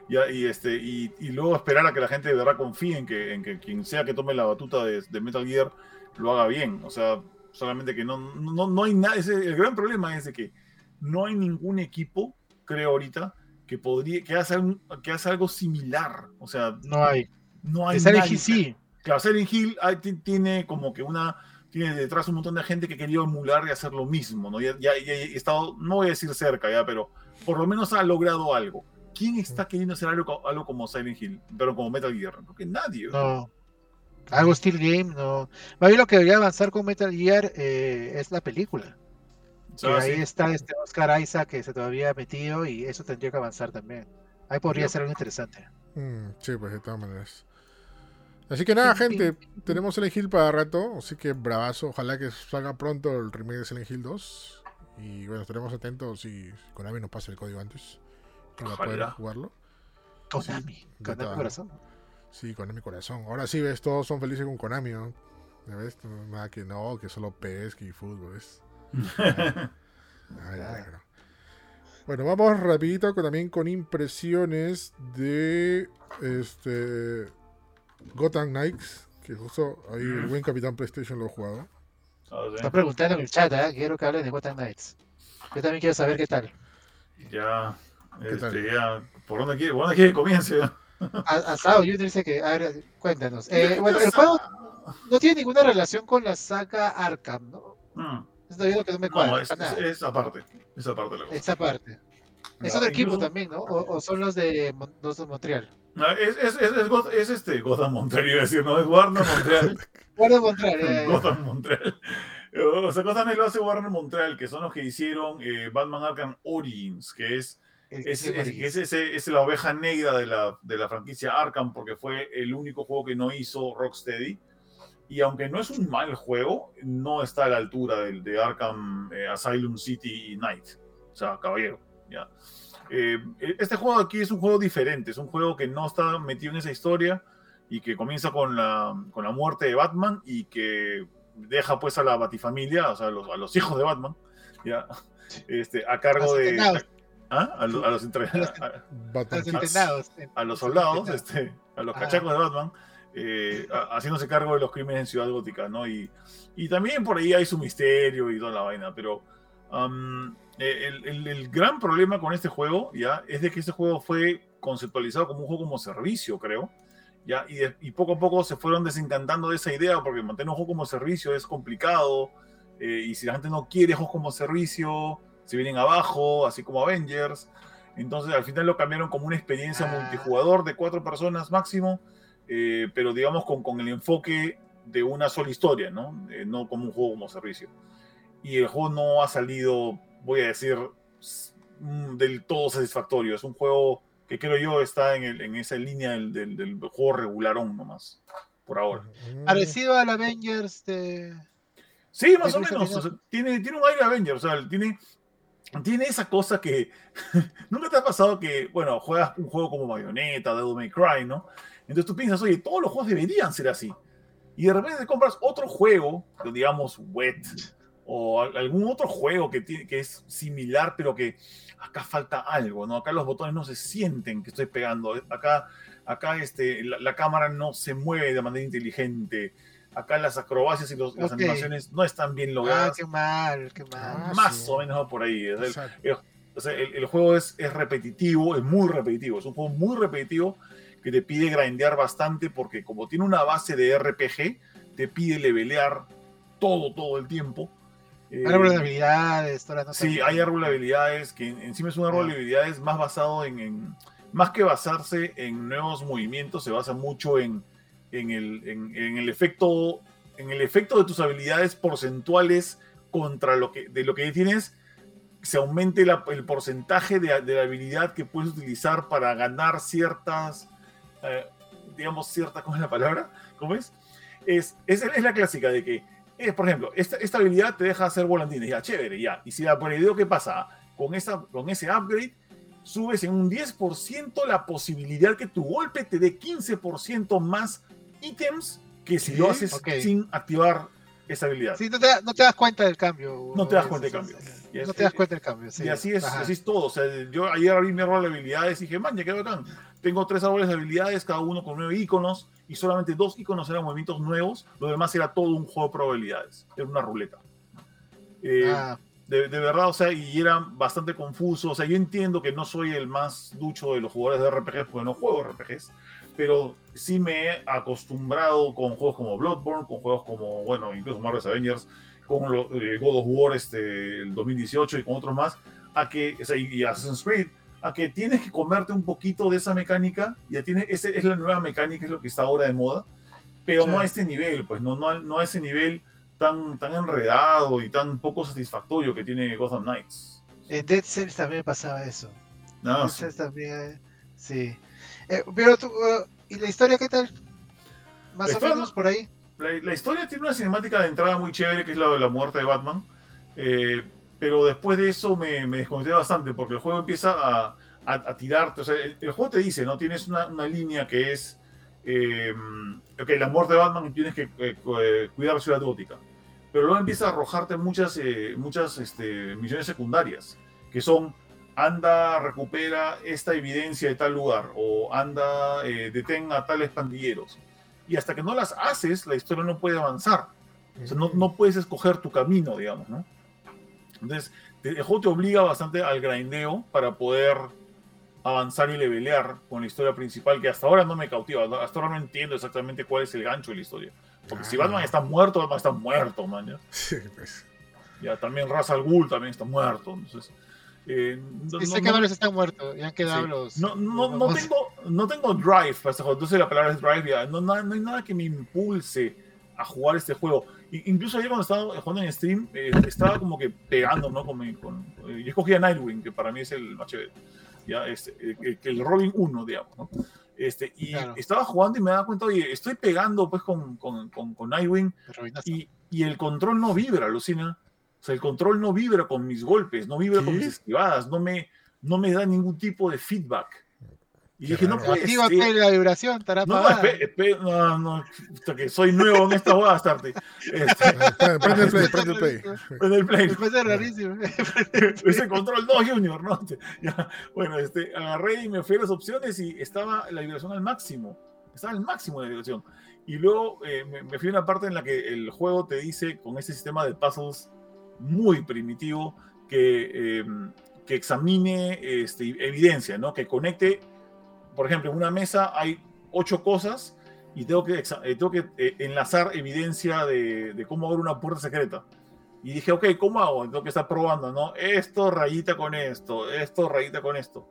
C: ¿ya? Y, este, y, luego esperar a que la gente de verdad confíe en que, en que quien sea que tome la batuta de, Metal Gear lo haga bien, o sea, solamente que no, no, no hay nada, el gran problema es de que no hay ningún equipo, creo ahorita, que podría, que hace, que hace algo similar, o sea,
A: no hay.
C: No hay.
A: Silent Hill sí.
C: Claro, Silent Hill tiene como que una tiene detrás un montón de gente que quería emular y hacer lo mismo, ¿no? Ya, ya, he estado, no voy a decir cerca ya, pero por lo menos ha logrado algo. ¿Quién está queriendo hacer algo, algo como Silent Hill, pero como Metal Gear? Porque nadie.
A: No. Algo Steel Game, no. Más bien lo que debería avanzar con Metal Gear eh, es la película. Ah, ahí está este Oscar Isaac que se todavía ha metido y eso tendría que avanzar también. Ahí podría ser algo interesante.
B: Mm, sí, pues de todas maneras. Así que nada, gente, tenemos Silent Hill para rato, así que bravazo. Ojalá que salga pronto el remake de Silent Hill 2. Y bueno, estaremos atentos si Konami nos pasa el código antes para poder jugarlo.
A: Konami, Konami corazón.
B: Sí, Konami corazón. Ahora sí, ves, todos son felices con Konami, ¿no? ¿Ya ves? Nada que no, que solo pesca y fútbol, ¿ves? Bueno, vamos rapidito también con impresiones de este Gotham Knights, que justo ahí el buen capitán PlayStation lo ha jugado.
A: Ah, Está preguntando en el chat, ¿eh? quiero que hable de Gotham Knights. Yo también quiero saber qué tal.
C: Ya, este, ya ¿por dónde quiere, por dónde quiere que comience?
A: Asado Junior dice que, a ver, cuéntanos. Eh, bueno, el juego no tiene ninguna relación con la saga Arkham, ¿no? Mm. Es que no me cuadra. No,
C: es, es, aparte. Esa parte.
A: Esa parte. Es otro equipo también, ¿no? O, o, son los de, los de Montreal.
C: Es, es, es, es, este Gotham Montreal, iba a decir, no es Warner Montreal.
A: Warner Montreal,
C: Gotham Montreal. O sea, Gotham lo hace Warner Montreal, que son los que hicieron eh, Batman Arkham Origins, que es, es, es, es, la oveja negra de la, de la franquicia Arkham, porque fue el único juego que no hizo Rocksteady. Y aunque no es un mal juego, no está a la altura del de Arkham eh, Asylum City Night. O sea, caballero. ¿ya? Eh, este juego aquí es un juego diferente, es un juego que no está metido en esa historia y que comienza con la, con la muerte de Batman y que deja pues a la Batifamilia, o sea, a los, a los hijos de Batman, ¿ya? Este, a cargo de... ¿Ah? A, los, a, los entrenados, a, los soldados, este, a los cachacos de Batman, eh, haciéndose cargo de los crímenes en Ciudad Gótica, ¿no? Y, y también por ahí hay su misterio y toda la vaina, pero eh, el, gran problema con este juego, ¿ya? Es de que este juego fue conceptualizado como un juego como servicio, creo, ¿ya? Y, poco a poco se fueron desencantando de esa idea, porque mantener un juego como servicio es complicado, eh, y si la gente no quiere juegos como servicio, se vienen abajo, así como Avengers. Entonces al final lo cambiaron como una experiencia ah. multijugador de cuatro personas máximo, eh, pero digamos con, con, el enfoque de una sola historia, ¿no? no como un juego como servicio y el juego no ha salido, voy a decir, mm, del todo satisfactorio. Es un juego que creo yo está en, el, en esa línea del, del, juego regularón nomás, por ahora.
A: Parecido al Avengers de...
C: Sí, más o menos. tiene, tiene un aire Avengers, o sea, tiene, tiene esa cosa que... Nunca te ha pasado que, bueno, juegas un juego como Bayonetta, Devil May Cry, ¿no? Entonces tú piensas, oye, todos los juegos deberían ser así. Y de repente te compras otro juego, digamos, wet, o algún otro juego que, tiene, que es similar, pero que acá falta algo, ¿no? Acá los botones no se sienten que estoy pegando, acá, acá este, la, cámara no se mueve de manera inteligente, acá las acrobacias y las animaciones no están bien logradas. Ah,
A: qué mal, qué mal. Ah,
C: Más o menos por ahí. el, juego es, es repetitivo, es muy repetitivo, es un juego muy repetitivo que te pide grindear bastante porque como tiene una base de RPG, te pide levelear todo, todo el tiempo
A: eh, árbol de habilidades,
C: Sí, hay árbol de habilidades que encima es un árbol de habilidades más basado en, más que basarse en nuevos movimientos, se basa mucho en, en, el, en, el efecto en el efecto de tus habilidades porcentuales contra lo que de lo que tienes se aumente el porcentaje de, de, la habilidad que puedes utilizar para ganar ciertas eh, digamos cierta ¿cómo es la palabra? ¿cómo es? Es, es, es la clásica de que por ejemplo, esta, esta, habilidad te deja hacer volantines, ya, chévere, ya. Y si la video, ¿qué pasa? Con, esa, con ese upgrade, subes en un 10% la posibilidad que tu golpe te dé 15% más ítems que si lo haces sin activar esa habilidad.
A: Sí, no te, no te, das cuenta del cambio.
C: No te das cuenta del cambio.
A: no te das cuenta del cambio.
C: Y así es, así es todo. O sea, yo ayer abrí mi árbol de habilidades y dije, man, ya quedó bacán. Tengo tres árboles de habilidades, cada uno con nueve iconos, y solamente dos iconos eran movimientos nuevos. Lo demás era todo un juego de probabilidades. Era una ruleta. Eh, ah. de, de, verdad, o sea, y era bastante confuso. O sea, yo entiendo que no soy el más ducho de los jugadores de RPGs, porque no juego RPGs, pero sí me he acostumbrado con juegos como Bloodborne, con juegos como, bueno, incluso Marvel's Avengers, con eh, God of War este, el 2018 y con otros más, a que, o sea, y Assassin's Creed, a que tienes que comerte un poquito de esa mecánica, ya tiene, esa es la nueva mecánica, es lo que está ahora de moda, pero no a este nivel, pues no, no, no a ese nivel tan, tan enredado y tan poco satisfactorio que tiene Gotham Knights.
A: En Dead Cells también pasaba eso. No, Dead Cells también, sí. Eh, pero tú, uh, ¿y la historia qué tal? Más o menos por ahí.
C: La, historia tiene una cinemática de entrada muy chévere, que es la de la muerte de Batman. Eh, pero después de eso me, me desconecté bastante, porque el juego empieza a, a, tirarte. O sea, el, juego te dice, ¿no? Tienes una, una línea que es. Eh, ok, la muerte de Batman tienes que eh, cuidar la ciudad gótica. Pero luego empieza a arrojarte muchas, muchas este, misiones secundarias, que son anda, recupera esta evidencia de tal lugar, o anda, eh, detén a tales pandilleros. Y hasta que no las haces, la historia no puede avanzar. O sea, no, no puedes escoger tu camino, digamos, ¿no? Entonces, el juego te obliga bastante al grindeo para poder avanzar y levelear con la historia principal, que hasta ahora no me cautiva. Hasta ahora no entiendo exactamente cuál es el gancho de la historia. Porque si ah. Batman está muerto, Batman está muerto, man. ¿ya? Sí, pues. Ya, también Ra's al Ghul también está muerto. Entonces,
A: eh, no, sé que varios están muertos, ya han quedado los.
C: No, no, no, tengo, no tengo drive para este juego. Entonces la palabra es drive. Ya. No, no, hay nada que me impulse a jugar este juego. incluso ayer cuando estaba jugando en stream, eh, estaba como que pegando, ¿no? Con, con, eh, yo escogía Nightwing, que para mí es el más chévere. Ya, este, eh, el Robin 1, digamos, ¿no? Este, y estaba jugando y me daba cuenta, oye, estoy pegando pues con, con, con, Nightwing y, y, el control no vibra, alucina. O sea, el control no vibra con mis golpes, no vibra con mis esquivadas, no me, no me da ningún tipo de feedback. Y dije, no puede
A: ser. la vibración, estará
C: no, no, no, no, que soy nuevo en esta boda, Starte. Este,
B: prende el play, prende el play.
C: Prende el play.
A: Ser rarísimo.
C: Ese control 2 Junior, ¿no? Ya, bueno, este, agarré y me fui a las opciones y estaba la vibración al máximo. Estaba al máximo de vibración. Y luego eh, me, fui a una parte en la que el juego te dice, con ese sistema de puzzles muy primitivo, que, eh, que examine este, evidencia, ¿no? Que conecte por ejemplo, en una mesa hay ocho cosas y tengo que, eh, tengo que eh, enlazar evidencia de, cómo abrir una puerta secreta. Y dije, ok, ¿cómo hago? Tengo que estar probando, ¿no? Esto rayita con esto, esto rayita con esto.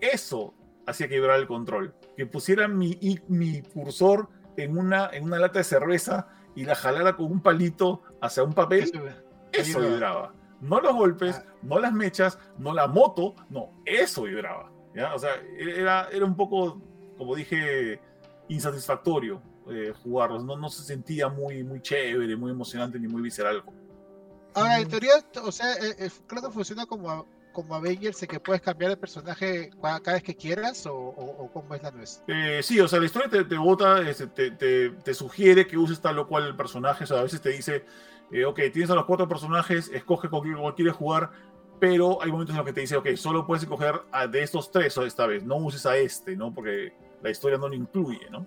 C: Eso hacía que vibrara el control. Que pusiera mi, mi cursor en una, en una lata de cerveza y la jalara con un palito hacia un papel. Eso, vibraba. No los golpes, ah. no las mechas, no la moto, no, eso vibraba. O sea, era, era un poco, como dije, insatisfactorio eh, jugarlos. No, no se sentía muy, muy chévere, muy emocionante ni muy visceral.
A: Ahora, en teoría, o sea, eh, eh, creo que funciona como, como Avengers, que puedes cambiar de personaje cada vez que quieras, o, o, cómo es la nuez.
C: sí, o sea, la historia te, te vota, este, te, te, te, sugiere que uses tal o cual personaje, o sea, a veces te dice, ok, tienes a los cuatro personajes, escoge con quién quieres jugar, pero hay momentos en los que te dice, ok, solo puedes escoger de estos tres esta vez, no uses a este, ¿no? Porque la historia no lo incluye, ¿no?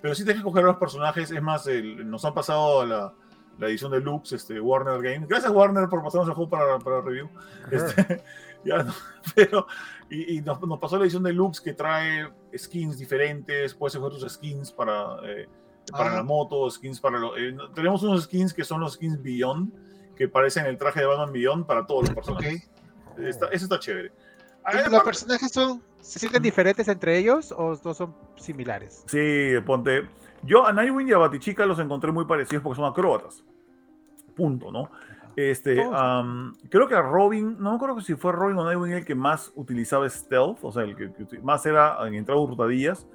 C: Pero sí tienes que escoger a los personajes, es más, nos han pasado a la, la, edición de Lux, este, Warner Games. Gracias Warner por pasarnos el juego para, para review. Este, ya, pero, y, nos, nos, pasó la edición de Lux que trae skins diferentes, puedes escoger tus skins para, eh, para la moto, skins para... Lo, eh, tenemos unos skins que son los skins Beyond, que parecen el traje de Batman Beyond para todos los personajes eso está chévere.
A: ¿Los personajes son, se sienten diferentes entre ellos o no son similares?
C: Sí, ponte. Yo a Nightwing y a Batichica los encontré muy parecidos porque son acróbatas. Punto, ¿no? Este, creo que a Robin, no me acuerdo si fue Robin o Nightwing el que más utilizaba stealth, o sea, el que, más era en entradas hurtadillas.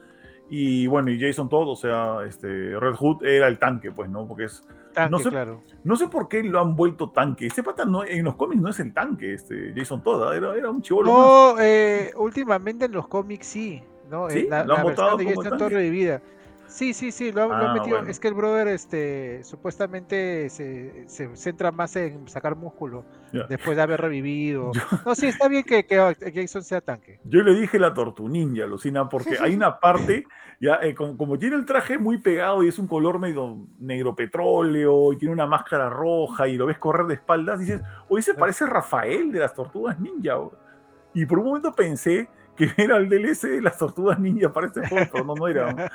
C: Y bueno, y Jason Todd, o sea, este, Red Hood era el tanque, pues, ¿no? Porque es. no, sé,
A: claro.
C: no sé por qué lo han vuelto tanque. Ese pata no, en los cómics no es el tanque, este, Jason Todd, ¿ah? era, era un chivolo.
A: No, eh, últimamente en los cómics sí. ¿no?
C: ¿Sí? La, ¿Lo han votado de
A: Jason Todd revivida. Sí, sí, sí, lo, han ah, metido. Es que el brother este, supuestamente se, se centra más en sacar músculo después de haber revivido. No, sí, está bien que, que, Jason sea tanque.
C: Yo le dije la tortuninja, Lucina, porque hay una parte, ya eh, como, tiene el traje muy pegado y es un color medio negro petróleo y tiene una máscara roja y lo ves correr de espaldas, dices, oye, se parece a Rafael de las tortugas ninja. Y por un momento pensé que era el DLC de las tortugas ninja para este juego, no, no era.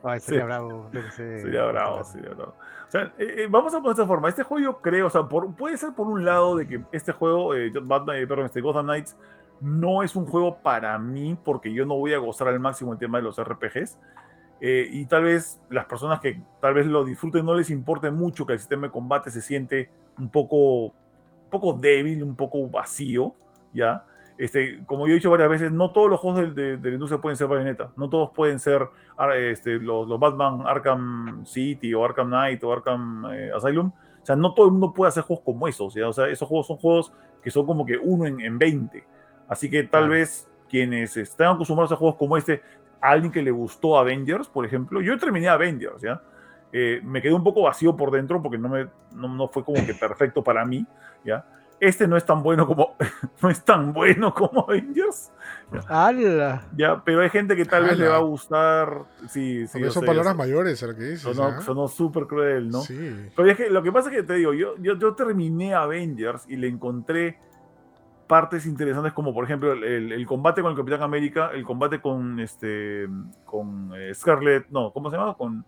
A: sería bravo.
C: Sería bravo, sería bravo. O sea, eh, eh, vamos a poner de esta forma. Este juego yo creo, o sea, puede ser por un lado de que este juego, eh, Batman, eh, perdón, este Gotham Knights, no es un juego para mí porque yo no voy a gozar al máximo el tema de los RPGs. y tal vez las personas que tal vez lo disfruten no les importe mucho que el sistema de combate se siente un poco, un poco débil, un poco vacío, ¿ya? Este, como yo he dicho varias veces, no todos los juegos de, la industria pueden ser Bayonetta, no todos pueden ser ah, este, los, Batman Arkham City o Arkham Knight o Arkham eh, Asylum. O sea, no todo el mundo puede hacer juegos como esos. O sea, esos juegos son juegos que son como que uno en, en 20. Así que tal vez quienes estén acostumbrados a juegos como este, a alguien que le gustó Avengers, por ejemplo, yo terminé Avengers, ¿ya? Eh, me quedé un poco vacío por dentro porque no, me, no, no fue como que perfecto para mí, ¿ya? Este no es tan bueno como no es tan bueno como Avengers. Ya, pero hay gente que tal vez le va a gustar. Sí, sí.
B: son palabras mayores, lo que dices.
C: Sonó, súper cruel, ¿no?
B: Sí.
C: Pero es que lo que pasa es que te digo, yo, yo, yo terminé Avengers y le encontré partes interesantes como por ejemplo el, combate con el Capitán América, el combate con este con eh, Scarlet, no, ¿cómo se llama? Con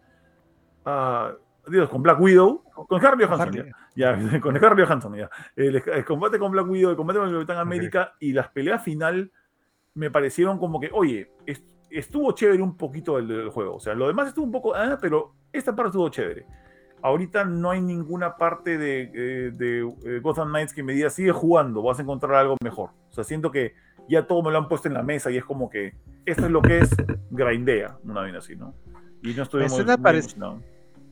C: uh, Dios, con Black Widow, con Harry Johansson, ya, ya, con Harry Johansson, ya. El, combate con Black Widow, el combate con el Capitán América y las peleas final me parecieron como que, oye, estuvo chévere un poquito el, juego. O sea, lo demás estuvo un poco, ah, pero esta parte estuvo chévere. Ahorita no hay ninguna parte de, eh, de, eh, Gotham Knights que me diga, sigue jugando, vas a encontrar algo mejor. O sea, siento que ya todo me lo han puesto en la mesa y es como que esto es lo que es grindea, una vez así, ¿no? Y no estoy
A: me suena,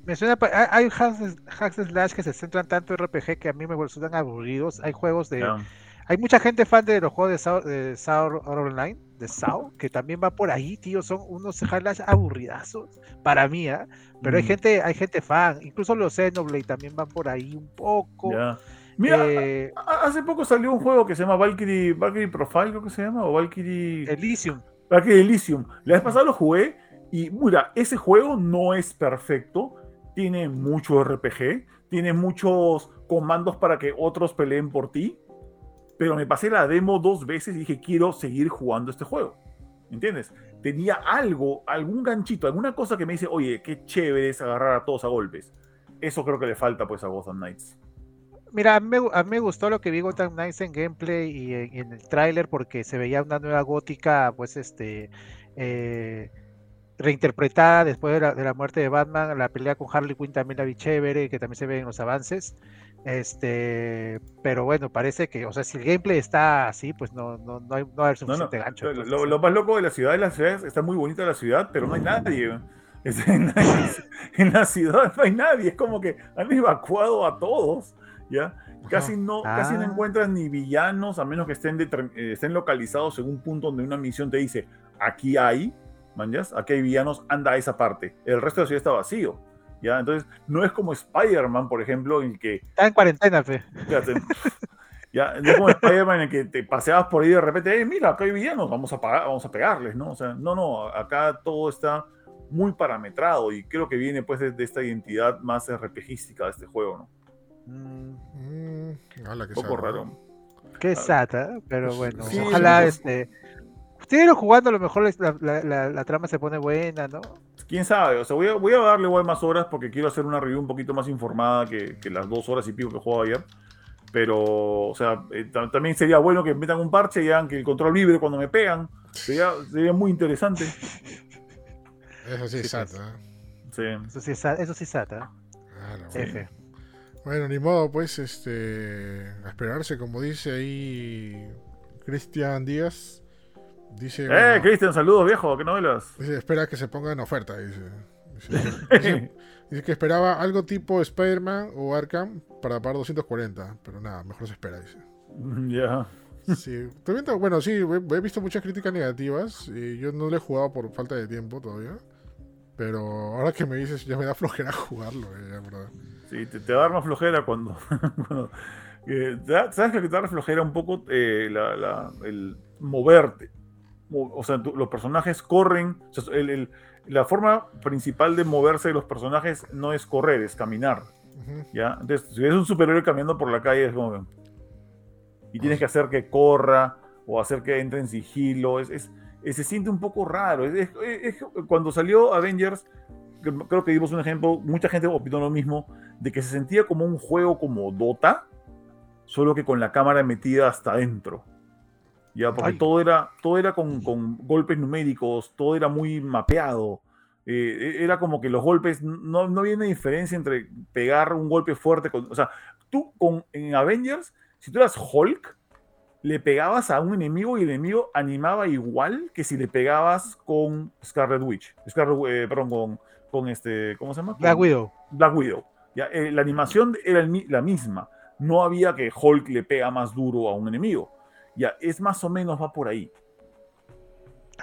A: me suena hay hacks, slash que se centran tanto en RPG que a mí me resultan aburridos. Hay juegos de... Hay mucha gente fan de los juegos de Saur, Online, de SAO, que también va por ahí, tío. Son unos slash aburridazos para mí, ¿eh? Pero hay mm. gente, hay gente fan. Incluso los Xenoblade también van por ahí un poco.
C: Mira, eh, hace poco salió un juego que se llama Valkyrie, Valkyrie Profile, creo que se llama, o Valkyrie...
A: Elysium.
C: Valkyrie Elysium. La vez pasada lo jugué y, mira, ese juego no es perfecto, tiene mucho RPG, tiene muchos comandos para que otros peleen por ti, pero me pasé la demo dos veces y dije, quiero seguir jugando este juego. ¿Entiendes? Tenía algo, algún ganchito, alguna cosa que me dice, oye, qué chévere es agarrar a todos a golpes. Eso creo que le falta pues a Gotham Knights.
A: Mira, a mí, me gustó lo que vi Gotham Knights en gameplay y en, el tráiler porque se veía una nueva gótica, pues este, eh, reinterpretada después de la, muerte de Batman. La pelea con Harley Quinn también la vi chévere, que también se ve en los avances. Este, pero bueno, parece que, o sea, si el gameplay está así, pues no, no, no hay, no hay suficiente gancho.
C: Lo, más loco de la ciudad, de la ciudad está muy bonita la ciudad, pero no hay nadie. En la, ciudad no hay nadie, es como que han evacuado a todos, ¿ya? Casi no, casi no ah. encuentras ni villanos, a menos que estén, eh, estén localizados en un punto donde una misión te dice, aquí hay, manjas, aquí hay villanos, anda a esa parte. El resto de la ciudad está vacío. ¿ya? Entonces, no es como Spider-Man, por ejemplo, en que...
A: Está en cuarentena, fe.
C: ya, no es como Spider-Man en el que te paseabas por ahí de repente, mira, acá hay villanos, vamos a, vamos a pegarles, ¿no? O sea, no, no, acá todo está muy parametrado y creo que viene pues de, esta identidad más RPGística de este juego, ¿no?
B: Mm, un
C: poco raro.
A: Qué sata, pero bueno, ojalá este Síguelo jugando, a lo mejor la, trama se pone buena, ¿no?
C: Quién sabe, o sea, voy a, voy a darle igual más horas porque quiero hacer una review un poquito más informada que, las dos horas y pico que jugaba ayer. Pero, o sea, eh, también sería bueno que metan un parche y hagan que el control libre cuando me pegan. Sería, sería muy interesante.
B: Eso sí es
A: SATA. Sí. Eso sí es eso sí SATA.
B: bueno. bueno, ni modo, pues, este. A esperarse, como dice ahí Cristian Díaz. Dice,
C: eh, Cristian, saludos viejo, ¿qué novelas?
B: Dice, espera que se ponga en oferta, dice. Dice, que esperaba algo tipo Spider-Man o Arkham para pagar 240, pero nada, mejor se espera, dice.
C: Ya.
B: Sí, bueno, sí, he visto muchas críticas negativas y yo no le he jugado por falta de tiempo todavía. Pero ahora que me dices, ya me da flojera jugarlo, eh,
C: Sí, te, te, da más flojera cuando. eh, ¿Sabes que te da flojera un poco eh, la, la, el moverte? O sea, los personajes corren, la forma principal de moverse de los personajes no es correr, es caminar. ¿ya? Entonces, si ves un superhéroe caminando por la calle, es como... Y tienes que hacer que corra o hacer que entre en sigilo, es, se siente un poco raro. cuando salió Avengers, creo que dimos un ejemplo, mucha gente opinó lo mismo, de que se sentía como un juego como Dota, solo que con la cámara metida hasta adentro. Ya, porque todo era, todo era con, con, golpes numéricos, todo era muy mapeado. Eh, e, era como que los golpes, no, no había una diferencia entre pegar un golpe fuerte con. O sea, tú con, en Avengers, si tú eras Hulk, le pegabas a un enemigo y el enemigo animaba igual que si le pegabas con Scarlet Witch. Scarlet, eh, perdón, con, con este. ¿Cómo se llama?
A: Black Widow.
C: Black Widow. Ya, eh, la animación era la misma. No había que Hulk le pega más duro a un enemigo ya, es más o menos va por ahí.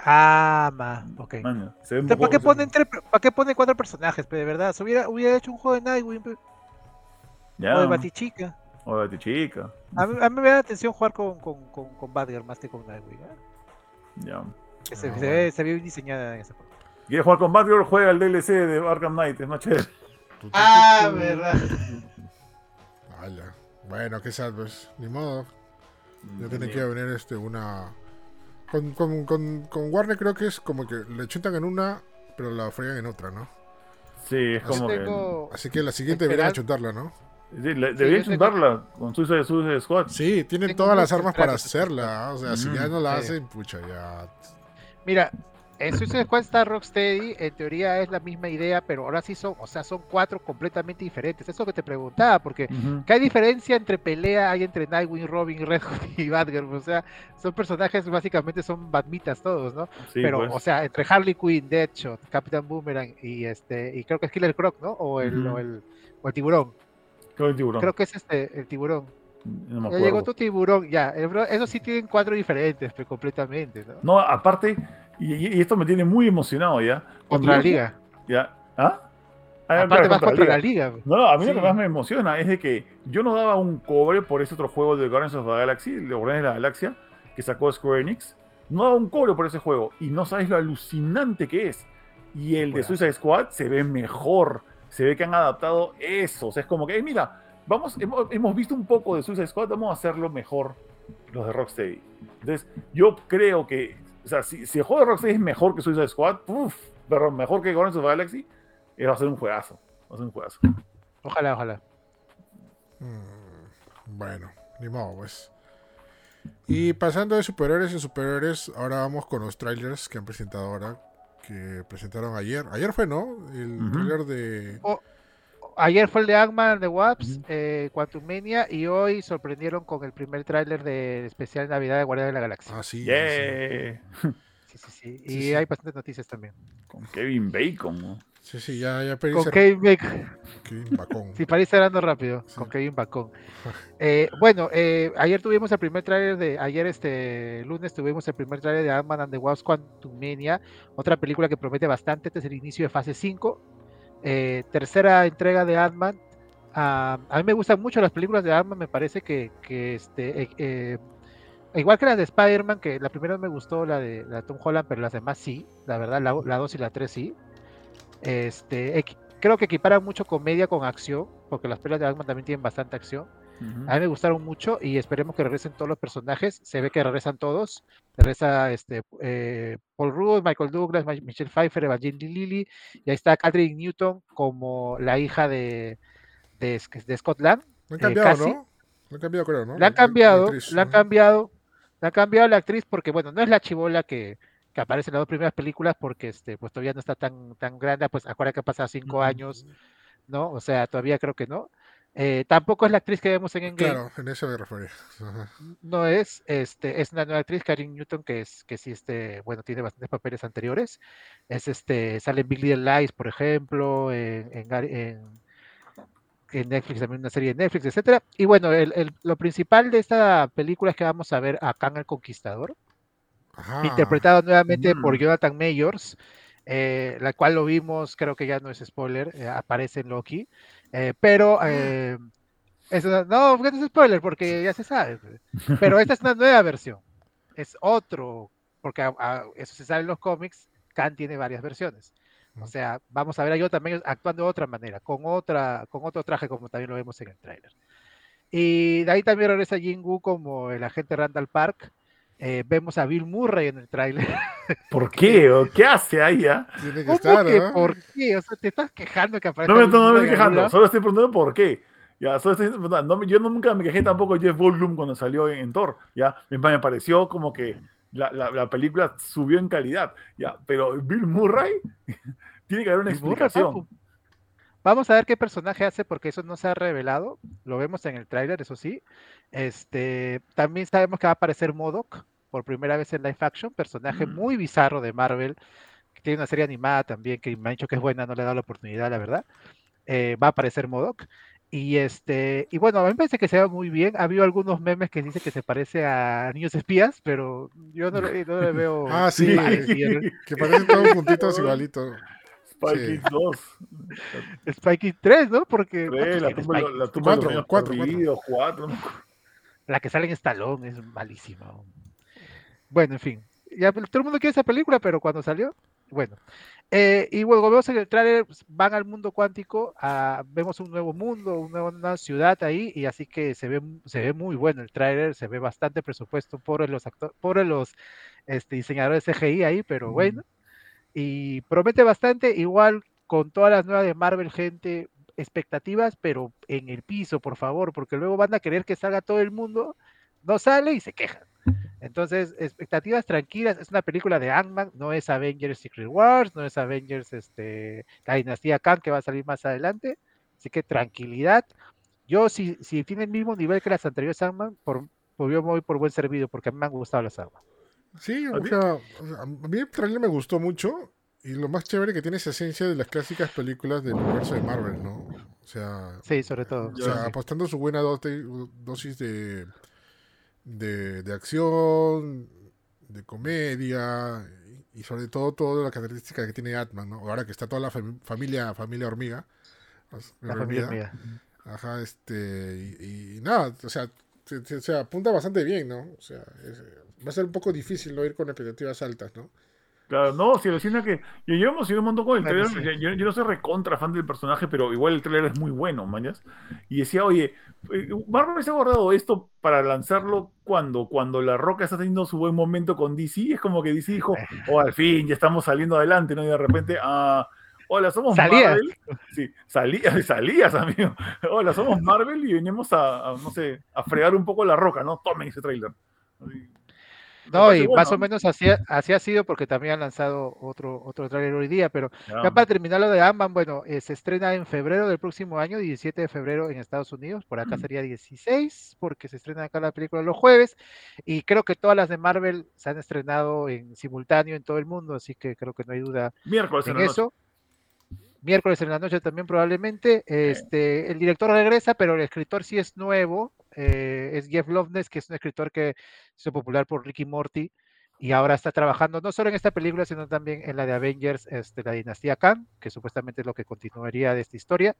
A: Ah, ma, ok. ¿Para, qué pone ¿Para qué pone cuatro personajes? Pero de verdad, se hubiera, hubiera hecho un juego de Nightwing. Ya. O de Batichica.
C: O de Batichica.
A: A mí, a mí me da atención jugar con, con, con, con Batgirl más que con Nightwing. ¿eh?
C: Ya.
A: Que se, ah, se, ve, se, ve, bien diseñada en ese juego.
C: ¿Quieres jugar con Batgirl? Juega el DLC de Arkham Knight, es más chévere.
A: Ah, verdad.
B: Vaya. Bueno, qué sad, pues. Ni modo. Ya tiene que venir este una. Con, con, con, Warner creo que es como que le chutan en una, pero la fregan en otra, ¿no?
C: Sí, es como
B: que. Así que la siguiente deberían chutarla, ¿no?
C: Sí, deberían chutarla con Suicide, Suicide Squad.
B: Sí, tienen todas las armas para hacerla. O sea, si ya no la hacen, pucha, ya.
A: Mira, En se Squad está Rocksteady, en teoría es la misma idea, pero ahora sí son, o sea, son cuatro completamente diferentes. Eso que te preguntaba, porque ¿qué hay diferencia entre pelea hay entre Nightwing, Robin, Red Hood y Batgirl? O sea, son personajes, básicamente son batmitas todos, ¿no? pero, pues. o sea, entre Harley Quinn, Deadshot, Captain Boomerang y este, y creo que es Killer Croc, ¿no? O el, o el, o el tiburón.
C: Creo, el tiburón.
A: creo que es este, el tiburón. ya llegó tu tiburón, ya. Eso sí tienen cuatro diferentes, pero completamente, ¿no?
C: No, aparte, y, esto me tiene muy emocionado ya.
A: Contra la liga.
C: Ya. ¿Ah?
A: ah Aparte vas contra la liga.
C: No, a mí lo que más me emociona es de que yo no daba un cobre por ese otro juego de Guardians of the Galaxy, de Guardians de la Galaxia, que sacó Square Enix. No daba un cobre por ese juego. Y no sabes lo alucinante que es. Y el de Suicide Squad se ve mejor. Se ve que han adaptado eso. O sea, es como que, mira, vamos, hemos, hemos visto un poco de Suicide Squad, vamos a hacerlo mejor los de Rocksteady. Entonces, yo creo que o sea, si, si el juego de Rocksteady es mejor que Suicide Squad, uff, pero mejor que Guardians of the Galaxy, eh, va a ser un juegazo. Va a ser un juegazo.
A: Ojalá, ojalá.
B: Mm, bueno, ni modo, pues. Y pasando de superhéroes y superhéroes, ahora vamos con los trailers que han presentado ahora, que presentaron ayer. Ayer fue, ¿no? El trailer de...
A: Oh, ayer fue el de Ant-Man de Waps, uh Quantum Mania, y hoy sorprendieron con el primer tráiler de especial Navidad de Guardia de la Galaxia.
B: Ah, sí.
A: Sí, sí, sí. Y hay bastantes noticias también.
C: Con Kevin Bacon, ¿no?
B: Sí, sí, ya, ya
A: Con Kevin Bacon. Kevin Bacon. sí, París cerrando rápido, con Kevin Bacon. Eh, bueno, eh, ayer tuvimos el primer tráiler de, ayer este lunes tuvimos el primer tráiler de Ant-Man and the Wasp Quantum Mania, otra película que promete bastante, este es el inicio de fase 5, eh, tercera entrega de Ant-Man. a mí me gustan mucho las películas de Ant-Man, me parece que, este, eh, eh, igual que las de Spider-Man, que la primera me gustó, la de, la Tom Holland, pero las demás sí, la verdad, la, 2 y la 3 sí. Este, creo que equiparan mucho comedia con acción, porque las películas de Ant-Man también tienen bastante acción. A mí me gustaron mucho y esperemos que regresen todos los personajes. Se ve que regresan todos. Regresa este, eh, Paul Rudd, Michael Douglas, Michelle Pfeiffer, Evangeline Lilly. Y ahí está Catherine Newton como la hija de, de, Scott Lang.
B: han eh, cambiado, ¿no? han cambiado, creo, ¿no?
A: La han cambiado, la, han cambiado. La han cambiado la actriz porque, bueno, no es la chivola que, que aparece en las dos primeras películas porque este, pues todavía no está tan, tan grande, pues acuérdate que ha pasado cinco años, ¿no? O sea, todavía creo que no. Eh, tampoco es la actriz que vemos en Endgame.
B: Claro, en eso me refería.
A: No es, este, es una nueva actriz, Karin Newton, que es, que sí, este, bueno, tiene bastantes papeles anteriores. Es este, sale en Big Little Lies, por ejemplo, en, en, Netflix, también una serie de Netflix, etcétera. Y bueno, el, lo principal de esta película es que vamos a ver a Kang el Conquistador, interpretado nuevamente por mm. Jonathan Mayors. Eh, la cual lo vimos, creo que ya no es spoiler, eh, aparece en Loki. Eh, pero, eh, eso, no, no es spoiler porque ya se sabe. Pero esta es una nueva versión. Es otro, porque eso se sabe en los cómics. Khan tiene varias versiones. O sea, vamos a ver a yo también actuando de otra manera, con, otra, con otro traje, como también lo vemos en el tráiler. Y de ahí también regresa Jingu como el agente Randall Park. Eh, vemos a Bill Murray en el tráiler.
C: ¿Por qué? ¿O qué hace ahí?
A: ya? Tiene que estar, que, ¿Por qué? O sea, te estás quejando que aparece.
C: No me, no, me estoy quejando, solo estoy preguntando por qué. Ya, solo estoy, no, yo nunca me quejé tampoco de Jeff Goldblum cuando salió en, Thor. Ya, me, pareció como que la, la, la, película subió en calidad. Ya, pero Bill Murray tiene que haber una explicación.
A: Vamos a ver qué personaje hace porque eso no se ha revelado. Lo vemos en el tráiler, eso sí. Este, también sabemos que va a aparecer Modoc por primera vez en live action, personaje mm. muy bizarro de Marvel, que tiene una serie animada también que me ha dicho que es buena, no le he dado la oportunidad, la verdad. Eh, va a aparecer Modoc. Y este, y bueno, a mí me parece que se ve muy bien. Ha habido algunos memes que dicen que se parece a Niños Espías, pero yo no le, veo.
B: ah, sí, que parecen todos juntitos igualitos.
C: Spike sí. 2.
A: Spike 3, ¿no? Porque.
C: la tumba, la tumba 4, 4, 4.
A: La que sale en Stallone es malísima. Bueno, en fin. Ya todo el mundo quiere esa película, pero cuando salió, bueno. Eh, y luego vemos en el trailer, pues, van al mundo cuántico, vemos un nuevo mundo, una nueva ciudad ahí, y así que se ve, se ve muy bueno el trailer, se ve bastante presupuesto por los actores, por los este, diseñadores CGI ahí, pero bueno. Y promete bastante, igual con todas las nuevas de Marvel, gente, expectativas, pero en el piso, por favor, porque luego van a querer que salga todo el mundo, no sale y se quejan. Entonces, expectativas tranquilas, es una película de Ant-Man, no es Avengers Secret Wars, no es Avengers este, la dinastía Khan que va a salir más adelante, así que tranquilidad. Yo, si, si tiene el mismo nivel que las anteriores Ant-Man, por, por, yo me voy por buen servido, porque a mí me han gustado las Ant-Man.
B: Sí, o sea, a mí el trailer me gustó mucho, y lo más chévere que tiene esa esencia de las clásicas películas del universo de Marvel, ¿no? O sea,
A: sí, sobre todo.
B: O sea, apostando su buena dosis de de, de acción, de comedia y sobre todo toda la característica que tiene Atman, ¿no? Ahora que está toda la familia familia hormiga.
A: La familia hormiga.
B: Ajá, este y, nada, o sea, se, apunta bastante bien, ¿no? O sea, va a ser un poco difícil no ir con expectativas altas, ¿no?
C: Claro, no, si alucina que. Yo, yo emocioné un montón con el trailer. Yo, yo, no soy recontra fan del personaje, pero igual el trailer es muy bueno, mañas. Y decía, oye, eh, Marvel se ha guardado esto para lanzarlo cuando, cuando La Roca está teniendo su buen momento con DC. Es como que DC dijo, oh, al fin, ya estamos saliendo adelante, ¿no? Y de repente, ah. Hola, somos Marvel. Sí, salías, salías, amigo. Hola, somos Marvel y venimos a, a, no sé, a fregar un poco la roca, ¿no? Tomen ese trailer.
A: No, y más o menos así, así ha sido porque también han lanzado otro, otro trailer hoy día, pero ya para terminar lo de Amman, bueno, eh, se estrena en febrero del próximo año, 17 de febrero en Estados Unidos, por acá sería 16, porque se estrena acá la película los jueves, y creo que todas las de Marvel se han estrenado en simultáneo en todo el mundo, así que creo que no hay duda
C: Miércoles
A: en, eso. Miércoles en la noche también probablemente. Este, el director regresa, pero el escritor sí es nuevo, eh, es Jeff Loveness, que es un escritor que hizo popular por Ricky Morty y ahora está trabajando no solo en esta película, sino también en la de Avengers, este, la dinastía Khan, que supuestamente es lo que continuaría de esta historia.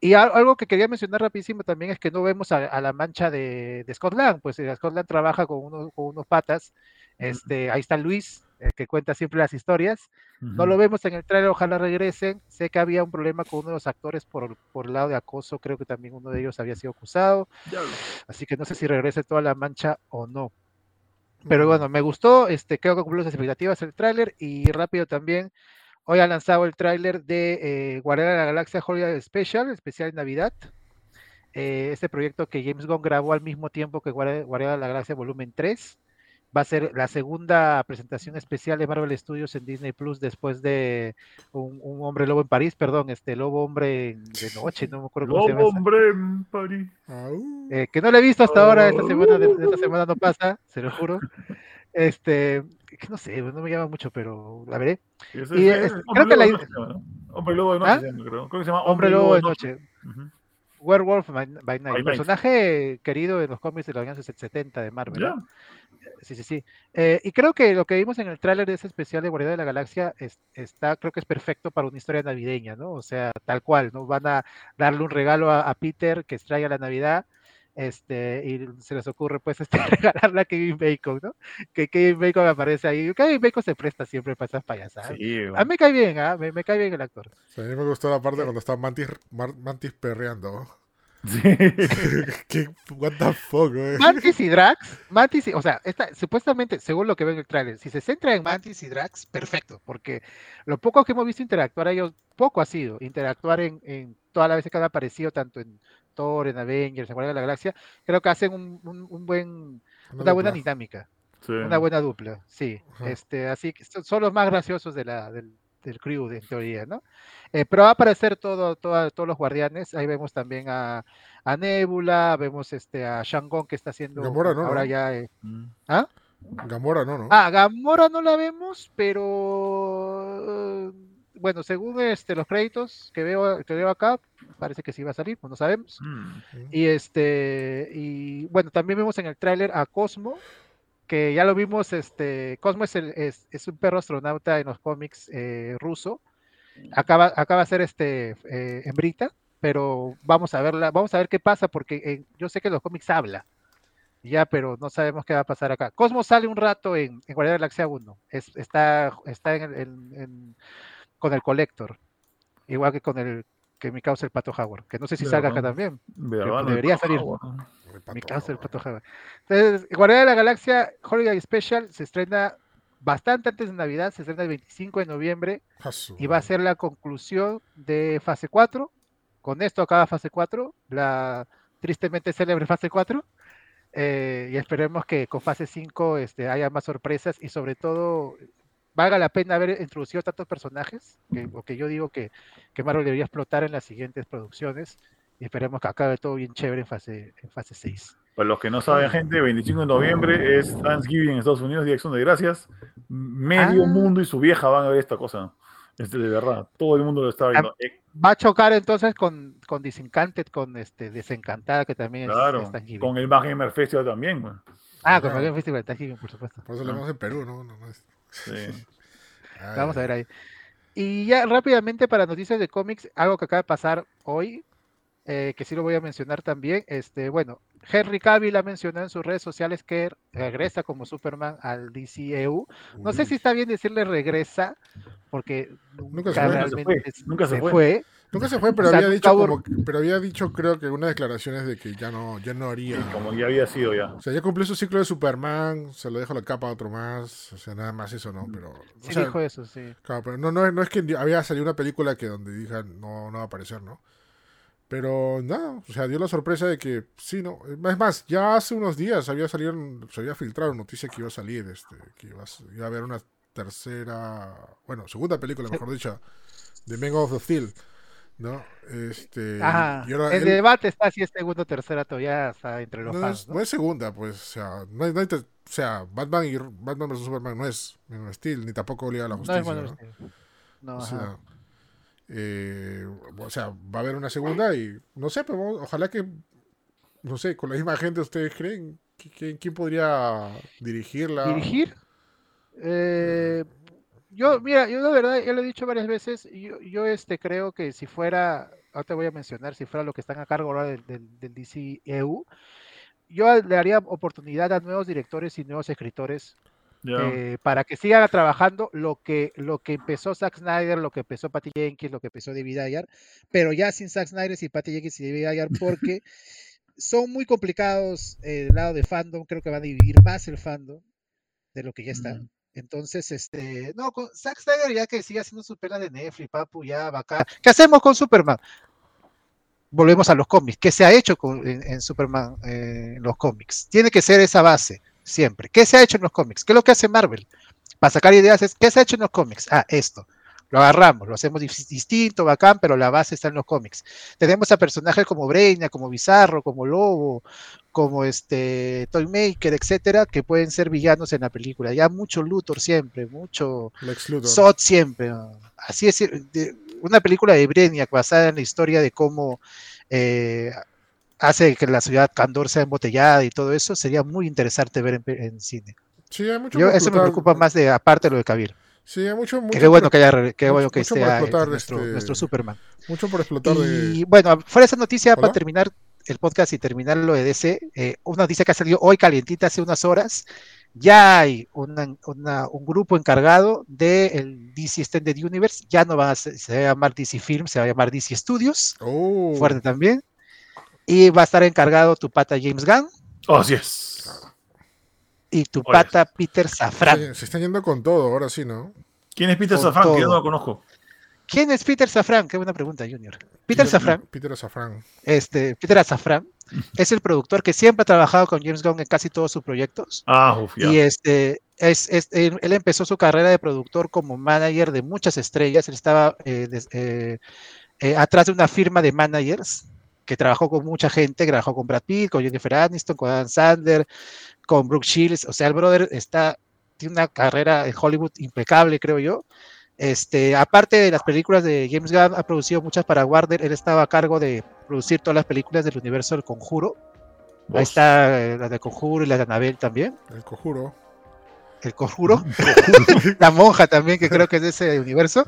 A: Y algo que quería mencionar rapidísimo también es que no vemos a, la mancha de, de Scotland, pues eh, Scotland trabaja con, uno, con unos patas, este, ahí está Luis, el que cuenta siempre las historias. No lo vemos en el trailer, ojalá regresen. Sé que había un problema con uno de los actores por, por el lado de acoso, creo que también uno de ellos había sido acusado. Así que no sé si regrese toda la mancha o no. Pero bueno, me gustó, este, creo que cumplió las expectativas el tráiler y rápido también. Hoy ha lanzado el tráiler de eh, Guardián de la Galaxia Holiday Special, especial de Navidad. Eh, este proyecto que James Gunn grabó al mismo tiempo que Guardián de la Galaxia Volumen 3 va a ser la segunda presentación especial de Marvel Studios en Disney Plus después de un, hombre lobo en París, perdón, este lobo hombre de noche, no me acuerdo
C: cómo se llama. hombre en París.
A: Eh, que no lo he visto hasta ahora, esta semana, esta semana no pasa, se lo juro. Este, que no sé, no me llama mucho, pero la veré. Y, creo que la
C: Hombre lobo de noche, ¿Ah? creo. que se llama
A: Hombre, lobo de noche. Werewolf by, Night, personaje querido en los cómics de los años 70 de Marvel. Sí, sí, sí. Eh, y creo que lo que vimos en el tráiler de ese especial de Guardia de la Galaxia está, creo que es perfecto para una historia navideña, ¿no? O sea, tal cual, ¿no? Van a darle un regalo a, Peter que extraiga la Navidad, este, y se les ocurre, pues, este, regalarle a Kevin Bacon, ¿no? Que Kevin Bacon aparece ahí. Kevin Bacon se presta siempre para esas payasadas. A mí me cae bien, ¿ah? Me, cae bien el actor.
B: a mí me gustó la parte cuando está Mantis, Mantis perreando. Sí. ¿Qué, what the fuck, güey?
A: Mantis y Drax, Mantis y, o sea, esta, supuestamente, según lo que ven en el trailer, si se centra en Mantis y Drax, perfecto, porque lo poco que hemos visto interactuar ellos, poco ha sido interactuar en, en todas las veces que han aparecido, tanto en Thor, en Avengers, en Guardia de la Galaxia, creo que hacen un, un, buen, una, buena dinámica. Una buena dupla, sí. Este, así que son los más graciosos de la, del, del crew, en teoría, ¿no? Eh, pero va a aparecer todo, todos los guardianes. Ahí vemos también a, a Nebula, vemos este a Shangon que está haciendo
B: Gamora, no,
A: ahora ya. Eh, mm. ¿Ah?
B: Gamora no, ¿no?
A: Ah, Gamora no la vemos, pero bueno, según este los créditos que veo, que veo acá, parece que sí va a salir, pues no sabemos. Mm. Y este, y bueno, también vemos en el tráiler a Cosmo, que ya lo vimos, este, Cosmo es, el, es, es un perro astronauta en los cómics eh, ruso, acaba, acaba de ser este eh, hembrita, pero vamos a verla, vamos a ver qué pasa, porque eh, yo sé que los cómics habla, ya, pero no sabemos qué va a pasar acá. Cosmo sale un rato en, en Guardia de la Galaxia 1, es, está, está en, con el Collector, igual que con el que me causa el Pato Howard, que no sé si salga acá también, debería salir. Mi causa el Pato Howard. Entonces, Guardia de la Galaxia Holiday Special se estrena bastante antes de Navidad, se estrena el 25 de noviembre y va a ser la conclusión de fase 4. Con esto acaba fase 4, la tristemente célebre fase 4. y esperemos que con fase 5 este, haya más sorpresas y sobre todo valga la pena haber introducido tantos personajes, que, que yo digo que, que Marvel debería explotar en las siguientes producciones y esperemos que acabe todo bien chévere en fase, en fase 6.
C: Para los que no saben, gente, 25 de noviembre es Thanksgiving en Estados Unidos, Día de Acción de Gracias. Medio ah. mundo y su vieja van a ver esta cosa. Este, de verdad, todo el mundo lo está viendo.
A: Va a chocar entonces con, con Disencanted, con este Desencantada, que también
C: claro, es Thanksgiving. Con el Maggamer Festival también.
A: Ah, con el Maggamer Festival Thanksgiving, por supuesto.
B: Por eso lo vemos en Perú, ¿no?
A: Sí. Vamos a ver ahí. Y ya rápidamente para noticias de cómics, algo que acaba de pasar hoy, eh, que sí lo voy a mencionar también. Este, bueno, Henry Cavill ha mencionado en sus redes sociales que regresa como Superman al DCEU. No sé si está bien decirle regresa, porque
B: nunca se fue. Nunca se, fue. Nunca se fue, pero había dicho como, pero había dicho creo que unas declaraciones de que ya no, ya no haría.
C: como ya había sido ya.
B: O sea, ya cumplió su ciclo de Superman, se lo dejó la capa a otro más, o sea, nada más eso no, pero.
A: Sí dijo eso, sí.
B: Claro, pero no, no, no es que había salido una película que donde digan no, no va a aparecer, ¿no? Pero nada, o sea, dio la sorpresa de que sí, no. Es más, ya hace unos días había salido, se había filtrado noticia que iba a salir, este, que iba a, haber una tercera, bueno, segunda película, mejor dicho, de Men of the Steel, ¿no? Este,
A: Ajá. el debate está si es segunda o tercera todavía está entre los
B: no
A: fans.
B: Es, ¿no? es segunda, pues, o sea, no hay, no o sea, Batman y Batman vs Superman no es of Steel, ni tampoco Liga a la Justicia, ¿no? Es ¿no? no o sea, eh, o sea, va a haber una segunda y no sé, pero ojalá que, no sé, con la misma gente, ¿ustedes creen? ¿Quién, podría dirigirla?
A: ¿Dirigir? Eh, yo, mira, yo la verdad, ya lo he dicho varias veces, yo, yo este, creo que si fuera, ahora te voy a mencionar, si fuera lo que están a cargo ahora del, del, del DCEU, yo le daría oportunidad a nuevos directores y nuevos escritores eh, para que sigan trabajando lo que, lo que empezó Zack Snyder, lo que empezó Patty Jenkins, lo que empezó David Ayer, pero ya sin Zack Snyder, y Patty Jenkins y David Ayer, porque son muy complicados el lado de fandom, creo que van a dividir más el fandom de lo que ya está. Entonces, este, no, con Zack Snyder ya que sigue haciendo su pena de Netflix, papu, ya, bacán. ¿Qué hacemos con Superman? Volvemos a los cómics. ¿Qué se ha hecho con, en, Superman, eh, en los cómics? Tiene que ser esa base siempre. ¿Qué se ha hecho en los cómics? ¿Qué es lo que hace Marvel? Para sacar ideas es, ¿qué se ha hecho en los cómics? Ah, esto. Lo agarramos, lo hacemos distinto, bacán, pero la base está en los cómics. Tenemos a personajes como Breina, como Bizarro, como Lobo, como este Toymaker, etcétera, que pueden ser villanos en la película. Ya mucho Luthor siempre, mucho Sot siempre. Así es, una película de Brainiac basada en la historia de cómo eh, hace que la ciudad Candor sea embotellada y todo eso, sería muy interesante ver en, cine.
B: Sí, hay mucho
A: Yo, eso me preocupa más de aparte de lo de Kabil.
B: Sí, hay mucho, mucho
A: qué bueno que haya, qué bueno que sea nuestro, este, nuestro, Superman.
B: Mucho por explotar.
A: Y bueno, fuera esa noticia, para terminar el podcast y terminar lo de DC, eh, una noticia que ha salido hoy calientita hace unas horas, ya hay una, un grupo encargado del DC Extended Universe, ya no va a ser, se va a llamar DC Films, se va a llamar DC Studios, oh. fuerte también, y va a estar encargado tu pata James Gunn.
C: Oh, es.
A: Y tu pata Peter Safran.
B: Se, están yendo con todo, ahora sí, ¿no?
C: ¿Quién es Peter Safran? Que yo no lo conozco.
A: ¿Quién es Peter Safran? Qué buena pregunta, Junior. Peter, Safran.
B: Peter Safran.
A: Este, Peter Safran es el productor que siempre ha trabajado con James Gunn en casi todos sus proyectos.
C: Ah, uf,
A: Y este, es, él, empezó su carrera de productor como manager de muchas estrellas. Él estaba eh, eh, eh, atrás de una firma de managers que trabajó con mucha gente, trabajó con Brad Pitt, con Jennifer Aniston, con Adam Sandler, con Brooke Shields, o sea, el brother está, tiene una carrera en Hollywood impecable, creo yo. Este, aparte de las películas de James Gunn, ha producido muchas para Warner, él estaba a cargo de producir todas las películas del universo del Conjuro. Ahí está eh, la de Conjuro y la de Anabel también.
B: El Conjuro
A: el conjuro, la monja también, que creo que es de ese universo.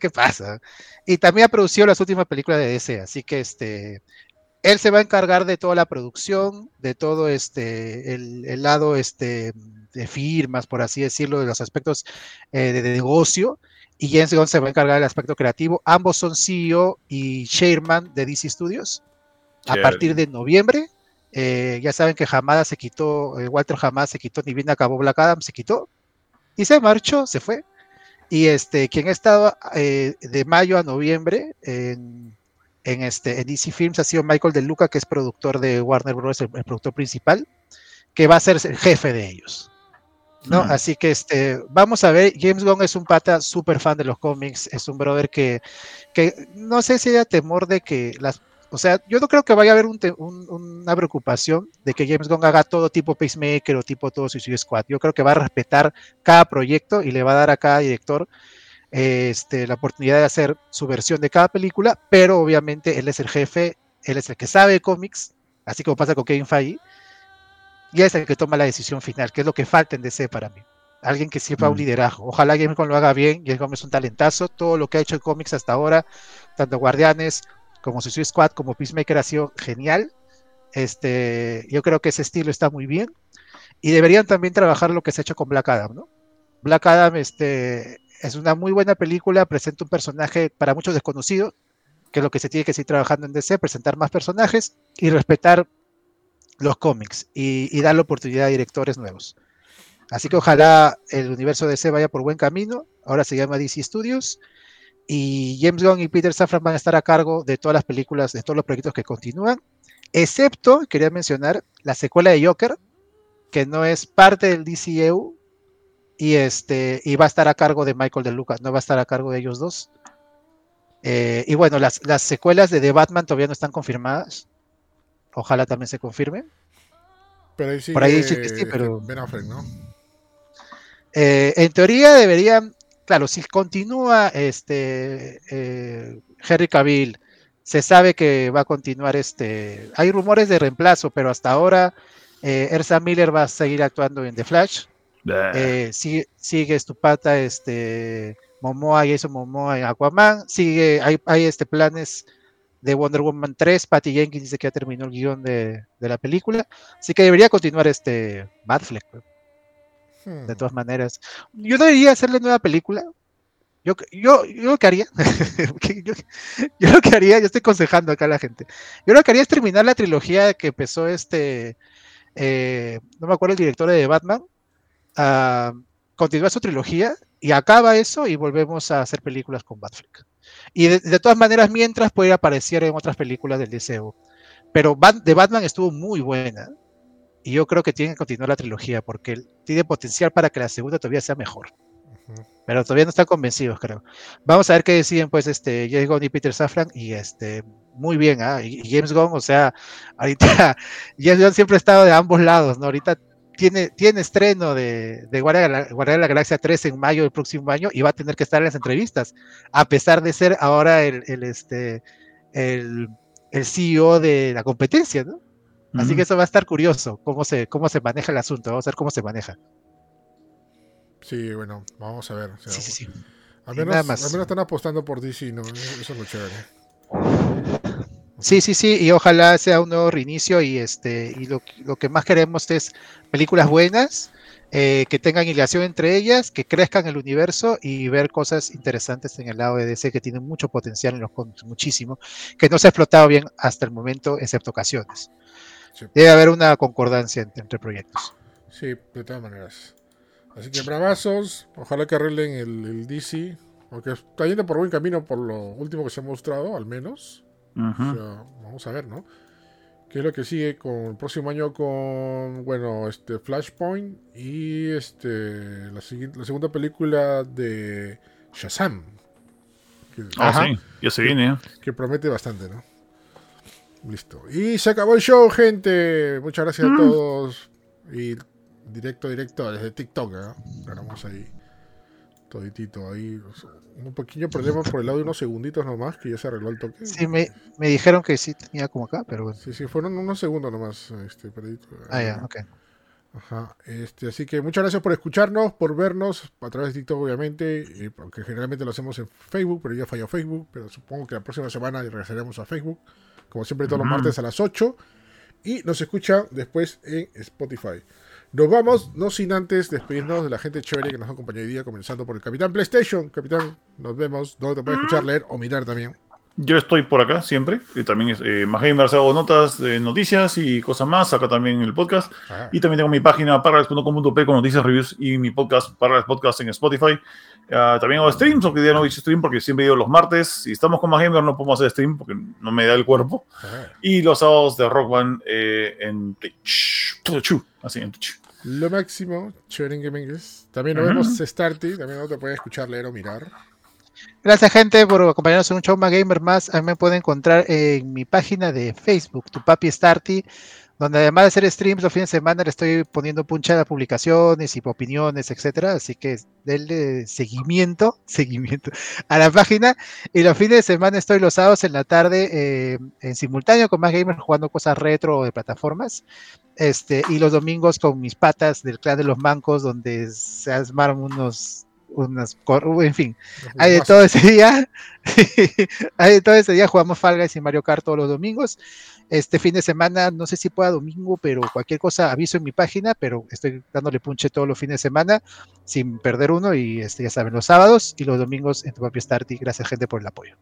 A: ¿Qué pasa? Y también ha producido las últimas películas de DC, así que este, él se va a encargar de toda la producción, de todo este, el, lado este, de firmas, por así decirlo, de los aspectos eh, de, negocio, y James Gunn se va a encargar del aspecto creativo. Ambos son CEO y chairman de DC Studios. A partir de noviembre eh, ya saben que Hamada se quitó, eh, Walter Hamada se quitó, ni bien acabó Black Adam, se quitó y se marchó, se fue. Y este, quien ha estado eh, de mayo a noviembre en, en, este, en DC Films ha sido Michael De Luca, que es productor de Warner Bros., el, productor principal, que va a ser el jefe de ellos. ¿no? Así que este, vamos a ver, James Gunn es un pata súper fan de los cómics, es un brother que, que no sé si haya temor de que las o sea, yo no creo que vaya a haber una preocupación de que James Gunn haga todo tipo Pacemaker o tipo todo Suicide Squad. Yo creo que va a respetar cada proyecto y le va a dar a cada director este, la oportunidad de hacer su versión de cada película, pero obviamente él es el jefe, él es el que sabe cómics, así como pasa con Kevin Feige, y es el que toma la decisión final, que es lo que falta en DC para mí. Alguien que sepa un mm. liderazgo. Ojalá James Gunn lo haga bien. James Gunn es un talentazo. Todo lo que ha hecho en cómics hasta ahora, tanto Guardianes, como Suicide Squad, como Peacemaker ha sido genial. Este, yo creo que ese estilo está muy bien. Y deberían también trabajar lo que se ha hecho con Black Adam. Black Adam este, es una muy buena película, presenta un personaje para muchos desconocido, que es lo que se tiene que seguir trabajando en DC, presentar más personajes y respetar los cómics y, dar la oportunidad a directores nuevos. Así que ojalá el universo DC vaya por buen camino. Ahora se llama DC Studios y James Gunn y Peter Safran van a estar a cargo de todas las películas, de todos los proyectos que continúan, excepto, quería mencionar, la secuela de Joker, que no es parte del DCU y, este, y va a estar a cargo de Michael de Lucas, no va a estar a cargo de ellos dos. Eh, y bueno, las, secuelas de The Batman todavía no están confirmadas. Ojalá también se confirmen.
B: Pero ahí sí, Por ahí sí pero... Ben Affleck, ¿no?
A: Eh, en teoría deberían claro, si continúa este eh, Henry Cavill, se sabe que va a continuar este. Hay rumores de reemplazo, pero hasta ahora eh, Ersa Miller va a seguir actuando en The Flash. Eh, sigue, sigue Estupata, este Momoa, Jason Momoa en Aquaman. Sigue, hay, hay este planes de Wonder Woman 3. Patty Jenkins dice que ya terminó el guion de, la película. Así que debería continuar este Batfleck. Hmm. De todas maneras. Yo debería hacerle nueva película. Yo, yo, yo lo que haría, yo, lo que haría, yo estoy aconsejando acá a la gente. Yo lo que haría es terminar la trilogía que empezó este, eh, no me acuerdo el director de Batman, uh, continúa su trilogía y acaba eso y volvemos a hacer películas con Batfleck. Y de, todas maneras, mientras puede aparecer en otras películas del DCU. Pero de Batman estuvo muy buena. Y yo creo que tiene que continuar la trilogía porque tiene potencial para que la segunda todavía sea mejor. Pero todavía no están convencidos, creo. Vamos a ver qué deciden, pues, este, James Gunn y Peter Safran. Y este, muy bien, ¿ah? Y James Gunn, o sea, ahorita, James Gunn siempre ha estado de ambos lados, ¿no? Ahorita tiene, tiene estreno de, de Guardia, de la Galaxia 3 en mayo del próximo año y va a tener que estar en las entrevistas, a pesar de ser ahora el, el este, el, el CEO de la competencia, ¿no? Así que eso va a estar curioso, cómo se, cómo se maneja el asunto, vamos a ver cómo se maneja.
B: Sí, bueno, vamos a ver.
A: sí, sí, sí.
B: Al menos, al menos, están apostando por DC, ¿no? Eso es lo chévere.
A: Sí, sí, sí, y ojalá sea un nuevo reinicio y este y lo, lo que más queremos es películas buenas, eh, que tengan hilación entre ellas, que crezcan el universo y ver cosas interesantes en el lado de DC que tienen mucho potencial en los cómics, muchísimo, que no se ha explotado bien hasta el momento, excepto ocasiones. Debe haber una concordancia entre, proyectos.
B: Sí, de todas maneras. Así que bravazos, ojalá que arreglen el, DC, porque está yendo por buen camino por lo último que se ha mostrado, al menos. vamos a ver, ¿no? ¿Qué es lo que sigue con el próximo año con, bueno, este Flashpoint y este la, la segunda película de Shazam?
C: ah, sí, ya se viene. ¿eh?
B: Que promete bastante, ¿no? Listo. Y se acabó el show, gente. Muchas gracias a mm. todos. Y directo, directo desde TikTok. ¿eh? Ganamos ahí. Toditito ahí. Un pequeño problema por el lado de unos segunditos nomás, que ya se arregló el toque.
A: Sí, me, me dijeron que sí tenía como acá, pero bueno.
B: Sí, sí, fueron unos segundos nomás. Este,
A: ah, ya, ok.
B: Ajá, este, así que muchas gracias por escucharnos, por vernos a través de TikTok, obviamente, porque generalmente lo hacemos en Facebook, pero ya falló Facebook, pero supongo que la próxima semana regresaremos a Facebook como siempre todos los martes a las 8. Y nos escucha después en Spotify. Nos vamos, no sin antes despedirnos de la gente chévere que nos acompañó hoy día, comenzando por el Capitán PlayStation. Capitán, nos vemos. ¿Dónde te puedes escuchar, leer o mirar también?
C: Yo estoy por acá siempre. Y también eh, más gamers hago notas de noticias y cosas más. Acá también en el podcast. Ah. Y también tengo mi página parales.com.p con noticias, reviews y mi podcast Parales Podcast en Spotify. Uh, también hago streams, aunque día no hice stream porque siempre digo los martes. Si estamos con más gamers no podemos hacer stream porque no me da el cuerpo. Ah. Y los sábados de Rock Band eh, en Twitch. Así en Twitch.
B: Lo máximo, Sharing Gaming También nos vemos Starty. También no te puedes escuchar, leer o mirar.
A: Gracias, gente, por acompañarnos en un show más gamer más. A mí me pueden encontrar en mi página de Facebook, tu papi Starty, donde además de hacer streams los fines de semana le estoy poniendo puncha de publicaciones y opiniones, etcétera. Así que denle seguimiento, seguimiento a la página. Y los fines de semana estoy los sábados en la tarde eh, en simultáneo con más gamers jugando cosas retro de plataformas. Este, y los domingos con mis patas del clan de los mancos, donde se armaron unos unas, en fin, hay de todo ese día, hay de todo ese día, jugamos Fall y Mario Kart todos los domingos. Este fin de semana, no sé si pueda domingo, pero cualquier cosa aviso en mi página, pero estoy dándole punche todos los fines de semana sin perder uno y este, ya saben, los sábados y los domingos en tu propio Starty. Gracias gente por el apoyo.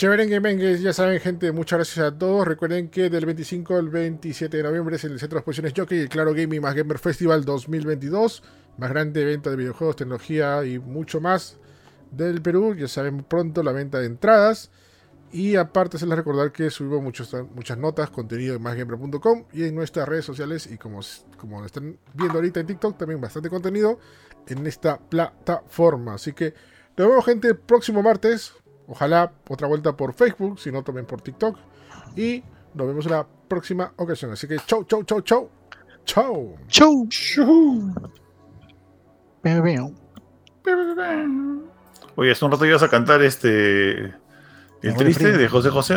B: Chévere en ya saben gente, muchas gracias a todos. Recuerden que del 25 al 27 de noviembre es el Centro de Exposiciones Jockey, el Claro Gaming más Gamer Festival 2022 más grande venta de videojuegos, tecnología y mucho más del Perú. Ya saben pronto la venta de entradas. Y aparte se les recordar que subimos muchas notas, contenido en másgamer.com y en nuestras redes sociales y como, como están viendo ahorita en TikTok, también bastante contenido en esta plataforma. Así que nos vemos gente el próximo martes. Ojalá otra vuelta por Facebook, si no también por TikTok. Y nos vemos en la próxima ocasión. Así que chau, chau, chau, chau. Chau.
A: Chau. Chau.
C: Oye, hace un rato ibas a cantar este. El triste de José José.